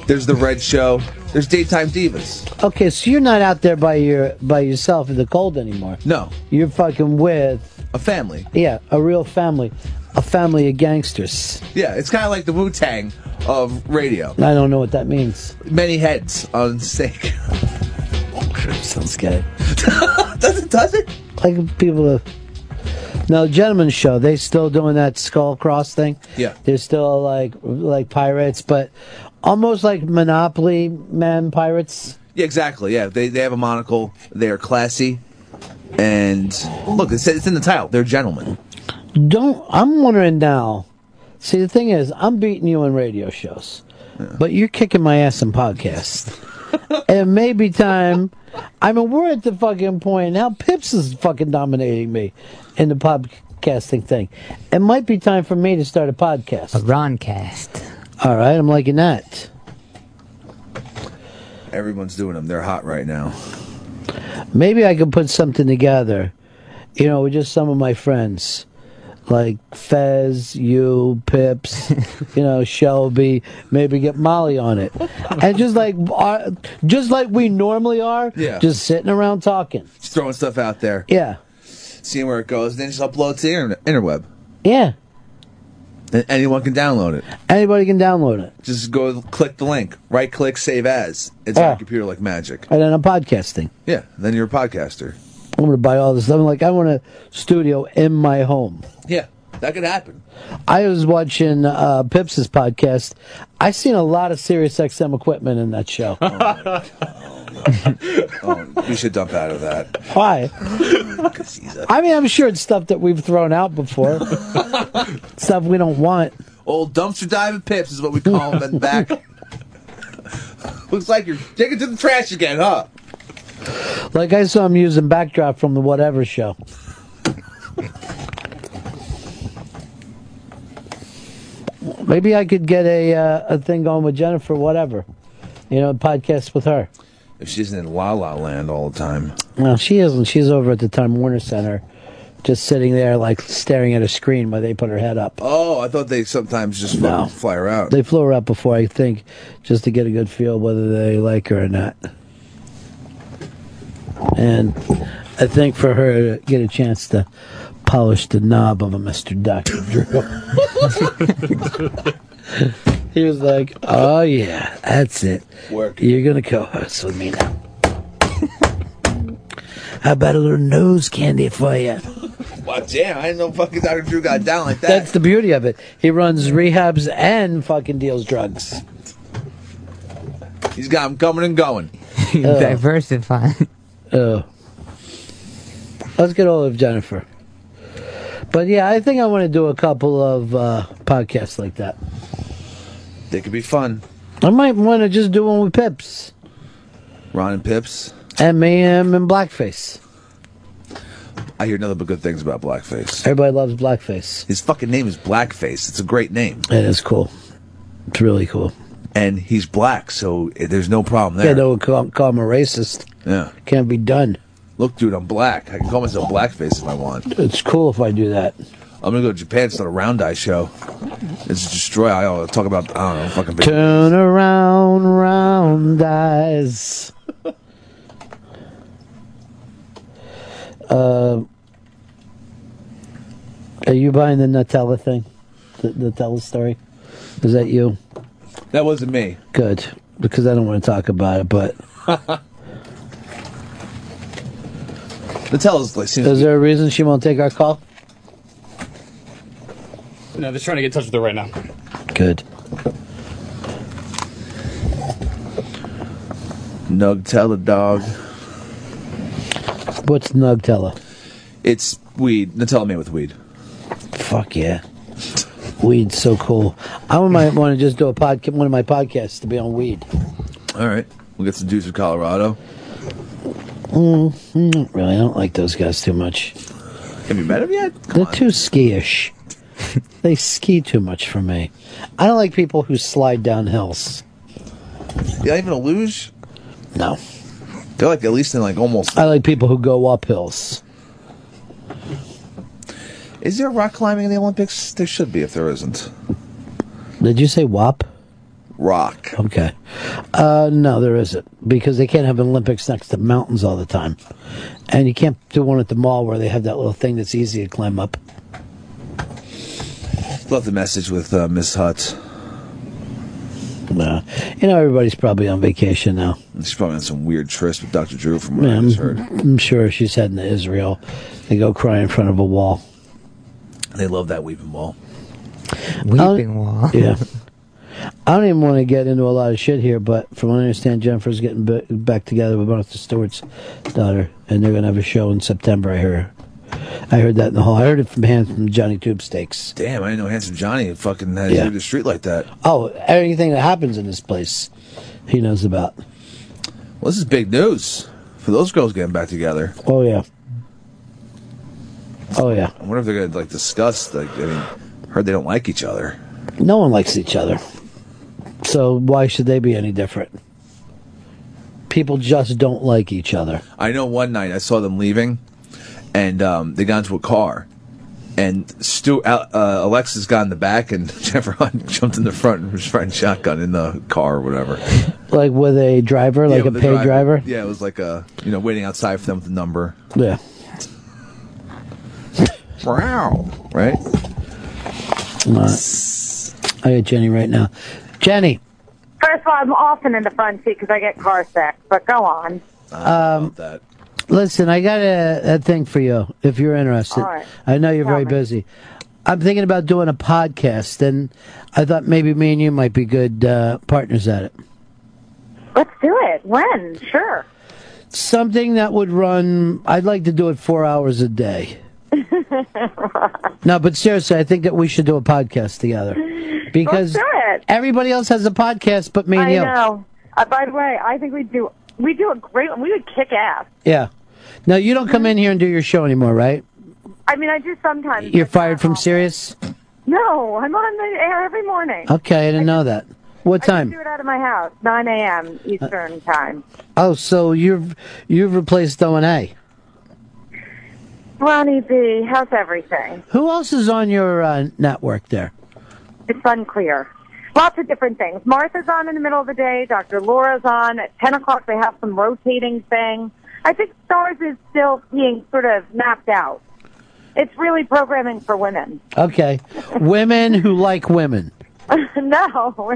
There's the Red Show. There's Daytime Divas. Okay, so you're not out there by your by yourself in the cold anymore. No. You're fucking with a family. Yeah, a real family, a family of gangsters. Yeah, it's kind of like the Wu Tang of radio. I don't know what that means. Many heads on stake. Sounds gay. does it? Does it? Like people have. No, gentlemen's show. They still doing that skull cross thing. Yeah. They're still like like pirates, but almost like Monopoly man pirates. Yeah, exactly. Yeah, they they have a monocle. They're classy, and look, it's, it's in the title. They're gentlemen. Don't. I'm wondering now. See, the thing is, I'm beating you in radio shows, but you're kicking my ass in podcasts. it may be time. I mean, we're at the fucking point now. Pips is fucking dominating me in the podcasting thing. It might be time for me to start a podcast. A Roncast. All right, I'm liking that. Everyone's doing them. They're hot right now. Maybe I could put something together, you know, with just some of my friends. Like Fez, you, Pips, you know, Shelby, maybe get Molly on it. And just like uh, just like we normally are, Yeah. just sitting around talking. Just throwing stuff out there. Yeah. Seeing where it goes, then just upload to the internet, interweb. Yeah. And anyone can download it. Anybody can download it. Just go click the link, right click, save as. It's on your computer like magic. And then I'm podcasting. Yeah, then you're a podcaster. I'm gonna buy all this stuff. I'm like, I want a studio in my home. Yeah, that could happen. I was watching uh, Pips' podcast. I've seen a lot of Sirius XM equipment in that show. Oh, you should dump out of that. Why? I mean, I'm sure it's stuff that we've thrown out before. stuff we don't want. Old dumpster diving pips is what we call them back. Looks like you're digging to the trash again, huh? Like I saw him using backdrop from the whatever show. Maybe I could get a uh, a thing going with Jennifer, whatever. You know, a podcast with her. If she isn't in La La Land all the time. Well, she isn't. She's over at the Time Warner Center, just sitting there, like staring at a screen while they put her head up. Oh, I thought they sometimes just No. fly her out. They flew her up before, I think, just to get a good feel whether they like her or not. And I think for her to get a chance to polish the knob of a Mr. Dr. Drew. he was like, oh, yeah, that's it. Work. You're going to co-host with me now. How about a little nose candy for you? Wow, damn, I didn't know fucking Dr. Drew got down like that. That's the beauty of it. He runs rehabs and fucking deals drugs. He's got him coming and going. Diversify. Oh. Let's get all of Jennifer. But yeah, I think I want to do a couple of uh, podcasts like that. They could be fun. I might want to just do one with Pips Ron and Pips. and Mayhem and Blackface. I hear nothing but good things about Blackface. Everybody loves Blackface. His fucking name is Blackface. It's a great name. It is cool. It's really cool. And he's black, so there's no problem there. Yeah, they would call, call him a racist. Yeah. Can't be done. Look, dude, I'm black. I can call myself Blackface if I want. It's cool if I do that. I'm gonna go to Japan, start a round eye show. It's destroy. I'll talk about I don't know fucking. video Turn around, round eyes. uh, are you buying the Nutella thing? The Nutella story? Is that you? That wasn't me. Good, because I don't want to talk about it. But Nutella's like seems. is there a reason she won't take our call? No, they're trying to get in touch with her right now. Good. Nugtella dog. What's Nugtella? It's weed. Nutella made with weed. Fuck yeah. Weed's so cool. I might want to just do a podcast, one of my podcasts to be on weed. All right, we'll get some dudes from Colorado. Mm, not really. I don't like those guys too much. Have you met them yet? They're too ski-ish. they ski too much for me. I don't like people who slide down hills. You not even a luge? No. They're like at least in like almost. I like people who go up hills. Is there rock climbing in the Olympics? There should be if there isn't. Did you say WAP? Rock. Okay. Uh, no, there isn't because they can't have Olympics next to mountains all the time, and you can't do one at the mall where they have that little thing that's easy to climb up. Love the message with uh, Miss Hutt. Nah. You know, everybody's probably on vacation now. She's probably on some weird tryst with Dr. Drew from what Yeah, I just heard. I'm sure she's heading to Israel. They go cry in front of a wall. They love that weeping wall. Weeping wall. Yeah. I don't even want to get into a lot of shit here, but from what I understand, Jennifer's getting b- back together with Martha Stewart's daughter, and they're going to have a show in September. I heard. I heard that in the hall. I heard it from hands from Johnny Tube Steaks. Damn, I didn't know Handsome Johnny fucking had Yeah. yeah. the street like that. Oh, everything that happens in this place, he knows about. Well, this is big news for those girls getting back together. Oh yeah. Oh yeah. I wonder if they're gonna like discuss. Like, I mean, heard they don't like each other. No one likes each other. So why should they be any different? People just don't like each other. I know one night I saw them leaving, and um, they got into a car, and Stu uh, Alexis got in the back, and Jennifer Hunt jumped in the front and was riding shotgun in the car or whatever. Like with a driver, like Yeah, a paid driver. Yeah, it was like a you know waiting outside for them with the number. Yeah. Wow. Right. Uh, I got Jenny right now. Jenny. First of all, I'm often in the front seat because I get car sick. But go on. Um, listen, I got a, a thing for you if you're interested. All right. I know you're Tell very me. busy. I'm thinking about doing a podcast, and I thought maybe me and you might be good uh, partners at it. Let's do it. When? Sure. Something that would run. I'd like to do it four hours a day. No, but seriously, I think that we should do a podcast together because Let's do it. everybody else has a podcast, but me and I you. know. Uh, by the way, I think we do. We do a great one. We would kick ass. Yeah. Now you don't come in here and do your show anymore, right? I mean, I do sometimes. You're but fired from Sirius. No, I'm on the air every morning. Okay, I didn't know that. What I time? do it out of my house, 9 a.m. Eastern time. Oh, so you've you've replaced O and A. Ronnie B, how's everything? Who else is on your uh, network there? It's unclear. Lots of different things. Martha's on in the middle of the day. Dr. Laura's on. At 10 o'clock, they have some rotating thing. I think Stars is still being sort of mapped out. It's really programming for women. Okay, women who like women. no.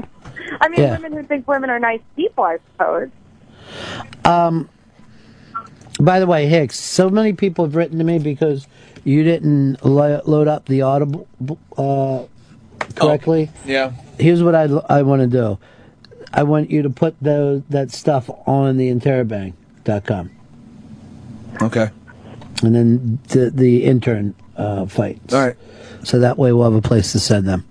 I mean, Yeah. women who think women are nice people, I suppose. Um. By the way, Hicks, so many people have written to me because you didn't lo- load up the Audible uh, correctly. Yeah. Here's what I I want to do. I want you to put the that stuff on the interrobang.com. Okay. And then the, the intern uh, fights. All right. So that way we'll have a place to send them.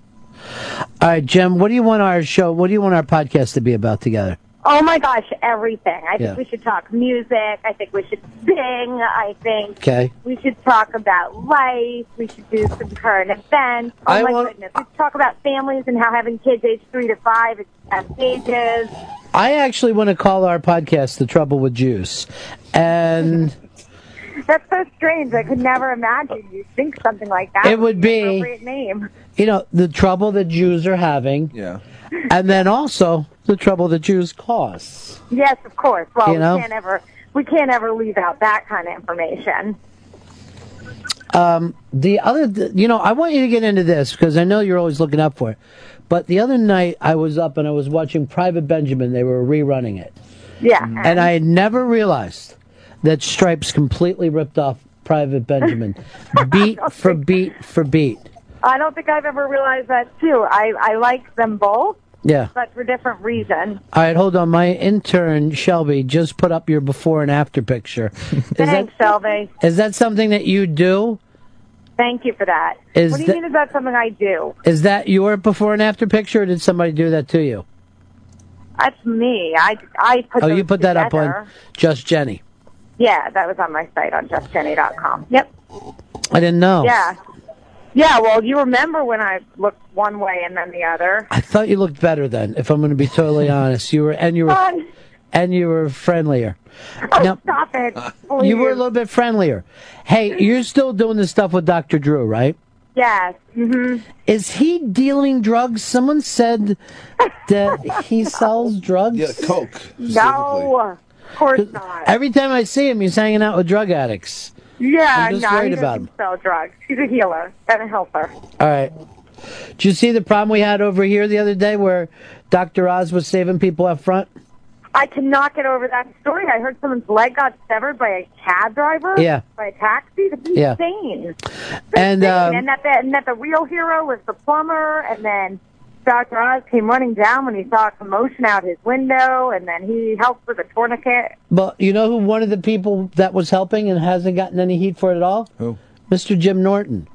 All right, Jim. What do you want our show? What do you want our podcast to be about together? Oh my gosh, everything. I think Yeah. we should talk music. I think we should sing. I think Okay. we should talk about life. We should do some current events. Oh I my want- goodness. We should talk about families and how having kids age three to five is at stages. I actually want to call our podcast "The Trouble with Jews," and That's so strange. I could never imagine you think something like that. It would be- an appropriate name. you know the trouble that Jews are having. Yeah. And then also the trouble the Jews cause. Yes, of course. Well, You know? we can't ever we can't ever leave out that kind of information. Um, the other, you know, I want you to get into this because I know you're always looking up for it. But the other night I was up and I was watching Private Benjamin. They were rerunning it. Yeah. And I had never realized that Stripes completely ripped off Private Benjamin, beat for beat for beat. I don't think I've ever realized that too. I I like them both, Yeah. but for different reasons. All right, hold on. My intern Shelby just put up your before and after picture. Is Thanks, Shelby. that is that something that you do? Thank you for that. Is what do you that- mean is that something I do? Is that your before and after picture, or did somebody do that to you? That's me. I I put oh, you put that up on Just Jenny. Yeah, that was on my site on justjenny.com. Yep. I didn't know. Yeah. Yeah, well, you remember when I looked one way and then the other. I thought you looked better then. If I'm going to be totally honest, you were and you were Fun. and you were friendlier. Now, Stop it. you were a little bit friendlier. Hey, you're still doing this stuff with Dr. Drew, right? Yes. hmm Is he dealing drugs? Someone said that he sells drugs. Yeah, coke. No, of course not. Every time I see him, he's hanging out with drug addicts. Yeah, I'm just no, worried he about doesn't sell drugs. He's a healer and a helper. All right. Did you see the problem we had over here the other day where Dr. Oz was saving people up front? I cannot get over that story. I heard someone's leg got severed by a cab driver. Yeah. By a taxi. That's Yeah. insane. And, Insane. um, and that the, and that the real hero was the plumber, and then Dr. Oz came running down when he saw a commotion out his window, and then he helped with a tourniquet. But you know who one of the people that was helping and hasn't gotten any heat for it at all? Who? Mr. Jim Norton.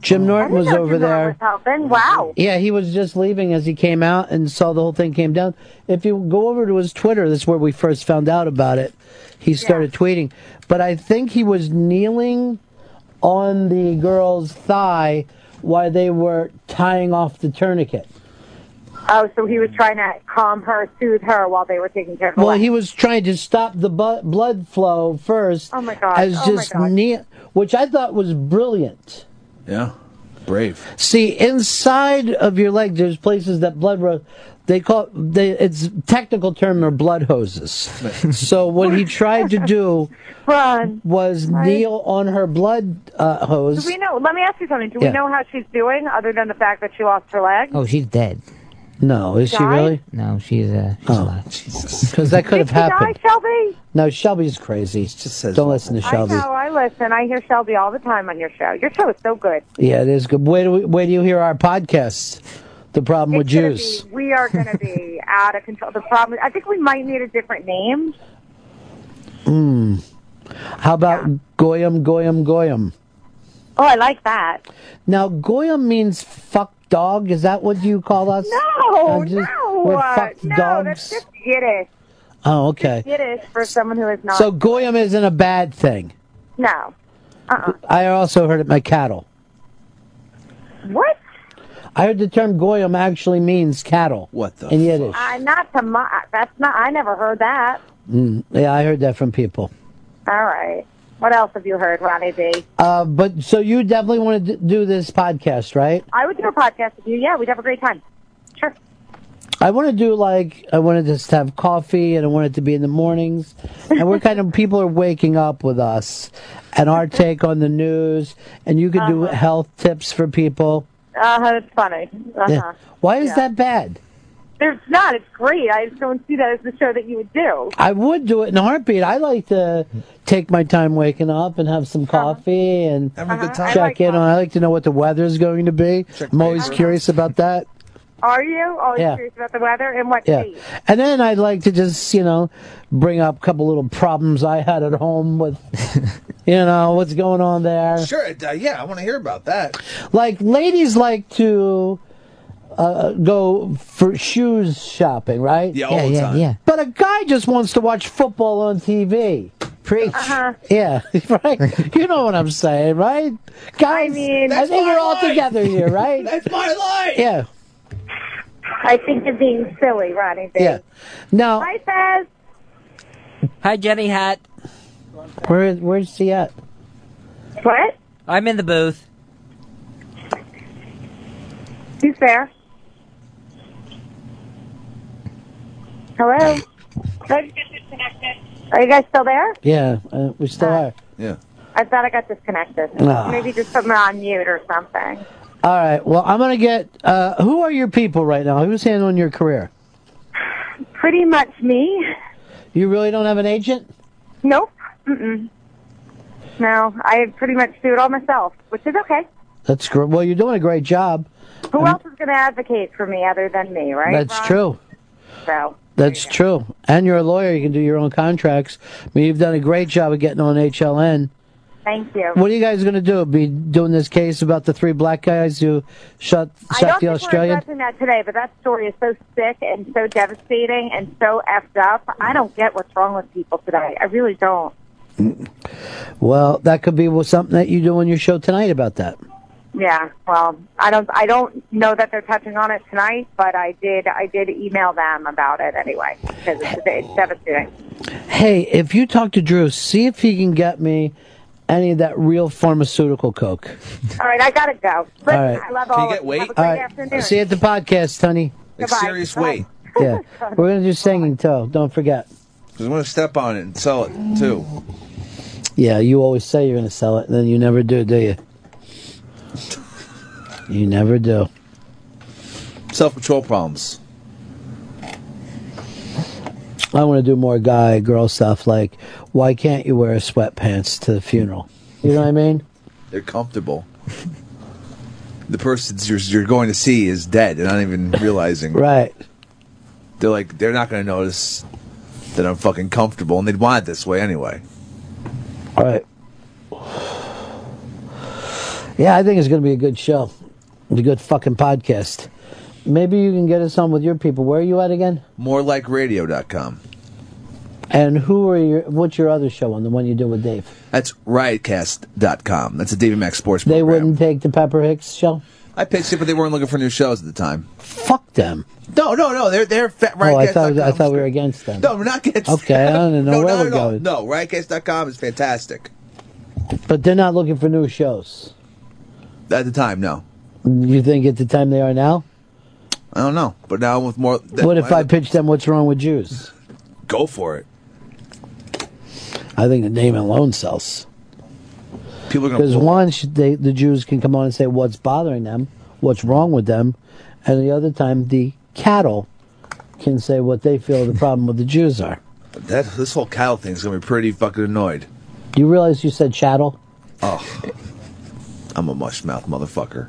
Jim oh. I Norton didn't was know over Jim there. Was helping. Wow. Yeah, he was just leaving as he came out and saw the whole thing came down. If you go over to his Twitter, that's where we first found out about it. He started tweeting. But I think he was kneeling on the girl's thigh while they were tying off the tourniquet. Oh, so he was trying to calm her, soothe her while they were taking care of her. Well, leg. he was trying to stop the bu- blood flow first. Oh my God. As Oh my just God. kneel, which I thought was brilliant. Yeah. Brave. See, inside of your leg, there's places that blood ro- They call they. It's technical term are blood hoses. so what he tried to do was kneel on her blood uh, Do hose. we know? Let me ask you something. Do Yeah. we know how she's doing, other than the fact that she lost her leg? Oh, she's dead. No, is she Died? really? No, she's uh, she's Oh, alive. Because that could have Did she die. Shelby? No, Shelby's crazy. just says Don't listen to Shelby. I know. I listen. I hear Shelby all the time on your show. Your show is so good. Yeah, it is good. Where do we, where do you hear our podcasts? The problem with It's gonna Jews. Be, we are going to be out of control. The problem. I think we might need a different name. Hmm. How about Goyim, Goyim, Goyim? Oh, I like that. Now, Goyim means fuck dog. Is that what you call us? No, Uh, just- no, we're uh, fucked no. dogs. That's just Yiddish. Oh, okay. Yiddish for someone who is not. So Goyim isn't a bad thing. no. Uh-uh. I also heard it my cattle. What? I heard the term Goyim actually means cattle. What the? In Yiddish. Uh, not to my. That's not. I never heard that. Mm, yeah, I heard that from people. All right. What else have you heard, Ronnie B? Uh, but so you definitely want to do this podcast, right? I would do a podcast with you. Yeah, we'd have a great time. Sure. I want to do like I want to just have coffee, and I want it to be in the mornings. And we're kind of people are waking up with us, and our take on the news, and you could do Uh-huh. health tips for people. Uh huh. It's funny. Uh huh. Yeah. Why is that bad? There's not. It's great. I just don't see that as the show that you would do. I would do it in a heartbeat. I like to take my time waking up and have some coffee and Having a good time. check I like in on. I like to know what the weather is going to be. I'm always papers. curious about that. Are you always Yeah. curious about the weather and what Yeah, state? and then I'd like to just you know bring up a couple little problems I had at home with you know what's going on there. Sure, uh, yeah, I want to hear about that. Like ladies like to uh, go for shoes shopping, right? Yeah, all Yeah, the yeah, time. yeah. But a guy just wants to watch football on TV. Preach. Uh-huh. Yeah, right. You know what I'm saying, right? Guys, I, mean, think we're all together here, right? That's my life. Yeah, I think you're being silly, Ronnie. B. yeah. Now, Hi, Fez. Hi, Jenny Hutt. where where's he at? What? I'm in the booth. Who's there? Hello. Are you guys still there? Yeah, uh, we still are. Yeah. I thought I got disconnected. Ah. Maybe just put me on mute or something. All right. Well, I'm gonna get. Uh, who are your people right now? Who's handling your career? Pretty much me. You really don't have an agent? Nope. Mm-mm. No, I pretty much do it all myself, which is okay. That's great. Well, you're doing a great job. Who else is going to advocate for me other than me, right? That's Ron? true. So, That's true. And you're a lawyer. You can do your own contracts. I mean, you've done a great job of getting on HLN. thank you. What are you guys going to do? Be doing this case about the three black guys who shot shot I don't the think we're Australian? addressing that today, but that story is so sick and so devastating and so effed up. I don't get what's wrong with people today. I really don't. Well, that could be something that you do on your show tonight about that. Yeah, well, I don't. I don't know that they're touching on it tonight, but I did. I did email them about it anyway because it's, it's devastating. Hey, if you talk to Drew, see if he can get me any of that real pharmaceutical coke. All right, I gotta go. Listen, All right. I love all of you. Have a great All right. afternoon. See you at the podcast, honey. Like Goodbye. serious weight. Yeah, we're gonna do singing too. Don't forget. I'm gonna step on it and sell it too. Yeah, you always say you're gonna sell it, and then you never do, do you? You never do. Self control problems. I want to do more guy girl stuff like why can't you wear sweatpants to the funeral? You know what I mean? They're comfortable. The person you're, you're going to see is dead, and not even realizing. Right. They're like they're not going to notice that I'm fucking comfortable, and they'd want it this way anyway. All right. Yeah, I think it's going to be a good show. It's A good fucking podcast. Maybe you can get us on with your people. Where are you at again? MoreLikeRadio.com. And who are your? What's your other show on the one you do with Dave? That's riotcast.com. That's a David Max Sports They program. wouldn't take the Pepper Hicks show. I pitched it, but they weren't looking for new shows at the time. Fuck them. No, no, no. They're they're fa- Oh, I thought I thought we were against them. No, we're not against. Okay, I don't know no, where we're going. No, riotcast.com is fantastic. But they're not looking for new shows. At the time, no. You think at the time they are now? I don't know, but now with more. What if I pitch them what's wrong with Jews? go for it? I think the name alone sells. People are Because one, they, the Jews can come on and say what's bothering them, what's wrong with them, and the other time the cattle can say what they feel the problem with the Jews are. That this whole cattle thing is gonna be pretty fucking annoyed. You realize you said chattel? Oh, I'm a mush mouth motherfucker.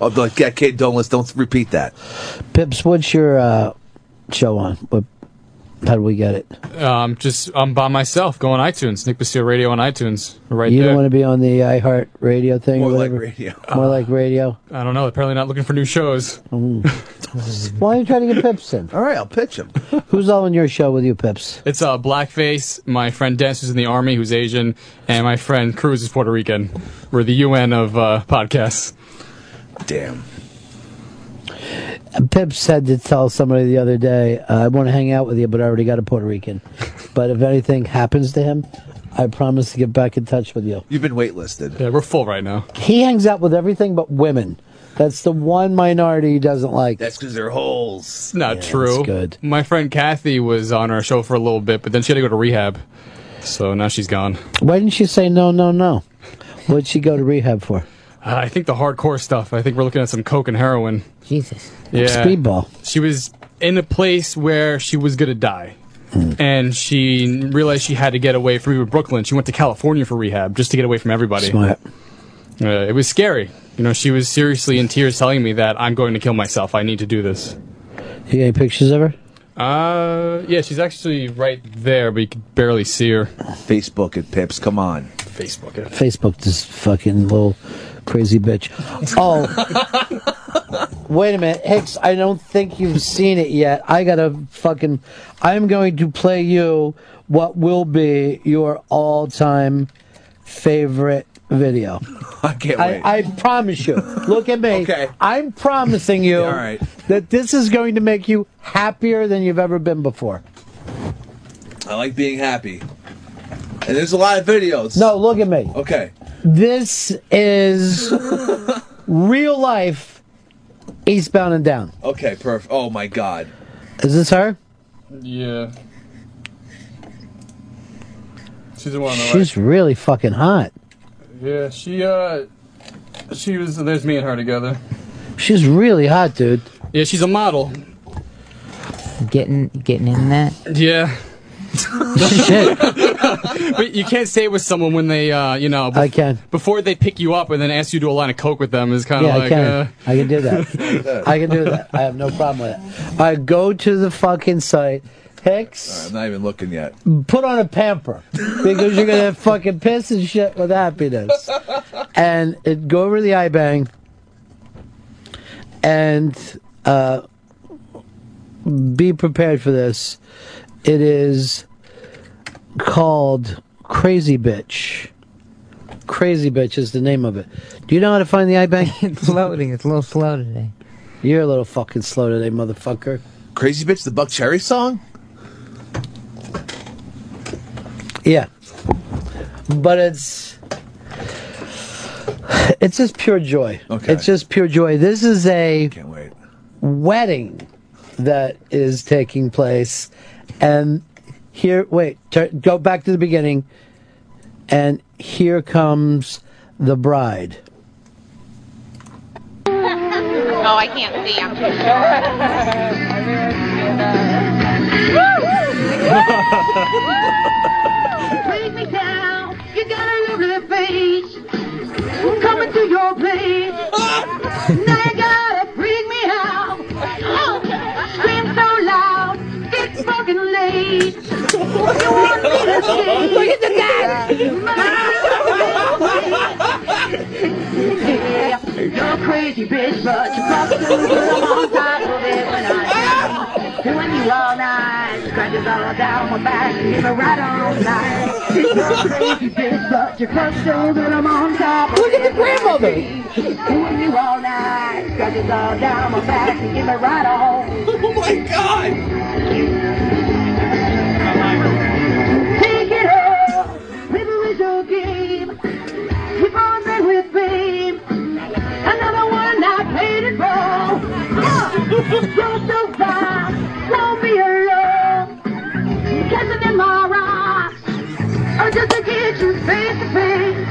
I'll like, yeah, kid, don't let's don't repeat that. Pips, what's your uh, show on? What, how do we get it? Um, just I'm by myself. Go on iTunes. Nick Basile Radio on iTunes. Right you there. don't want to be on the iHeart radio thing? More or like whatever? radio. More like radio. I don't know. Apparently not looking for new shows. Why are you trying to get Pips in? All right, I'll pitch him. Who's all on your show with you, Pips? It's uh, Blackface, my friend Dennis who's in the army, who's Asian, and my friend Cruz is Puerto Rican. We're the UN of uh, podcasts. Damn. Pip said to tell somebody the other day, uh, I want to hang out with you, but I already got a Puerto Rican. But if anything happens to him, I promise to get back in touch with you. You've been waitlisted. Yeah, we're full right now. He hangs out with everything but women. That's the one minority he doesn't like. That's because they're holes. It's not Yeah, true. that's good. My friend Kathy was on our show for a little bit, but then she had to go to rehab. So now she's gone. Why didn't she say no, no, no? What'd she go to rehab for? Uh, I think the hardcore stuff. I think we're looking at some coke and heroin. Jesus. Yeah. Speedball. She was in a place where she was gonna die. Hmm. And she realized she had to get away from Brooklyn. She went to California for rehab just to get away from everybody. Smart. Uh, it was scary. You know, she was seriously in tears telling me that I'm going to kill myself. I need to do this. You got any pictures of her? Uh, yeah, she's actually right there, but you can barely see her. Facebook it, Pips. Come on. Facebook it. Facebook, this fucking little crazy bitch. Oh, wait a minute, Hicks. I don't think you've seen it yet. I gotta fucking. I'm going to play you what will be your all-time favorite video. I can't wait. I, I promise you. Look at me. Okay. I'm promising you All right. that this is going to make you happier than you've ever been before. I like being happy. And there's a lot of videos. No, look at me. Okay. This is real life eastbound and down. Okay, perfect. Oh my god. Is this her? Yeah. She's the one on the She's really fucking hot. Yeah, she, uh, she was, there's me and her together. She's really hot, dude. Yeah, she's a model. Getting getting in that. Yeah. Shit. but you can't stay with someone when they, uh, you know, I can. before they pick you up and then ask you to do a line of coke with them is kind of Yeah, like, I can. uh, I can do that. I can do that. I have no problem with it. I go to the fucking site. Hicks, I'm not even looking yet. put on a pamper because you're gonna fucking piss and shit with happiness. And it go over the iBang and uh, be prepared for this. It is called Crazy Bitch. Crazy Bitch is the name of it. Do you know how to find the iBang? it's loading. It's a little slow today. You're a little fucking slow today, motherfucker. Crazy Bitch, the Buckcherry song? Yeah. But it's It's just pure joy. Okay. It's just pure joy. This is a Can't wait. wedding that is taking place, and here, wait, tur go back to the beginning, and here comes the bride. Oh, I can't see. I'm Break me down. You got a lovely face. Coming to your place. now you gotta freak me out. It's fucking late. You want me to stay. Look at the Yeah, You're a crazy bitch, but you fuck good. I'm on top of it when I Doing you all night, scratches all down my back, give me right all night. You're a crazy bitch, but you're fuck so good. On top Look at the it grandmother. Doing you all night, scratches all down my back, give me right on. Oh my god! Just to get you face to face.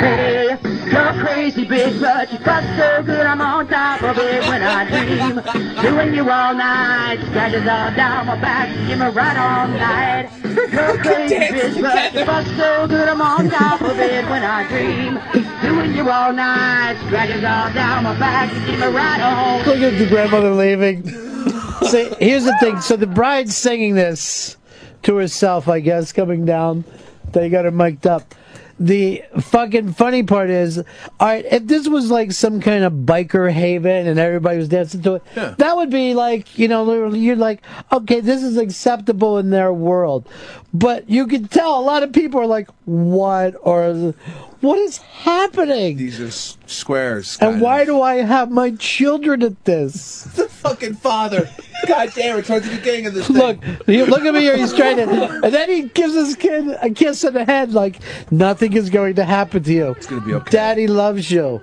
Hey, you're crazy bitch, but you fuck so good I'm on top of it when I dream. Doing you all night, scratches all down my back, give me right all night. You're crazy bitch, but you fuck so good I'm on top of it when I dream. Doing you all night, scratches all down my back, give me right on. Look at the grandmother leaving. See, here's the thing. So the bride's singing this to herself, I guess, coming down. They got her mic'd up. The fucking funny part is, all right, if this was like some kind of biker haven and everybody was dancing to it, that would be like, you know, you're like, okay, this is acceptable in their world. But you can tell a lot of people are like, what or what is happening? These are squares. And why do I have my children at this? The fucking father. God damn it, towards the beginning of this thing. Look, look at me here. He's trying to, and then he gives his kid a kiss on the head, like nothing is going to happen to you. It's gonna be okay. Daddy loves you.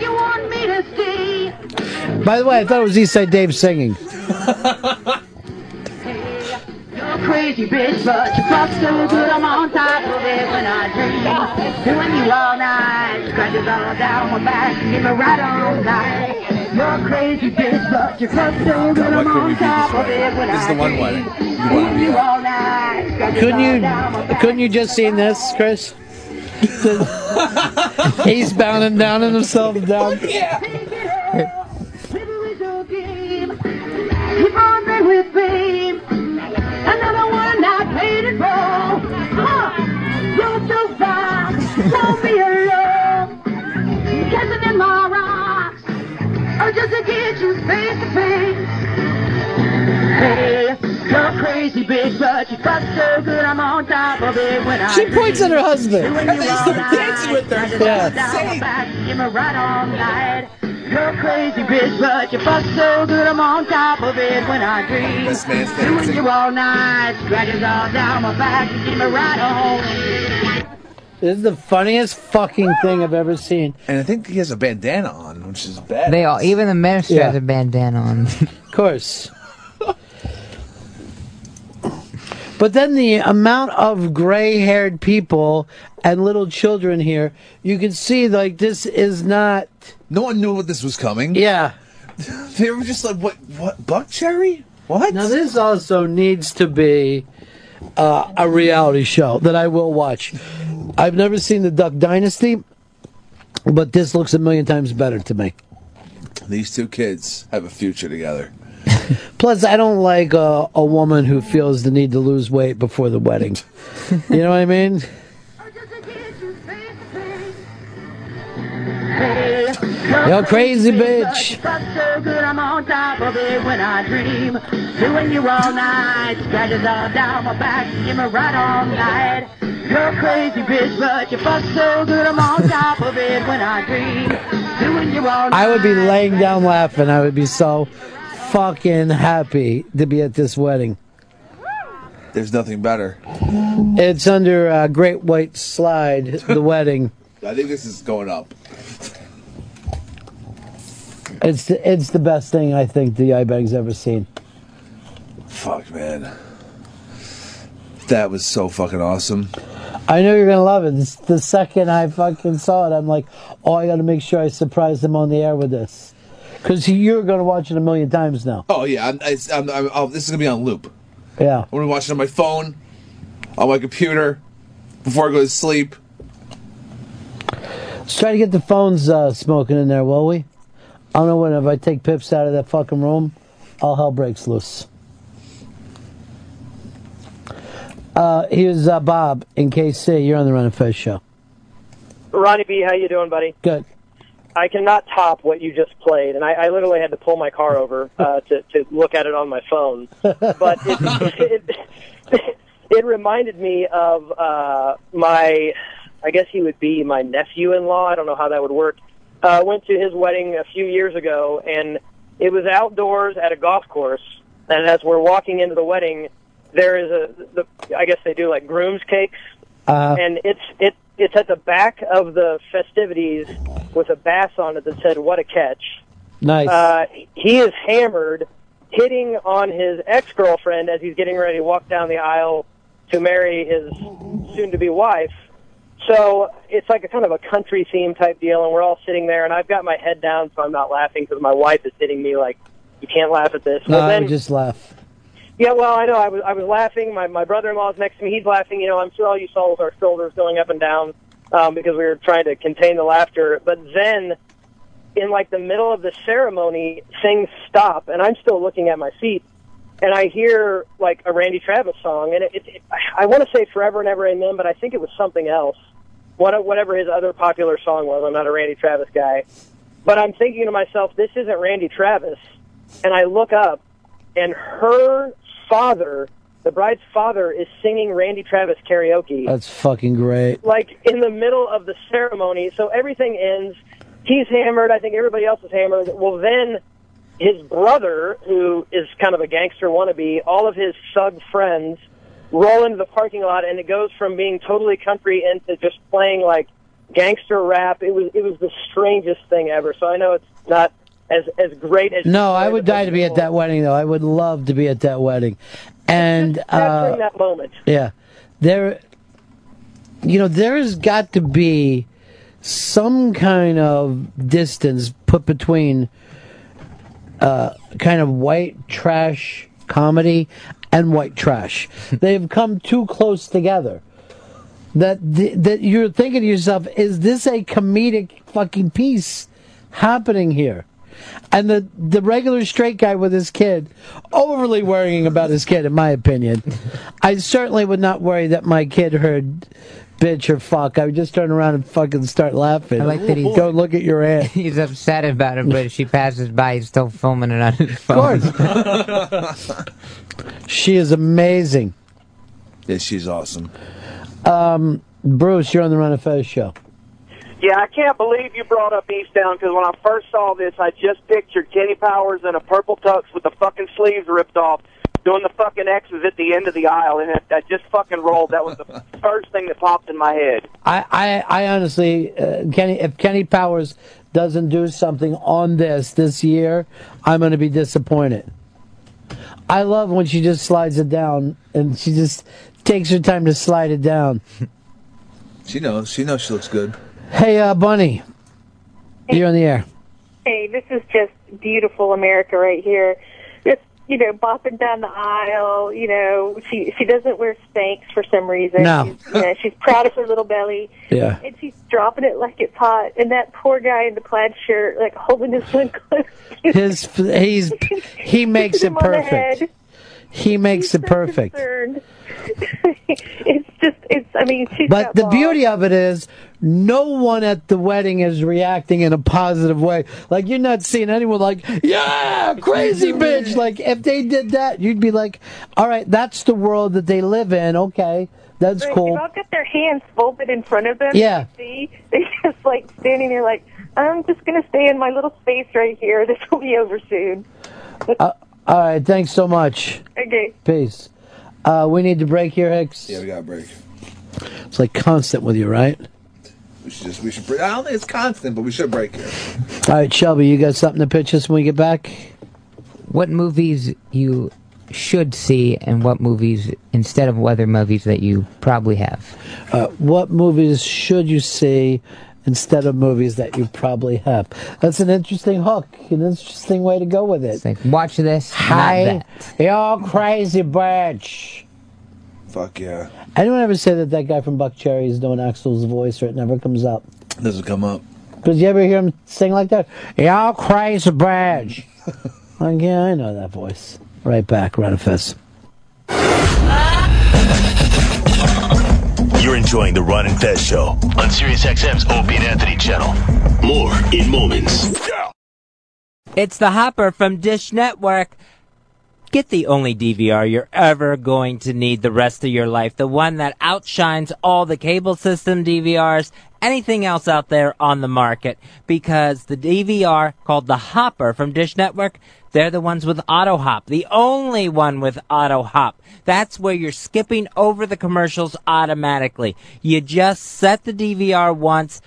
You want me to stay? By the way, I thought it was Eastside Dave singing. You're crazy bitch, but you fuck so good I'm on top of it when I dream. Doing you all night, scratches all down my back, give me right all night. You're crazy bitch, but you fuck so good I'm on top of it when This is the one dream. wedding. You want to be at. all night, scratches Couldn't you, down my back. couldn't you just seen this, Chris? He's bounding down on himself down. Keep on playing with fame. Another one I paid it for. Huh. You're so fine. Don't be alone. Catching in my rocks. Or just to get you face to face. Hey, you're crazy bitch, but you fuck so good I'm on top of it when I She points at her husband. Doing you all night. with her. Scratches Yeah. all down my back, give me right all night. You're crazy bitch, but you fuck so good I'm on top of it when I dream. This man's Doing you all night, scratches all down my back, give me right on. This is the funniest fucking thing I've ever seen. And I think he has a bandana on, which is bad. They all, even the minister Yeah. has a bandana on. Of course. But then the amount of gray haired people and little children here, you can see like this is not. No one knew what this was coming. Yeah. They were just like, what? What? Buckcherry? What? Now this also needs to be uh, a reality show that I will watch. I've never seen the Duck Dynasty, but this looks a million times better to me. These two kids have a future together. Plus, I don't like uh, a woman who feels the need to lose weight before the wedding. you know what I mean? Yo, crazy bitch. So good I'm on top of it when I dream. Doing you all night, scratches all down my back, give me right all night. You're a crazy bitch, but you fuck so good I'm on top of it when I dream. Doing you all night. I would be laying down laughing. I would be so fucking happy to be at this wedding. There's nothing better. It's under uh, Great White Slide, the wedding. I think this is going up. It's the, it's the best thing I think the iBang's ever seen. Fuck, man. That was so fucking awesome. I know you're gonna love it. It's the second I fucking saw it, I'm like, oh, I got to make sure I surprise them on the air with this, because you're gonna watch it a million times now. Oh yeah, I'm, it's, I'm, I'm, i this is gonna be on loop. Yeah. I'm gonna watch it on my phone, on my computer, before I go to sleep. Let's try to get the phones uh, smoking in there, will we? I don't know when if I take Pips out of that fucking room, all hell breaks loose. Uh, here's uh, Bob in KC. You're on the Ron and Fez show. Ronnie B, how you doing, buddy? Good. I cannot top what you just played, and I, I literally had to pull my car over uh, to to look at it on my phone. But it it, it reminded me of uh, my, I guess he would be my nephew-in-law. I don't know how that would work. Uh, went to his wedding a few years ago, and it was outdoors at a golf course. And as we're walking into the wedding, there is a, the, I guess they do like groom's cakes, Uh, and it's it it's at the back of the festivities with a bass on it that said "What a catch." Nice. Uh, he is hammered, hitting on his ex girlfriend as he's getting ready to walk down the aisle to marry his soon to be wife. So it's like a kind of a country theme type deal, and we're all sitting there, and I've got my head down, so I'm not laughing because my wife is hitting me like, "You can't laugh at this." no, well, then just laugh. yeah, well, I know. I was I was laughing. My my brother-in-law's next to me. He's laughing. You know, I'm sure all you saw was our shoulders going up and down um, because we were trying to contain the laughter. But then, in like the middle of the ceremony, things stop, and I'm still looking at my seat, and I hear like a Randy Travis song, and it, it, it I want to say "Forever and Ever Amen," but I think it was something else. What whatever his other popular song was. I'm not a Randy Travis guy, but I'm thinking to myself, this isn't Randy Travis, and I look up, and her father, the bride's father, is singing Randy Travis karaoke That's fucking great. like in the middle of the ceremony. So everything ends. He's hammered. I think everybody else is hammered. Well, then his brother, who is kind of a gangster wannabe, all of his thug friends roll into the parking lot, and it goes from being totally country into just playing like gangster rap. It was it was the strangest thing ever. So I know it's not as as great as No, I would die to be at that wedding, though. I would love to be at that wedding. And capturing uh, that moment. yeah, there, you know, there has got to be some kind of distance put between uh, kind of white trash comedy and white trash. They've come too close together. That that you're thinking to yourself, is this a comedic fucking piece happening here? And the the regular straight guy with his kid, overly worrying about his kid, in my opinion. I certainly would not worry that my kid heard bitch or fuck. I would just turn around and fucking start laughing. I like that he's- go look at your aunt. He's upset about it, but if she passes by, he's still filming it on his phone. Of course. She is amazing. Yeah, she's awesome. Um, Bruce, you're on the Ron of Fez show. Yeah, I can't believe you brought up East Down because when I first saw this, I just pictured Kenny Powers in a purple tux with the fucking sleeves ripped off, doing the fucking X's at the end of the aisle, and it, that just fucking rolled. That was the first thing that popped in my head. I, I, I honestly, uh, Kenny, if Kenny Powers doesn't do something on this this year, I'm going to be disappointed. I love when she just slides it down and she just takes her time to slide it down. She knows. She knows she looks good. Hey, uh, Bunny, you're on the air. Hey, this is just beautiful America right here. You know, bopping down the aisle. You know, she she doesn't wear Spanx for some reason. No. she's, you know, she's proud of her little belly. Yeah. and she's dropping it like it's hot. And that poor guy in the plaid shirt, like holding his one close. His, he's, he makes it him on the perfect. He makes it perfect. It's just, it's. I mean, she's But the balls. beauty of it is, no one at the wedding is reacting in a positive way. Like you're not seeing anyone like, "Yeah, crazy bitch." Like if they did that, you'd be like, "All right, that's the world that they live in. Okay, that's Right, cool." They've all got their hands folded in front of them. Yeah. See, they just like standing there, like I'm just gonna stay in my little space right here. This will be over soon. Uh, all right, thanks so much. Okay. Peace. Uh, we need to break here, Hicks. Yeah, we got a break. It's like constant with you, right? We should just we should. break- I don't think it's constant, but we should break here. All right, Shelby, you got something to pitch us when we get back? What movies you should see, and what movies instead of weather movies that you probably have? Uh, what movies should you see instead of movies that you probably have? That's an interesting hook, an interesting way to go with it. like, watch this, Hi, you're crazy bitch. Fuck yeah. Anyone ever say that that guy from Buckcherry is doing Axl's voice, or it never comes up? Doesn't come up. Because you ever hear him sing like that? Y'all crazy bitch. like, yeah, I know that voice. Right back, Ron Fez. You're enjoying the Ron and Fez show on Sirius XM's Opie and Anthony channel. More in moments. It's the Hopper from Dish Network. Get the only DVR you're ever going to need the rest of your life. The one that outshines all the cable system DVRs, anything else out there on the market. Because the DVR called the Hopper from Dish Network, they're the ones with auto hop. The only one with auto hop. That's where you're skipping over the commercials automatically. You just set the DVR once,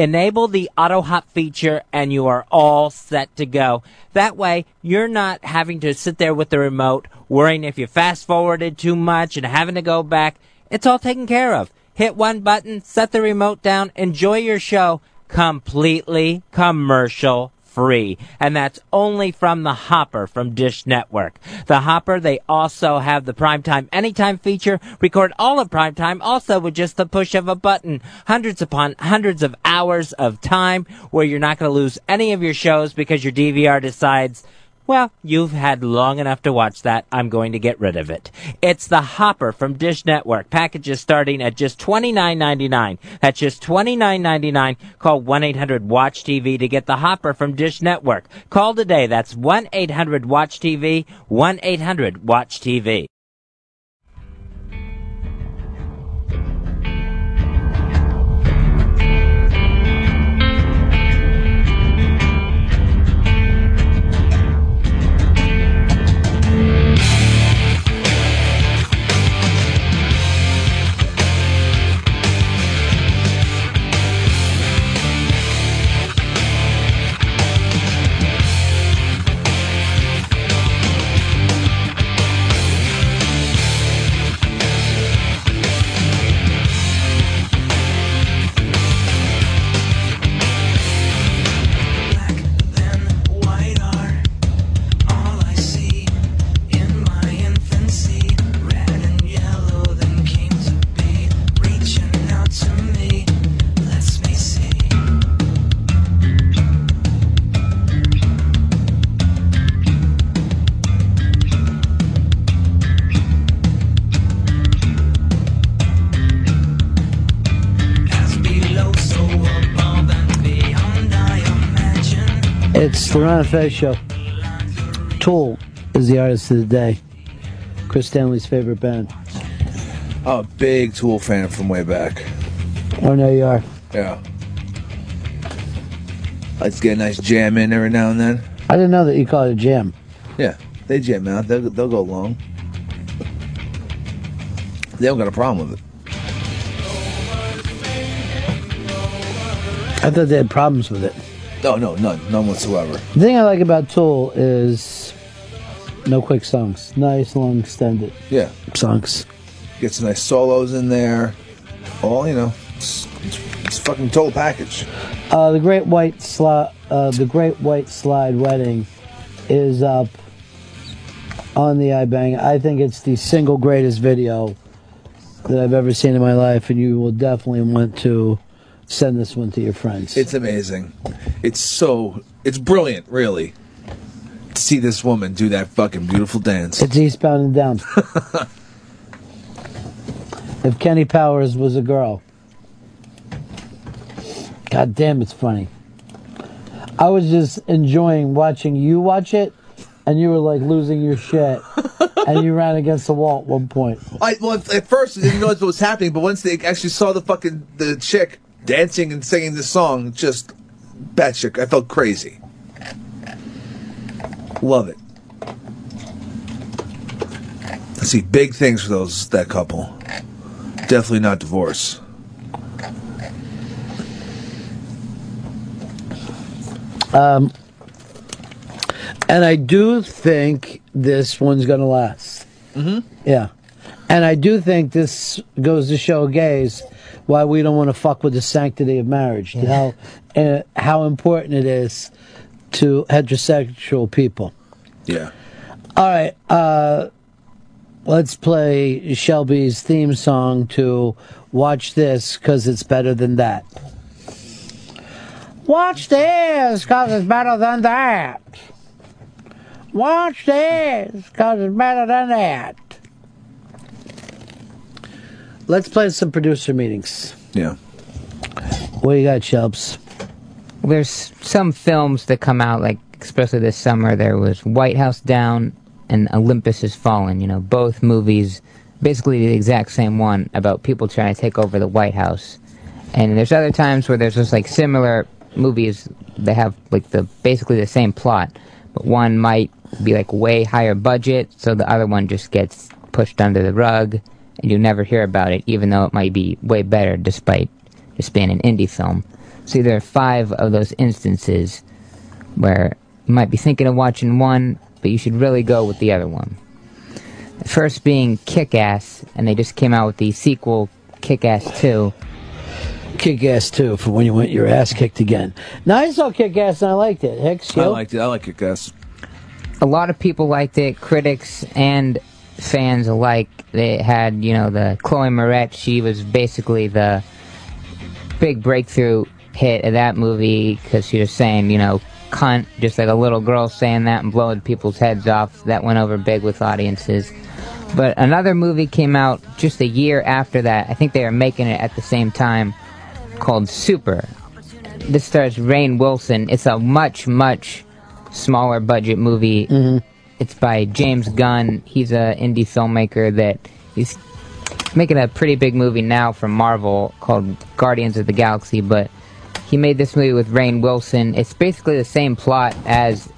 enable the auto hop feature and you are all set to go. That way, you're not having to sit there with the remote worrying if you fast forwarded too much and having to go back. It's all taken care of. Hit one button, set the remote down, enjoy your show completely commercial free. And that's only from the Hopper from Dish Network. The Hopper, they also have the Primetime Anytime feature. Record all of Primetime also with just the push of a button. Hundreds upon hundreds of hours of time where you're not going to lose any of your shows because your DVR decides well, you've had long enough to watch that. I'm going to get rid of it. It's the Hopper from Dish Network. Packages starting at just $29.99. That's just $29.99. Call 1-800-WATCH-TV to get the Hopper from Dish Network. Call today. That's 1-800-WATCH-TV. 1-800-WATCH-TV. It's the Ron and Fez show. Tool is the artist of the day. Chris Stanley's favorite band. I'm a big Tool fan from way back. Oh no, you are. Yeah. Let's get a nice jam in every now and then. I didn't know that you call it a jam. Yeah, they jam out. They'll, they'll go long. They don't got a problem with it. I thought they had problems with it. No, no, none, none whatsoever. The thing I like about Tool is no quick songs. Nice, long, extended Yeah, songs. get some nice solos in there. All you know, it's, it's, it's fucking total package. Uh, the Great White Slide, uh, the Great White Slide Wedding, is up on the iBang. I think it's the single greatest video that I've ever seen in my life, and you will definitely want to send this one to your friends. It's amazing. It's so it's brilliant, really. To see this woman do that fucking beautiful dance. It's eastbound and down. if Kenny Powers was a girl. God damn, it's funny. I was just enjoying watching you watch it, and you were like losing your shit, and you ran against the wall at one point. I well at- first I didn't know what was happening, but once they actually saw the fucking the chick dancing and singing this song, just batshit. I felt crazy. Love it. Let's see, big things for those that couple. Definitely not divorce. Um, and I do think this one's going to last. Mm-hmm. Yeah. And I do think this goes to show gays why we don't want to fuck with the sanctity of marriage. How uh, how important it is to heterosexual people. Yeah. All right, uh, let's play Shelby's theme song to watch this because it's better than that. Watch this because it's better than that. Watch this because it's better than that. Let's play some producer meetings. Yeah. What do you got, Shelbs? There's some films that come out, like especially this summer. There was White House Down and Olympus Has Fallen. You know, both movies, basically the exact same one about people trying to take over the White House. And there's other times where there's just like similar movies that have like the basically the same plot, but one might be like way higher budget, so the other one just gets pushed under the rug, and you never hear about it, even though it might be way better despite just being an indie film. See, there are five of those instances where you might be thinking of watching one, but you should really go with the other one. The first being Kick Ass, and they just came out with the sequel, Kick Ass 2. Kick Ass 2 for when you want your ass kicked again. Now, I saw Kick Ass and I liked it. Hicks, you? I liked it. I like Kick Ass. a lot of people liked it, critics and fans alike. They had, you know, the Chloe Moretz. She was basically the big breakthrough hit of that movie because she was saying, you know, cunt, just like a little girl saying that and blowing people's heads off. That went over big with audiences. But another movie came out just a year after that. I think they were making it at the same time called Super. This stars Rainn Wilson. It's a much, much smaller budget movie. Mm-hmm. It's by James Gunn. He's an indie filmmaker that he's making a pretty big movie now for Marvel called Guardians of the Galaxy, but he made this movie with Rainn Wilson. It's basically the same plot as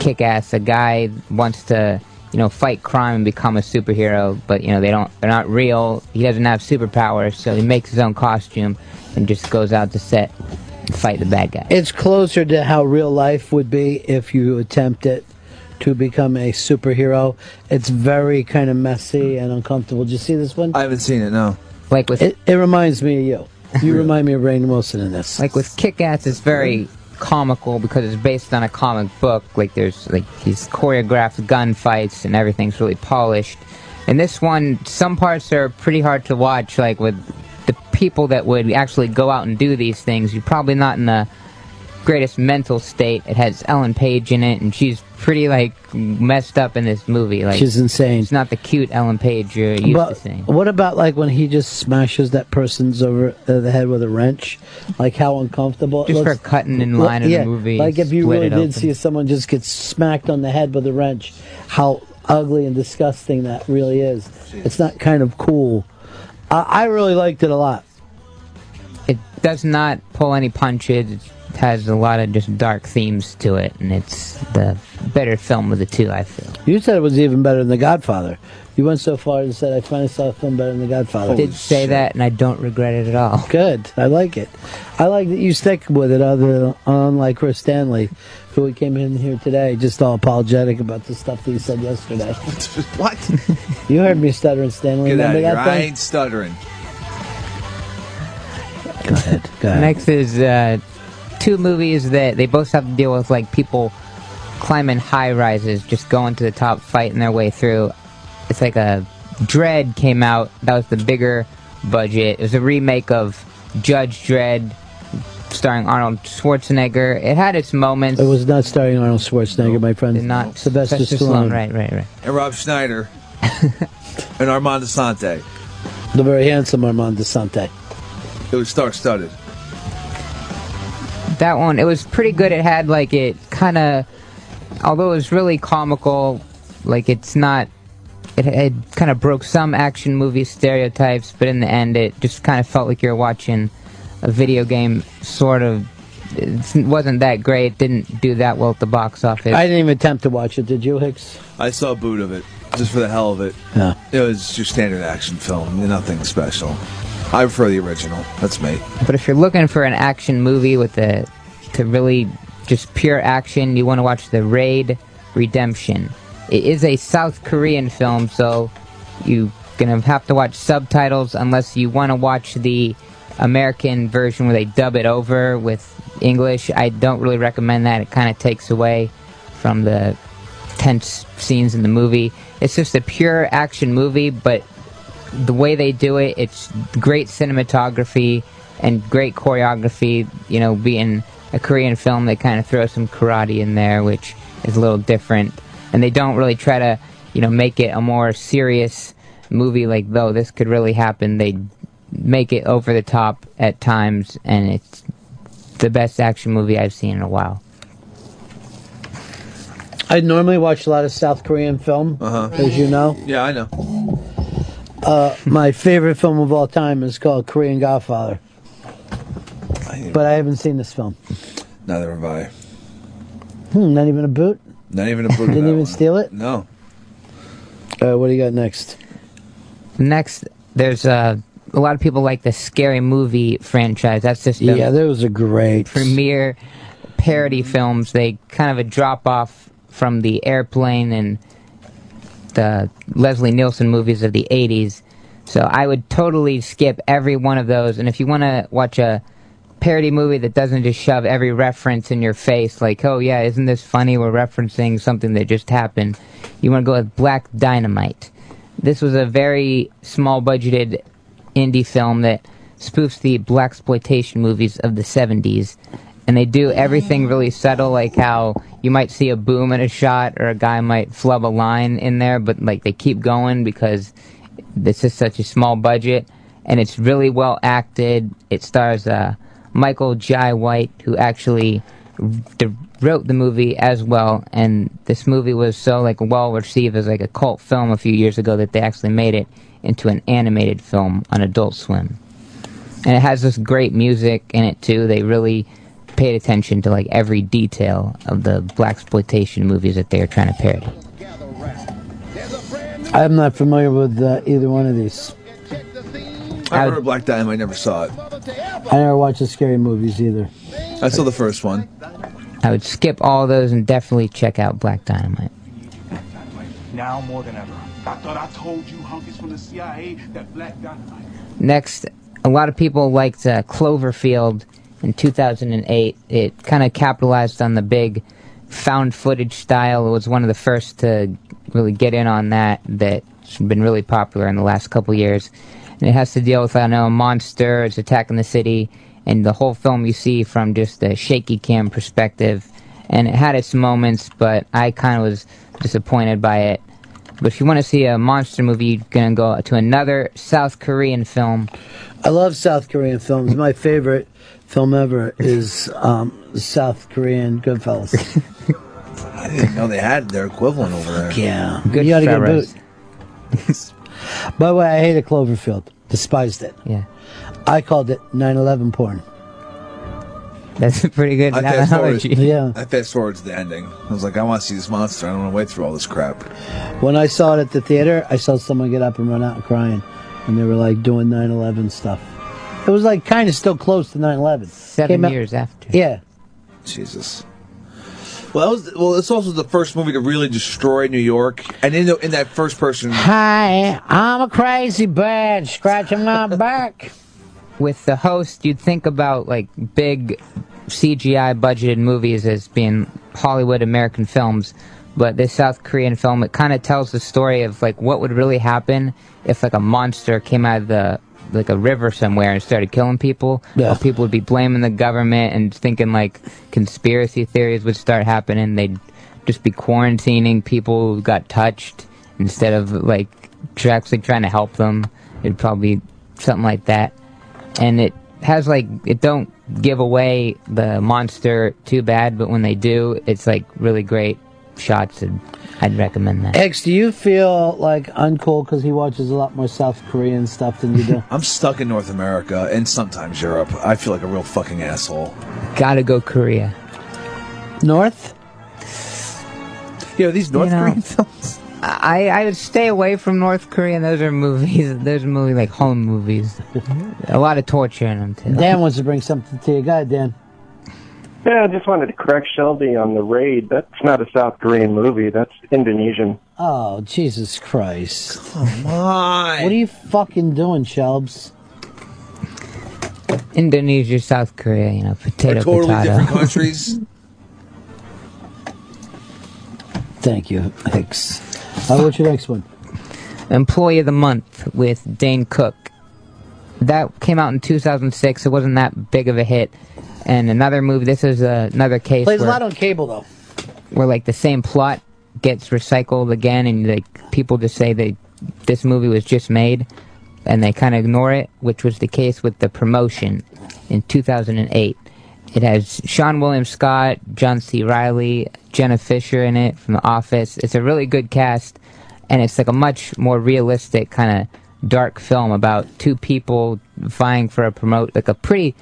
Kick Ass. A guy wants to, you know, fight crime and become a superhero, but you know, they don't they're not real. He doesn't have superpowers, so he makes his own costume and just goes out to set fight the bad guy. It's closer to how real life would be if you attempt it to become a superhero. It's very kind of messy and uncomfortable. Did you see this one? I haven't seen it, no. Like with it, it reminds me of you. You remind me of Rainn Wilson in this. Like with Kick Ass, it's very comical because it's based on a comic book. Like there's like these choreographed gunfights and everything's really polished. And this one, some parts are pretty hard to watch. Like with the people that would actually go out and do these things, you're probably not in the greatest mental state. It has Ellen Page in it, and she's pretty like messed up in this movie. Like She's insane. It's not the cute Ellen Page you're used but to seeing. what about like when he just smashes that person's over uh, the head with a wrench? Like how uncomfortable. it Just for looks? cutting in Well, line in the yeah, movie, Like if you really did open. see someone just get smacked on the head with a wrench, how ugly and disgusting that really is. It's not kind of cool. I I really liked it a lot. It does not pull any punches. It has a lot of just dark themes to it, and it's the better film of the two, I feel. You said it was even better than The Godfather. You went so far and said I finally saw a film better than The Godfather. I did say that, and I don't regret it at all. Good. I like it. I like that you stick with it, other than unlike Chris Stanley, who came in here today just all apologetic about the stuff that he said yesterday. what? You heard me stuttering, Stanley. Get out Remember of here. that I thing? ain't stuttering. Go ahead. Go ahead. Next is uh, two movies that they both have to deal with like people climbing high rises, just going to the top, fighting their way through. It's like a Dredd came out. That was the bigger budget. It was a remake of Judge Dredd, starring Arnold Schwarzenegger. It had its moments. It was not starring Arnold Schwarzenegger, my friend. not Sylvester Sylvester Stallone. Stallone, right, right, right. And Rob Schneider. and Armand Assante. The very handsome Armand Assante. It was star studded. That one it was pretty good it had like it kind of although it was really comical like it's not it, it kind of broke some action movie stereotypes but in the end it just kind of felt like you're watching a video game sort of it wasn't that great didn't do that well at the box office I didn't even attempt to watch it. Did you, Hicks? I saw a boot of it. just for the hell of it. Yeah. It was just standard action film, nothing special. I prefer the original. That's me. But if you're looking for an action movie with the to really just pure action, you want to watch The Raid Redemption. It is a South Korean film, so you're gonna have to watch subtitles unless you want to watch the American version where they dub it over with English. I don't really recommend that. It kind of takes away from the tense scenes in the movie. It's just a pure action movie, but the way they do it, it's great cinematography and great choreography. You know, being a Korean film, they kind of throw some karate in there, which is a little different. And they don't really try to, you know, make it a more serious movie like, though, this could really happen. They make it over the top at times, and it's the best action movie I've seen in a while. I normally watch a lot of South Korean film, Uh-huh. as you know. Yeah, I know. Uh, my favorite film of all time is called Korean Godfather. But I haven't seen this film. Neither have I. Hmm, not even a boot? Not even a boot. of Didn't even one. steal it? No. Uh, what do you got next? Next, there's uh, a lot of people like the scary movie franchise. That's just the Yeah, those are great. premiere parody films. They kind of a drop off from the airplane and the Leslie Nielsen movies of the 80s. So I would totally skip every one of those. And if you want to watch a parody movie that doesn't just shove every reference in your face, like, oh yeah, isn't this funny? We're referencing something that just happened. You want to go with Black Dynamite. This was a very small budgeted indie film that spoofs the blaxploitation movies of the 70s. And they do everything really subtle, like how you might see a boom in a shot or a guy might flub a line in there, but like they keep going because this is such a small budget and it's really well acted. It stars uh, Michael Jai White, who actually d- wrote the movie as well. And this movie was so like well received as like a cult film a few years ago that they actually made it into an animated film on Adult Swim. And it has this great music in it too. They really paid attention to like every detail of the blaxploitation movies that they are trying to parody. I'm not familiar with uh, either one of these. I heard of Black Diamond. I never saw it. I never watched the scary movies either. I saw the first one. I would skip all those and definitely check out Black Dynamite. Now more than ever. I thought I told you hunkies from the CIA that Black Dynamite. Next, a lot of people liked uh, Cloverfield in 2008. It kind of capitalized on the big found footage style. It was one of the first to really get in on that. That's been really popular in the last couple years. And it has to deal with I don't know a monster attacking the city, and the whole film you see from just a shaky cam perspective. And it had its moments, but I kind of was disappointed by it. But if you want to see a monster movie, you're gonna go to another South Korean film. I love South Korean films. My favorite film ever is um, South Korean Goodfellas. I didn't know they had their equivalent over there. Yeah. you ought to get a boot. By the way, I hated Cloverfield. Despised it. Yeah. I called it 9/11 porn. That's a pretty good I fast forwarded, analogy. Yeah. I fast forwarded to the ending. I was like, I want to see this monster. I don't want to wait through all this crap. When I saw it at the theater, I saw someone get up and run out crying, and they were like doing 9/11 stuff. It was like kind of still close to 9/11. Seven Came out- years after. Yeah. Jesus. Well, that was, well, it's also the first movie to really destroy New York, and in the, in that first person, Hi, I'm a crazy bird scratching my back. With the host, you'd think about like big CGI budgeted movies as being Hollywood American films, but this South Korean film it kind of tells the story of like what would really happen if like a monster came out of the like a river somewhere and started killing people. Yeah. People would be blaming the government and thinking like conspiracy theories would start happening. They'd just be quarantining people who got touched instead of like actually trying to help them. It'd probably be something like that. And it has like it don't give away the monster too bad, but when they do, it's like really great shots, and I'd recommend that. X, do you feel like uncool because he watches a lot more South Korean stuff than you do? I'm stuck in North America and sometimes Europe. I feel like a real fucking asshole. Gotta go Korea. North? Yeah, these North You know. Korean films. I I would stay away from North Korea. Those are movies. Those are movies like home movies. a lot of torture in them too. Dan wants to bring something to you. Go ahead, Dan. Yeah, I just wanted to correct Shelby on the raid. That's not a South Korean movie. That's Indonesian. Oh, Jesus Christ. Come on. What are you fucking doing, Shelbs? Indonesia, South Korea, you know, potato, They're totally potato. different countries. Thank you, Hicks. Uh, what's your next one? Employee of the Month with Dane Cook. That came out in 2006. It wasn't that big of a hit. And another movie. This is uh, another case Plays a lot on cable, though. where like the same plot gets recycled again, and like people just say that this movie was just made, and they kind of ignore it, which was the case with the promotion in 2008. It has Seann William Scott, John C. Reilly, Jenna Fischer in it from The Office. It's a really good cast, and it's like a much more realistic kind of dark film about two people vying for a promote, like a pretty,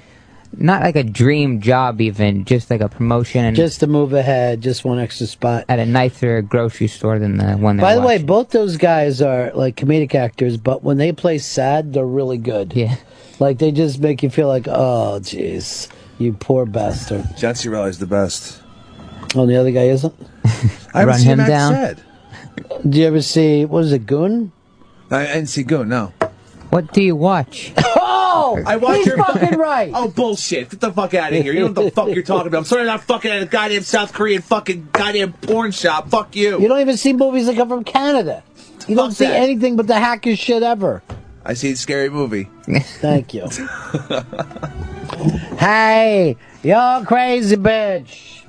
not like a dream job even, just like a promotion and Just to move ahead, just one extra spot. at a nicer grocery store than the one that. By the way, both those guys are like comedic actors, but when they play sad, they're really good. Yeah. Like they just make you feel like, oh, jeez, you poor bastard. John C. Reilly's the best. Oh, the other guy isn't. I haven't Run seen him him act down? sad. Do you ever see what is it, Goon? I, I didn't see Goon. No. What do you watch? Oh, I watch he's your fucking right. Oh bullshit! Get the fuck out of here! You know what the fuck you're talking about? I'm sorry, I'm not fucking at a goddamn South Korean fucking goddamn porn shop. Fuck you. You don't even see movies that come from Canada. You don't see that. anything but the hackiest shit ever. I see a scary movie. Thank you. hey, you're crazy bitch.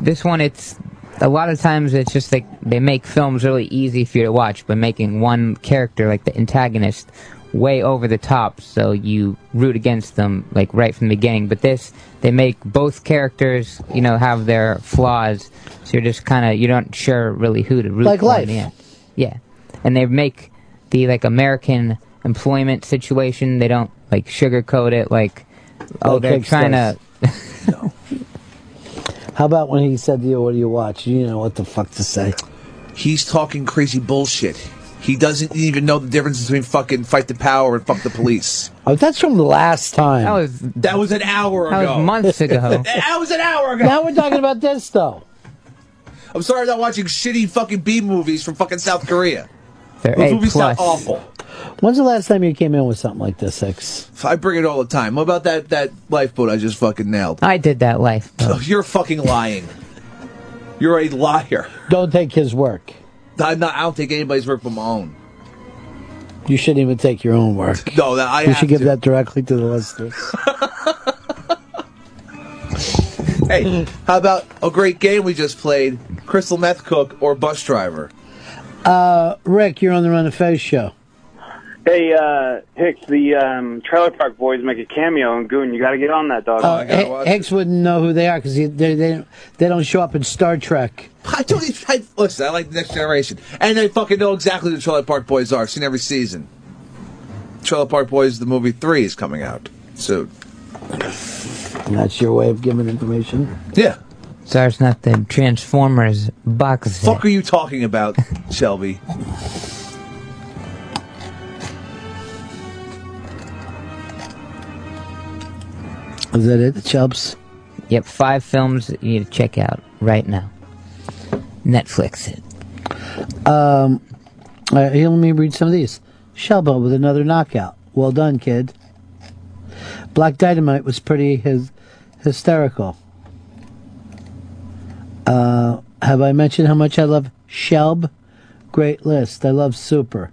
This one, it's a lot of times it's just like they make films really easy for you to watch by making one character, like the antagonist, way over the top, so you root against them like right from the beginning. But this, they make both characters, you know, have their flaws, so you're just kind of you're not sure really who to root Like for life. in the end. Yeah, and they make the like American employment situation. They don't like sugarcoat it like, oh, Like they're trying does. to. How about when he said to you, "What do you watch?" You know what the fuck to say. He's talking crazy bullshit. He doesn't even know the difference between fucking fight the power and fuck the police. Oh, that's from the last time. That was that was an hour That ago. was months ago. that was an hour ago. Now we're talking about this though. I'm sorry, I'm not watching shitty fucking B movies from fucking South Korea. They're Those A movies plus. sound awful. When's the last time you came in with something like this, X? I bring it all the time. What about that that lifeboat I just fucking nailed? I did that life. Oh, you're fucking lying. You're a liar. Don't take his work. I'm not. I don't take anybody's work but my own. You shouldn't even take your own work. No, that I you should give to. that directly to the listeners. Hey, how about a great game we just played? Crystal meth cook or bus driver? Uh, Rick, you're on the Ron and Fez show. Hey, uh, Hicks, the um, Trailer Park Boys make a cameo in Goon. You got to get on that, dog. Uh, Hi- Hicks wouldn't know who they are because they, they, they, they don't show up in Star Trek. I don't even. I, listen, I like the next generation, and they fucking know exactly who the Trailer Park Boys are. I've seen every season. Trailer Park Boys, the movie three is coming out soon. And that's your way of giving information. Yeah. So it's not the Transformers box set. Fuck are you talking about, Shelby? Is that it, Chubbs? Yep, five films that you need to check out right now. Netflix it. Um, right, here, let me read some of these. Shelbo with another knockout. Well done, kid. Black Dynamite was pretty his, hysterical. Uh, have I mentioned how much I love Shelb? Great list. I love Super.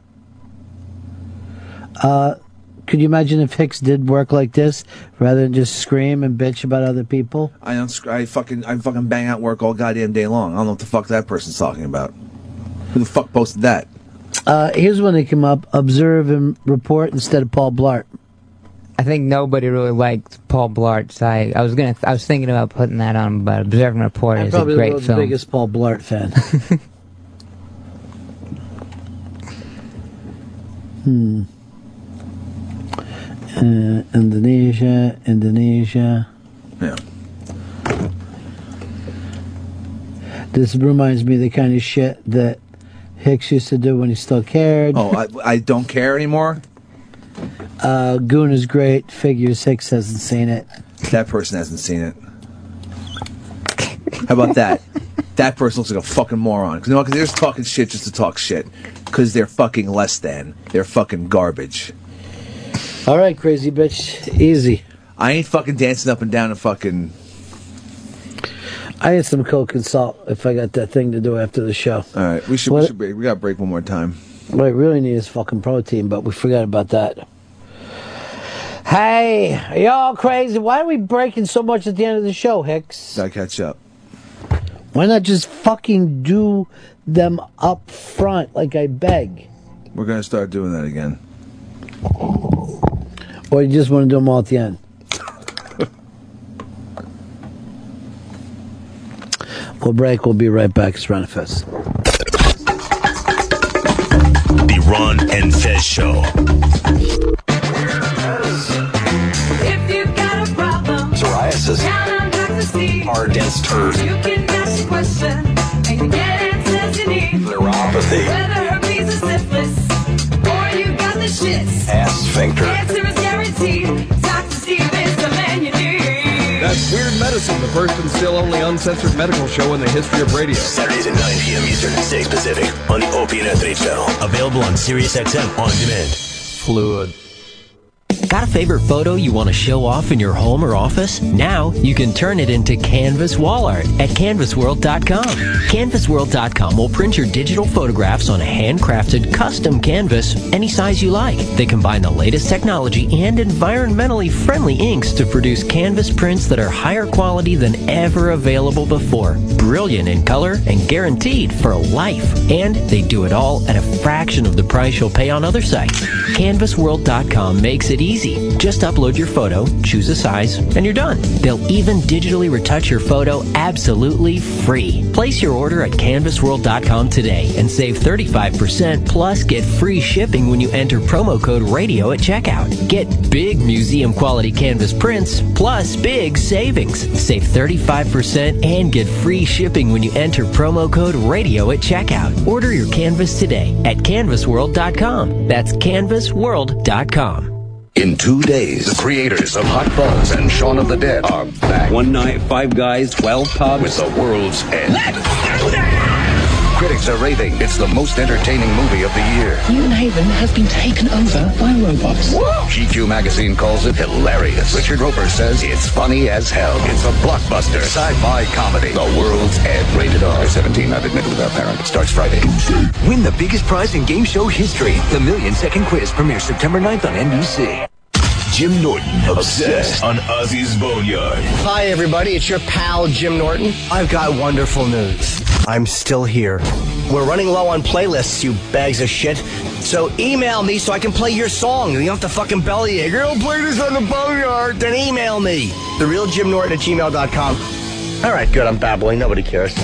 Uh, could you imagine if Hicks did work like this rather than just scream and bitch about other people? I don't. sc- I fucking. I fucking bang out work all goddamn day long. I don't know what the fuck that person's talking about. Who the fuck posted that? Uh, here's one that came up: observe and report instead of Paul Blart. I think nobody really liked Paul Blart. So I, I was gonna, I was thinking about putting that on, but Observe and Report I'm is a probably great the world's film. biggest Paul Blart fan. hmm. Uh, Indonesia, Indonesia. Yeah. This reminds me of the kind of shit that Hicks used to do when he still cared. Oh, I, I don't care anymore. Uh, Goon is great. Figures Hicks hasn't seen it. That person hasn't seen it. How about that? that person looks like a fucking moron. Because you know, they're just talking shit just to talk shit. Because they're fucking less than. They're fucking garbage. All right, crazy bitch. Easy. I ain't fucking dancing up and down and fucking. I had some coke and salt if I got that thing to do after the show. All right, we should. What- We should break. We gotta break one more time. What I really need is fucking protein, but we forgot about that. Hey, are y'all crazy? Why are we breaking so much at the end of the show, Hicks? Gotta catch up. Why not just fucking do them up front like I beg? We're gonna start doing that again. Or you just want to do them all at the end? we'll break. We'll be right back. It's Ron and Fez. The Ron and Fez Show. If you've got a problem, Psoriasis. count on Dr. Steve. Hard, dense turd. You can ask a question and you get answers you need. Neuropathy. Shits. Ass sphincter. Answer is guaranteed. Dr. Steve is the man you need. That's Weird Medicine, the first and still only uncensored medical show in the history of radio. Saturdays at 9 p.m. Eastern, 6 Pacific on the Opie and Anthony channel. Available on SiriusXM on demand. Fluid. Got a favorite photo you want to show off in your home or office? Now you can turn it into canvas wall art at canvasworld.com. Canvasworld.com will print your digital photographs on a handcrafted custom canvas any size you like. They combine the latest technology and environmentally friendly inks to produce canvas prints that are higher quality than ever available before. Brilliant in color and guaranteed for life. And they do it all at a fraction of the price you'll pay on other sites. Canvasworld.com makes it easy. Just upload your photo, choose a size, and you're done. They'll even digitally retouch your photo absolutely free. Place your order at canvasworld.com today and save 35% plus get free shipping when you enter promo code radio at checkout. Get big museum quality canvas prints plus big savings. Save 35% and get free shipping when you enter promo code radio at checkout. Order your canvas today at canvasworld.com. That's canvasworld.com. In two days, the creators of Hot Fuzz and Shaun of the Dead are back. One night, five guys, twelve pubs. With the world's end. Critics are raving it's the most entertaining movie of the year. New Haven has been taken over by robots. Whoa! GQ magazine calls it hilarious. Richard Roeper says it's funny as hell. It's a blockbuster sci-fi comedy. The world's end. Rated R. 17, not admitted without parent. Starts Friday. Win the biggest prize in game show history. The Million Second Quiz premieres September 9th on NBC. Jim Norton, obsessed on Ozzy's Boneyard. Hi, everybody. It's your pal, Jim Norton. I've got wonderful news. I'm still here. We're running low on playlists, you bags of shit. So email me so I can play your song. You don't have to fucking bellyache. I'll play this on the boneyard. Then email me. The real Jim Norton at gmail.com. All right, good. I'm babbling. Nobody cares.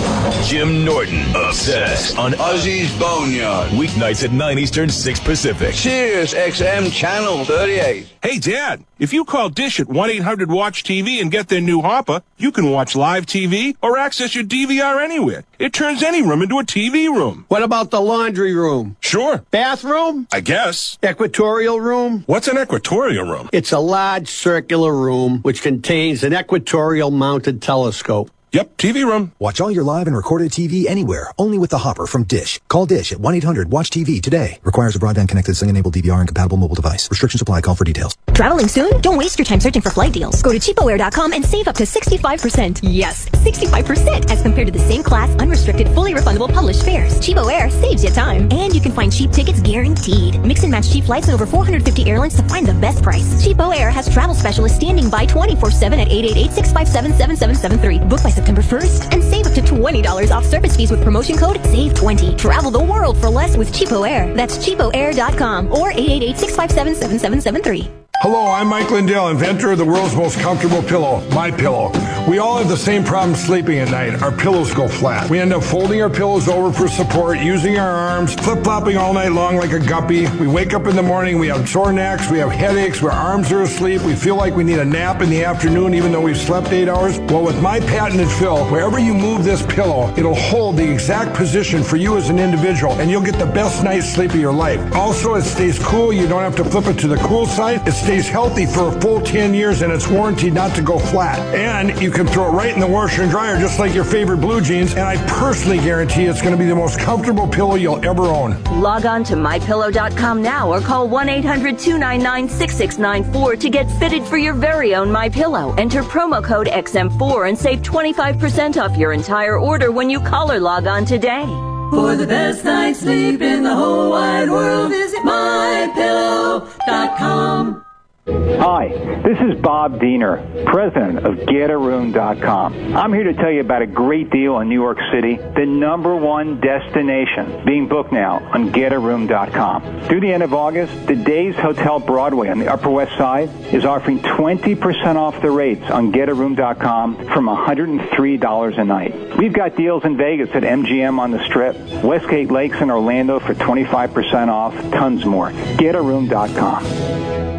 Jim Norton, obsessed on Ozzy's Boneyard. Weeknights at 9 Eastern, 6 Pacific. Sirius XM Channel 38. Hey, Dad, if you call Dish at 1-800-WATCH-TV and get their new hopper, you can watch live TV or access your DVR anywhere. It turns any room into a TV room. What about the laundry room? Sure. Bathroom? I guess. Equatorial room? What's an equatorial room? It's a large circular room which contains an equatorial mounted telescope. Yep, TV room. Watch all your live and recorded TV anywhere, only with the Hopper from Dish. Call Dish at 1-800-WATCH-TV today. Requires a broadband connected SIM-enabled DVR and compatible mobile device. Restrictions apply. Call for details. Traveling soon? Don't waste your time searching for flight deals. Go to cheapoair.com and save up to 65%. Yes, 65% as compared to the same class, unrestricted, fully refundable published fares. Cheapo Air saves you time. And you can find cheap tickets guaranteed. Mix and match cheap flights at over 450 airlines to find the best price. Cheapo Air has travel specialists standing by 24-7 at 888-657-7773. Book by September 1st and save up to $20 off service fees with promotion code SAVE20. Travel the world for less with Cheapo Air. That's cheapoair.com or 888-657-7773. Hello, I'm Mike Lindell, inventor of the world's most comfortable pillow, My Pillow. We all have the same problem sleeping at night. Our pillows go flat. We end up folding our pillows over for support, using our arms, flip-flopping all night long like a guppy. We wake up in the morning, we have sore necks, we have headaches, our arms are asleep, we feel like we need a nap in the afternoon even though we've slept eight hours. Well, with my patented fill, wherever you move this pillow, it'll hold the exact position for you as an individual, and you'll get the best night's sleep of your life. Also, it stays cool. You don't have to flip it to the cool side. It stays healthy for a full 10 years, and it's warranted not to go flat. And you can throw it right in the washer and dryer, just like your favorite blue jeans. And I personally guarantee it's going to be the most comfortable pillow you'll ever own. Log on to mypillow.com now or call 1-800-299-6694 to get fitted for your very own My Pillow. Enter promo code XM4 and save 25% off your entire order when you call or log on today. For the best night's sleep in the whole wide world, visit mypillow.com. Hi, this is Bob Diener, president of GetAroom.com. I'm here to tell you about a great deal in New York City, the number one destination being booked now on GetAroom.com. Through the end of August, the Days Hotel Broadway on the Upper West Side is offering 20% off the rates on GetAroom.com from $103 a night. We've got deals in Vegas at MGM on the Strip, Westgate Lakes in Orlando for 25% off, tons more. GetAroom.com.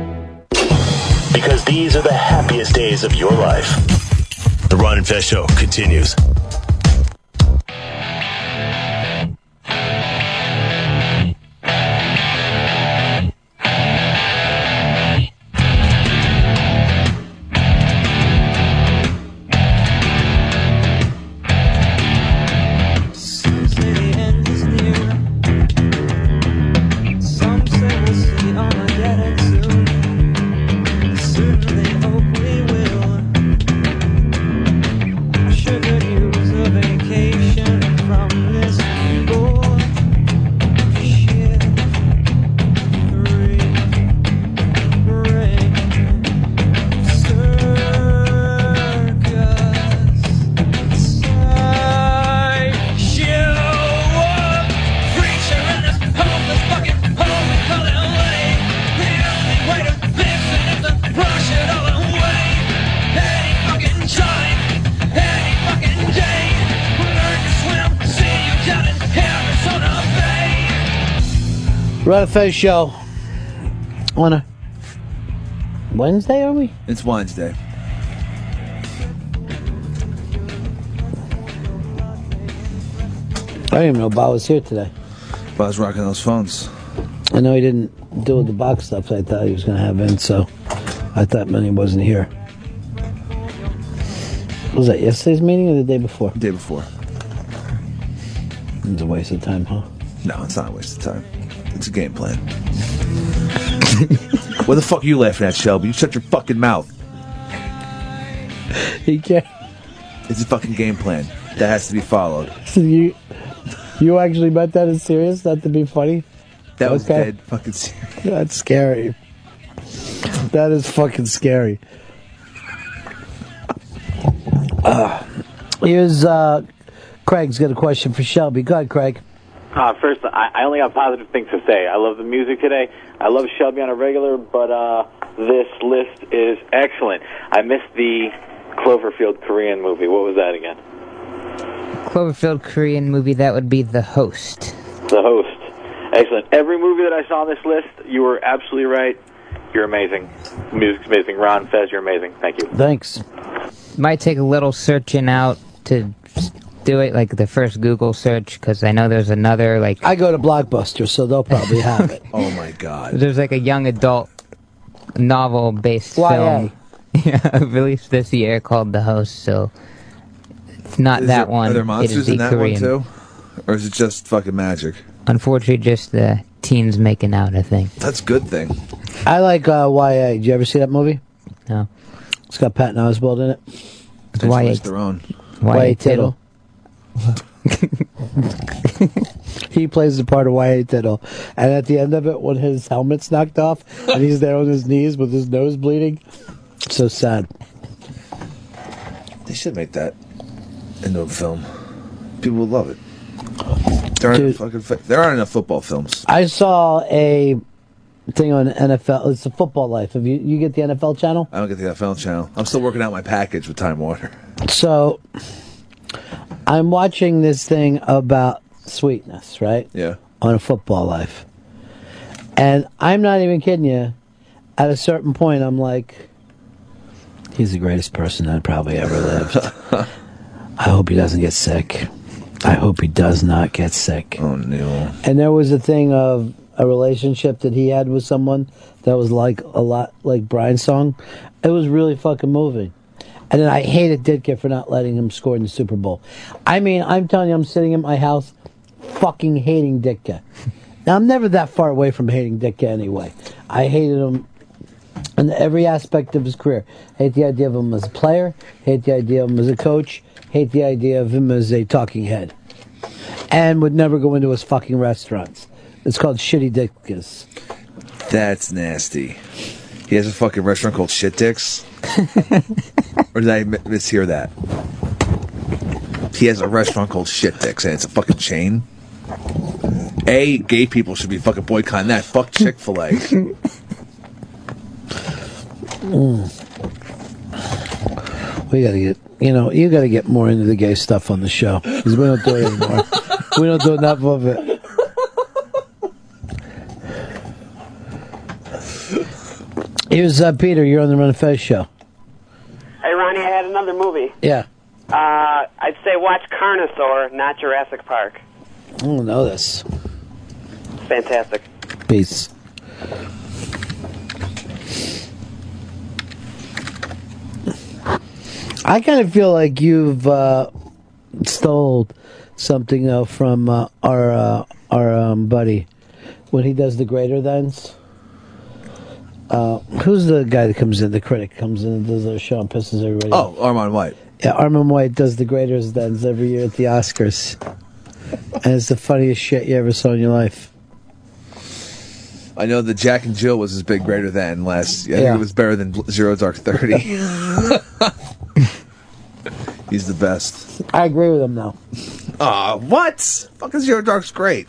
Because these are the happiest days of your life. The Ron and Fez Show continues. Fez show. On a Wednesday, are we? It's Wednesday. I didn't even know Bob was here today. Bob's rocking those phones. I know he didn't do the box stuff I thought he was going to have in, so I thought he wasn't here. Was that yesterday's meeting or the day before? Day before. It's a waste of time, huh? No, it's not a waste of time. It's a game plan. what the fuck are you laughing at, Shelby? You shut your fucking mouth. He can't. It's a fucking game plan that has to be followed. you, you actually meant that as serious, not to be funny? That was Okay. dead fucking serious. That's scary. That is fucking scary. Uh, here's uh, Craig's got a question for Shelby. Go ahead, Craig. Uh, first, I, I only have positive things to say. I love the music today. I love Shelby on a regular, but uh, this list is excellent. I missed the Cloverfield Korean movie. What was that again? Cloverfield Korean movie, that would be The Host. The Host. Excellent. Every movie that I saw on this list, you were absolutely right. You're amazing. Music's amazing. Ron Fez, you're amazing. Thank you. Thanks. Might take a little searching out to do it, like the first Google search, because I know there's another, like. I go to Blockbuster, so they'll probably have it. oh my god. There's like a young adult novel based film yeah, released this year called The Host, so it's not Is that there- one. Are there monsters is the in that Korean. one too? Or is it just fucking magic? Unfortunately, just the teens making out, I think. That's a good thing. I like uh, YA. Did you ever see that movie? No. It's got Patton Oswalt in it. It's YA. their own. YA Tittle. He plays the part of YA Tittle. And at the end of it, when his helmet's knocked off and he's there on his knees with his nose bleeding, so sad. They should make that into a film. People would love it. There aren't, enough fucking, there aren't enough football films. I saw a thing on NFL. It's the Football Life. Have you you get the NFL channel? I don't get the NFL channel. I'm still working out my package with Time Warner. So I'm watching this thing about sweetness, right? Yeah. On a football life. And I'm not even kidding you. At a certain point, I'm like, he's the greatest person that probably ever lived. I hope he doesn't get sick. I hope he does not get sick. Oh, no. And there was a thing of a relationship that he had with someone that was like a lot like Brian's song. It was really fucking moving. And then I hated Ditka for not letting him score in the Super Bowl. I mean, I'm telling you, I'm sitting in my house fucking hating Ditka. Now, I'm never that far away from hating Ditka anyway. I hated him in every aspect of his career. Hate the idea of him as a player, hate the idea of him as a coach, hate the idea of him as a talking head. And would never go into his fucking restaurants. It's called Shitty Dickus. That's nasty. He has a fucking restaurant called Shit Dicks. or did I mi- mishear that? He has a restaurant called Shit Dicks, and it's a fucking chain. A, gay people should be fucking boycotting that. Fuck Chick Fil A. We gotta get, you know, you gotta get more into the gay stuff on the show because we don't do it anymore. we don't do enough of it. Here's uh, Peter. You're on the Ron Fez show. Hey, Ronnie, I had another movie. Yeah, Uh, I'd say watch Carnosaur, not Jurassic Park. I don't know this. Fantastic. Peace. I kind of feel like you've uh, stole something uh, from uh, our uh, our um, buddy when he does the greater thans. Uh, who's the guy that comes in? The critic comes in and does a show and pisses everybody. off? Oh, Armond White. Yeah, Armond White does the greater thans every year at the Oscars, and it's the funniest shit you ever saw in your life. I know that Jack and Jill was his big greater than last. I Yeah. think it was better than Bl- Zero Dark Thirty. He's the best. I agree with him though. Ah, what? Fucking Zero Dark's great.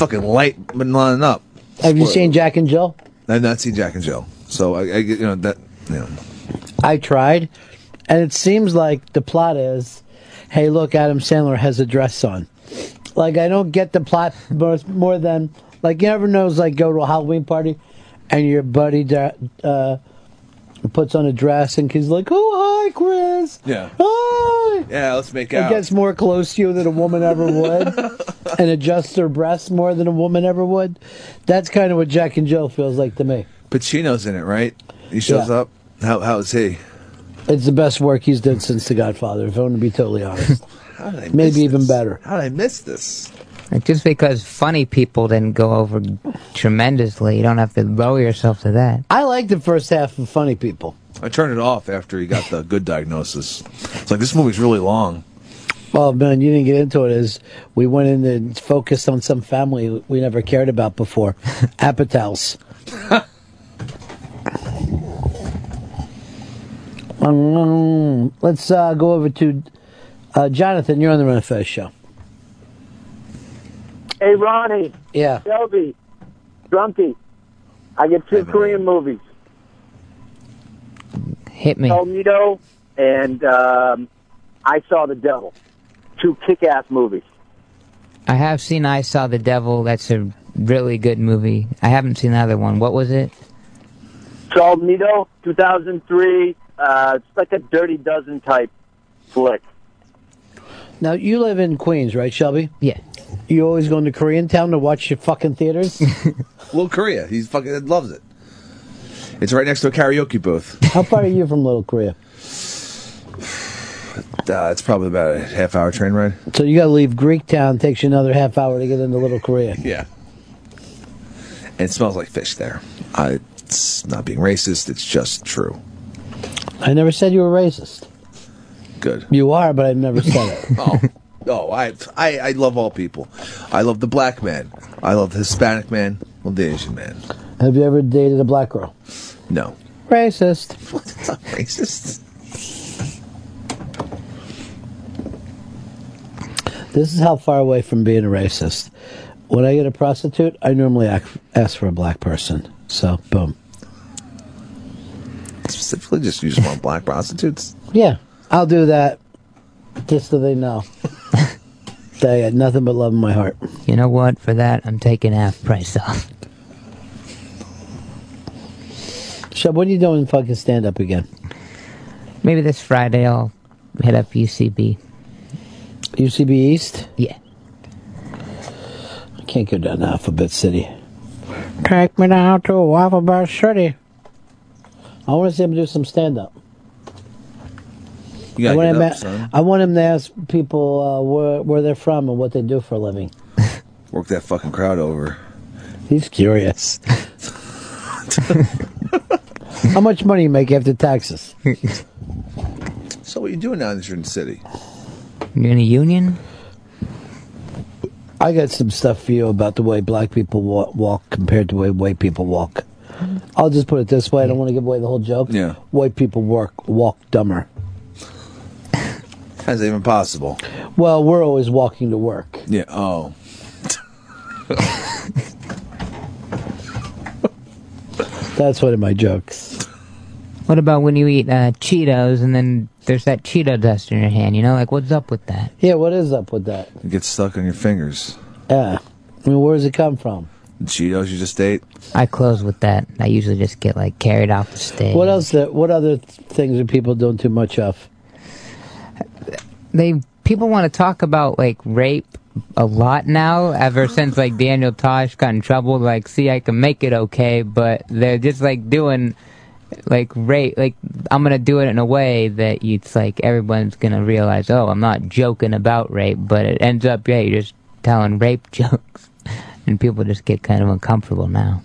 Fucking light, but not up. Have you seen Jack and Jill? I've not seen Jack and Jill, so I, I get you know that you know. I tried, and it seems like the plot is, hey, look, Adam Sandler has a dress on. Like I don't get the plot more, more than like you ever knows like go to a Halloween party, and your buddy uh, puts on a dress and he's like, oh hi Chris, Yeah. hi. Yeah, let's make out. It gets more close to you than a woman ever would, and adjusts her breasts more than a woman ever would. That's kind of what Jack and Jill feels like to me. Pacino's in it, right? He shows Yeah. up. How how is he? It's the best work he's done since The Godfather, if I want to be totally honest. How did I miss Maybe even this? better. How did I miss this? Like, just because funny people didn't go over tremendously, you don't have to lower yourself to that. I like the first half of Funny People. I turned it off after he got the good diagnosis. It's like this movie's really long. Well, man, you didn't get into it. Is we went in and focused on some family we never cared about before, Apatels. um, let's uh, go over to uh, Jonathan. You're on the Ron and Fez show. Hey, Ronnie. Yeah. Shelby. Drunky. I get two Korean movies. Hit me. Cognito and um, I Saw the Devil. Two kick-ass movies. I have seen I Saw the Devil. That's a really good movie. I haven't seen the other one. What was it? Cognito, 2003. Uh, it's like a Dirty Dozen type flick. Now you live in Queens, right, Shelby? Yeah. You always going to Koreantown to watch your fucking theaters? Little Korea. He's fucking loves it. It's right next to a karaoke booth. How far are you from Little Korea? Uh, it's probably about a half hour train ride. So you got to leave Greektown. Takes you another half hour to get into Little Korea. Yeah. And it smells like fish there. Uh, it's not being racist. It's just true. I never said you were racist. Good. You are, but I've never said it. oh, oh, I, I, I love all people. I love the black man. I love the Hispanic man. I love the Asian man. Have you ever dated a black girl? No. Racist. It's not racist. This is how far away from being a racist. when I get a prostitute, I normally ask, ask for a black person. So, boom. Specifically, just you just want black prostitutes. Yeah, I'll do that just so they know. that I got nothing but love in my heart. You know what? For that, I'm taking half price off. Shub, what are you doing fucking stand up again? Maybe this Friday I'll hit up UCB. UCB East? Yeah. I can't go down to Alphabet City. Take me down to Alphabet City. I want to see him do some stand up. You I want, him up, a- I want him to ask people uh, where where they're from and what they do for a living. Work that fucking crowd over. He's curious. How much money you make after taxes? So what you doing now that you're in the city? You in a union? I got some stuff for you about the way black people wa- walk compared to the way white people walk. I'll just put it this way. I don't want to give away the whole joke. Yeah. White people walk walk dumber. How's that even possible? Well, we're always walking to work. Yeah. Oh. That's one of my jokes. What about when you eat uh, Cheetos and then there's that Cheeto dust in your hand? You know, like what's up with that? Yeah, what is up with that? It gets stuck on your fingers. Yeah. I mean, where does it come from? The Cheetos you just ate. I close with that. I usually just get like carried off the stage. What else? That, what other th- things are people doing too much of? They people want to talk about like rape a lot now. Ever since like Daniel Tosh got in trouble, like see I can make it okay, but they're just like doing like rape. Like I'm gonna do it in a way that it's like everyone's gonna realize, oh, I'm not joking about rape, but it ends up yeah, you're just telling rape jokes, and people just get kind of uncomfortable now.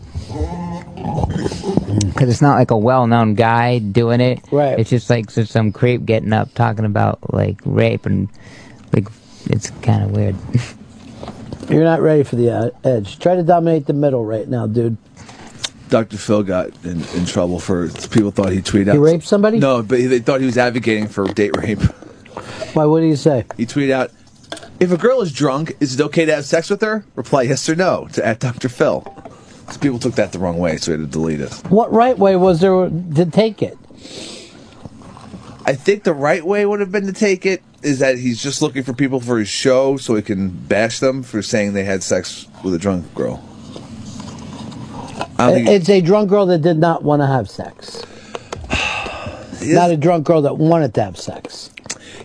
Because it's not like a well-known guy doing it. Right. It's just like just some creep getting up talking about like rape and like it's kind of weird. You're not ready for the uh, edge. Try to dominate the middle right now, dude. Dr. Phil got in, in trouble for people thought he tweeted out. He raped somebody? No, but they thought he was advocating for date rape. Why? What do you say? He tweeted out, "If a girl is drunk, is it okay to have sex with her? Reply yes or no to at Dr. Phil." So people took that the wrong way, so we had to delete it. What right way was there to take it? I think the right way would have been to take it is that he's just looking for people for his show so he can bash them for saying they had sex with a drunk girl. I don't It's a drunk girl that did not want to have sex. Not a drunk girl that wanted to have sex.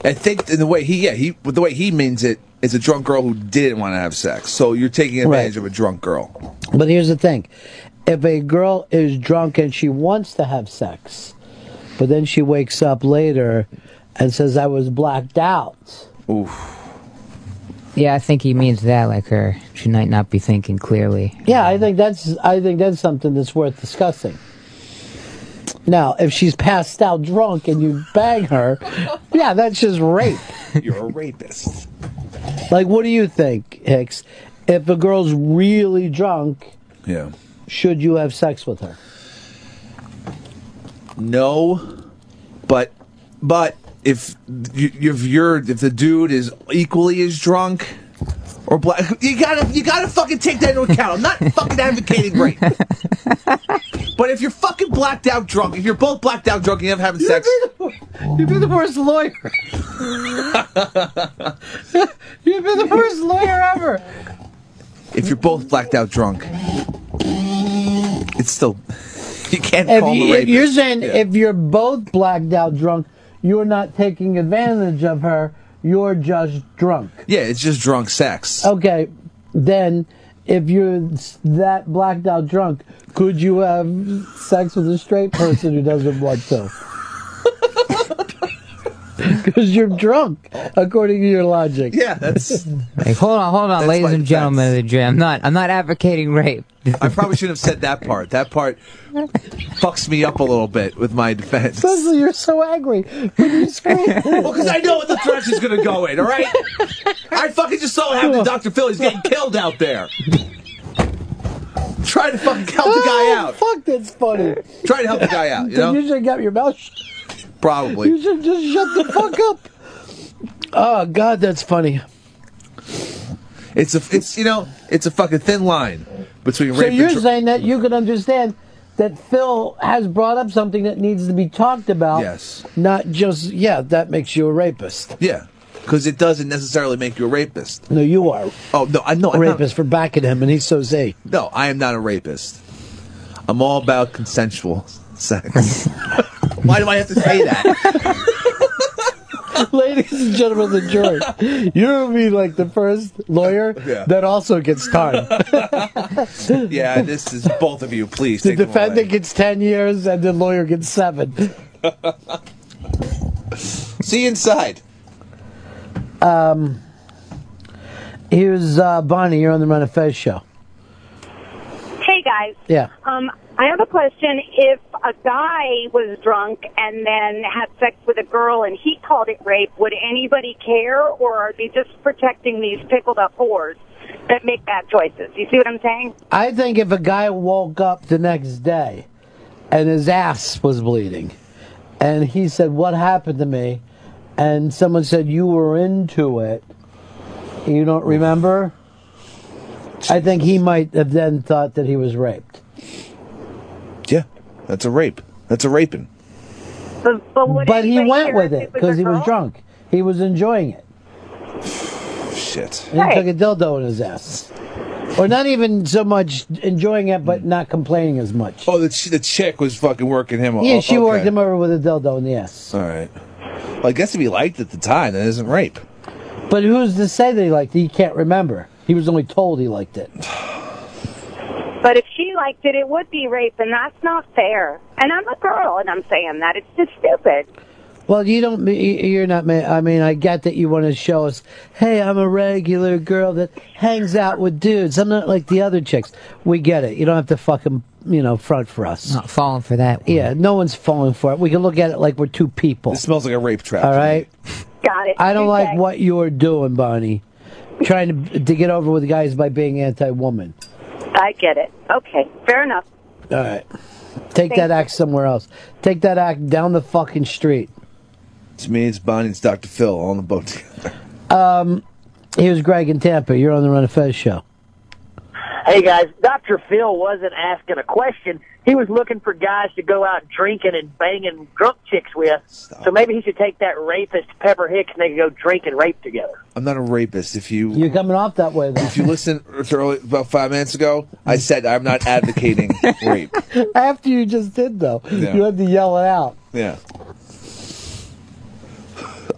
I think in the way he yeah he with the way he means it is a drunk girl who didn't want to have sex. So you're taking advantage of a drunk girl. But here's the thing: if a girl is drunk and she wants to have sex, but then she wakes up later and says, "I was blacked out," Oof. yeah, I think he means that. Like her, she might not be thinking clearly. yeah, I think that's I think that's something that's worth discussing. Now, if she's passed out drunk and you bang her, yeah, that's just rape. You're a rapist. Like, what do you think, Hicks? If a girl's really drunk, Yeah. should you have sex with her? No, but but if you, if you're if the dude is equally as drunk or black, you gotta you gotta fucking take that into account. I'm not fucking advocating rape. but if you're fucking blacked out drunk, if you're both blacked out drunk and you're having sex, You'd be the worst lawyer. You'd be the worst lawyer ever. if you're both blacked out drunk, it's still you can't If, call you, him a if you're saying if you're both blacked out drunk, you're not taking advantage of her. You're just drunk. yeah, it's just drunk sex. Okay, then if you're that blacked out drunk, could you have sex with a straight person who doesn't want to? Because you're drunk, according to your logic. Yeah, that's. Like, hold on, hold on, ladies and gentlemen of the jury. I'm not, I'm not advocating rape. I probably shouldn't have said that part. That part fucks me up a little bit with my defense. Leslie, you're so angry when you scream. well, because I know what the direction's going to go in, all right? I fucking just saw what happened to Dr. Phil. He's getting killed out there. Try to fucking help the guy oh, out. Oh, Fuck, that's funny. Try to help the guy out, you Then know? you should have your mouth shut. Probably. You should just shut the fuck up. Oh God, that's funny. It's a, it's you know, it's a fucking thin line between So rape you're and tra- saying that you can understand that Phil has brought up something that needs to be talked about. Yes. Not just yeah, that makes you a rapist. yeah, because it doesn't necessarily make you a rapist. No, you are. Oh no, I know A rapist for backing him, and he's so say. No, I am not a rapist. I'm all about consensual sex. Why do I have to say that? Ladies and gentlemen of the jury, you're gonna be like the first lawyer Yeah. that also gets time. yeah, this is both of you. Please the take them defendant away. gets ten years, and the lawyer gets seven. See you inside. Um, here's uh, Bonnie. You're on the Ron and Fez show. Hey guys. Yeah. Um, I have a question. If a guy was drunk and then had sex with a girl and he called it rape, would anybody care, or are they just protecting these pickled up whores that make bad choices? You see what I'm saying? I think if a guy woke up the next day and his ass was bleeding, and he said, "What happened to me?" and someone said, "You were into it," you don't remember. I think he might have then thought that he was raped. Yeah, that's a rape. That's a raping. But, but, But he went with it because a he was drunk. He was enjoying it. Shit. And he took a dildo in his ass. Or not even so much enjoying it, but not complaining as much. Oh, the, ch- the chick was fucking working him. Yeah, oh, she okay. worked him over with a dildo in the ass. All right. Well, I guess if he liked it at the time, that isn't rape. But who's to say that he liked it? He can't remember. He was only told he liked it. But if she liked it, it would be rape, and that's not fair. And I'm a girl, and I'm saying that. It's just stupid. Well, you don't. You're not. ma- I mean, I get that you want to show us. Hey, I'm a regular girl that hangs out with dudes. I'm not like the other chicks. We get it. You don't have to fucking you know front for us. Not falling for that. Yeah, no one's falling for it. We can look at it like we're two people. It smells like a rape trap. All right. Got it. I don't Okay. like what you're doing, Bonnie. Trying to to get over with guys by being anti-woman. I get it. Okay, fair enough. All right. Take Thank that act somewhere else. Take that act down the fucking street. It's me, it's Bonnie, it's Dr. Phil, all on the boat together. Um, here's Greg in Tampa. You're on the Ron and Fez show. Hey guys, Dr. Phil wasn't asking a question. He was looking for guys to go out drinking and banging drunk chicks with. So maybe he should take that rapist Pepper Hicks and they could go drink and rape together. I'm not a rapist. If you You're coming off that way. Though. if you listen to early, about five minutes ago, I said I'm not advocating rape. After you just did, though, Yeah. you had to yell it out. Yeah.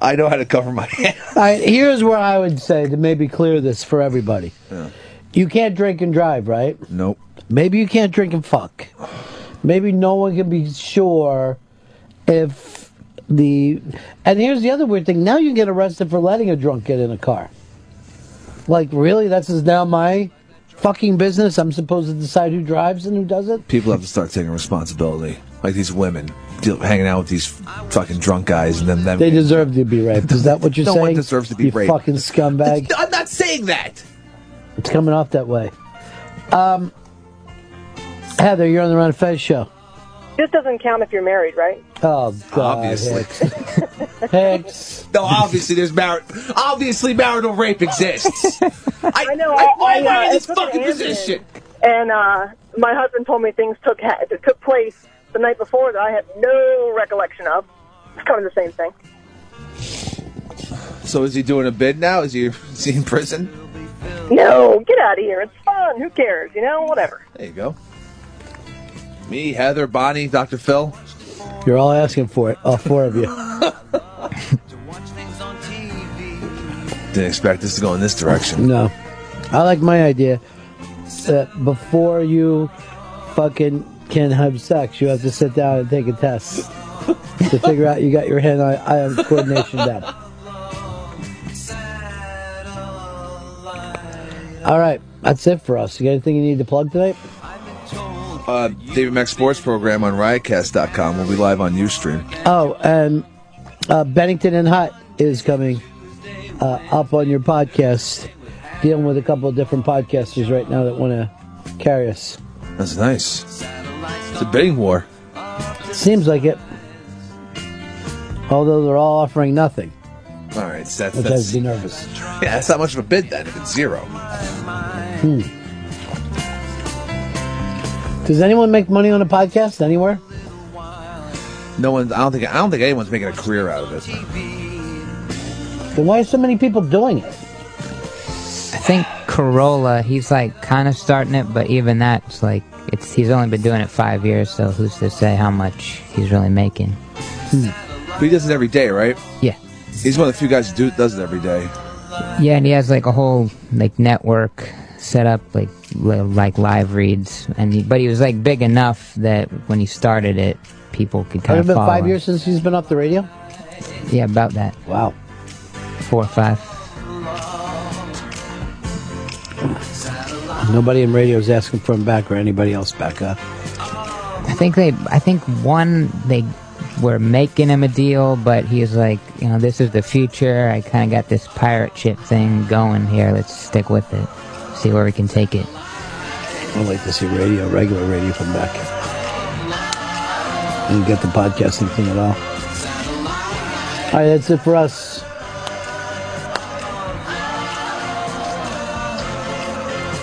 I know how to cover my hand. All right, here's where I would say to maybe clear this for everybody. Yeah. You can't drink and drive, right? Nope. Maybe you can't drink and fuck. Maybe no one can be sure if the. And here's the other weird thing. Now you can get arrested for letting a drunk get in a car. Like, really? That's is now my fucking business? I'm supposed to decide who drives and who doesn't? People have to start taking responsibility. Like these women deal, hanging out with these fucking drunk guys, and then them. They deserve to be raped. Is that what you're No saying? one deserves to be you raped. fucking scumbag. I'm not saying that. It's coming off that way. Um, Heather, you're on the Ron Fez show. This doesn't count if you're married, right? Oh God, Obviously. Hicks. Hicks. No, obviously there's mar- obviously marital rape exists. I, know. I- I, why I, am I uh, in this fucking position? And uh, my husband told me things took ha- that took place the night before that I had no recollection of. It's kind of the same thing. so is he doing a bid now? Is he, is he in prison? No, get out of here. It's fun. Who cares? You know, whatever. There you go. Me, Heather, Bonnie, Dr. Phil. You're all asking for it, all four of you. Didn't expect this to go in this direction. No, I like my idea. That before you fucking can have sex, you have to sit down and take a test to figure out you got your hand-eye eye coordination down. All right, that's it for us. You got anything you need to plug tonight? Uh, David Mack Sports Program on riotcast.com. We'll be live on Ustream. Oh, and uh, Bennington and Hutt is coming uh, up on your podcast, dealing with a couple of different podcasters right now that want to carry us. That's nice. It's a bidding war. Seems like it. Although they're all offering nothing. All right, so that's, Which that's me nervous. yeah, that's not much of a bid then if it's zero. Hmm. Does anyone make money on a podcast anywhere? No one. I don't think. I don't think anyone's making a career out of it. Then why are so many people doing it? I think Carolla, he's like kind of starting it, but even that's like it's he's only been doing it five years, so who's to say how much he's really making? Hmm. But he does it every day, right? Yeah. He's one of the few guys who do, does it every day. Yeah, and he has like a whole like network set up, like li- like live reads, and he, but he was like big enough that when he started it, people could kind of been follow. five him. years since he's been off the radio? Yeah, about that. Wow. Four or five. Nobody in radio is asking for him back or anybody else back up. I think they, I think one they were making him a deal, but he was like, you know, this is the future. I kind of got this pirate ship thing going here. Let's stick with it. See where we can take it. I'd like to see radio, regular radio come back. And get the podcasting thing at all. All right, that's it for us.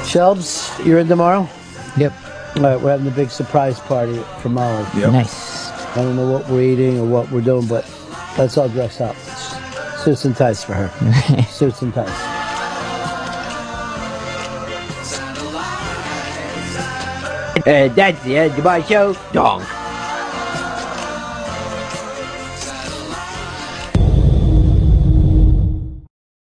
Shelbs, you're in tomorrow? Yep. All right, we're having the big surprise party for Molly. Yep. Nice. I don't know what we're eating or what we're doing, but let's all dress up. Suits and ties for her. Suits and ties. Uh, that's the end of my show. Donk.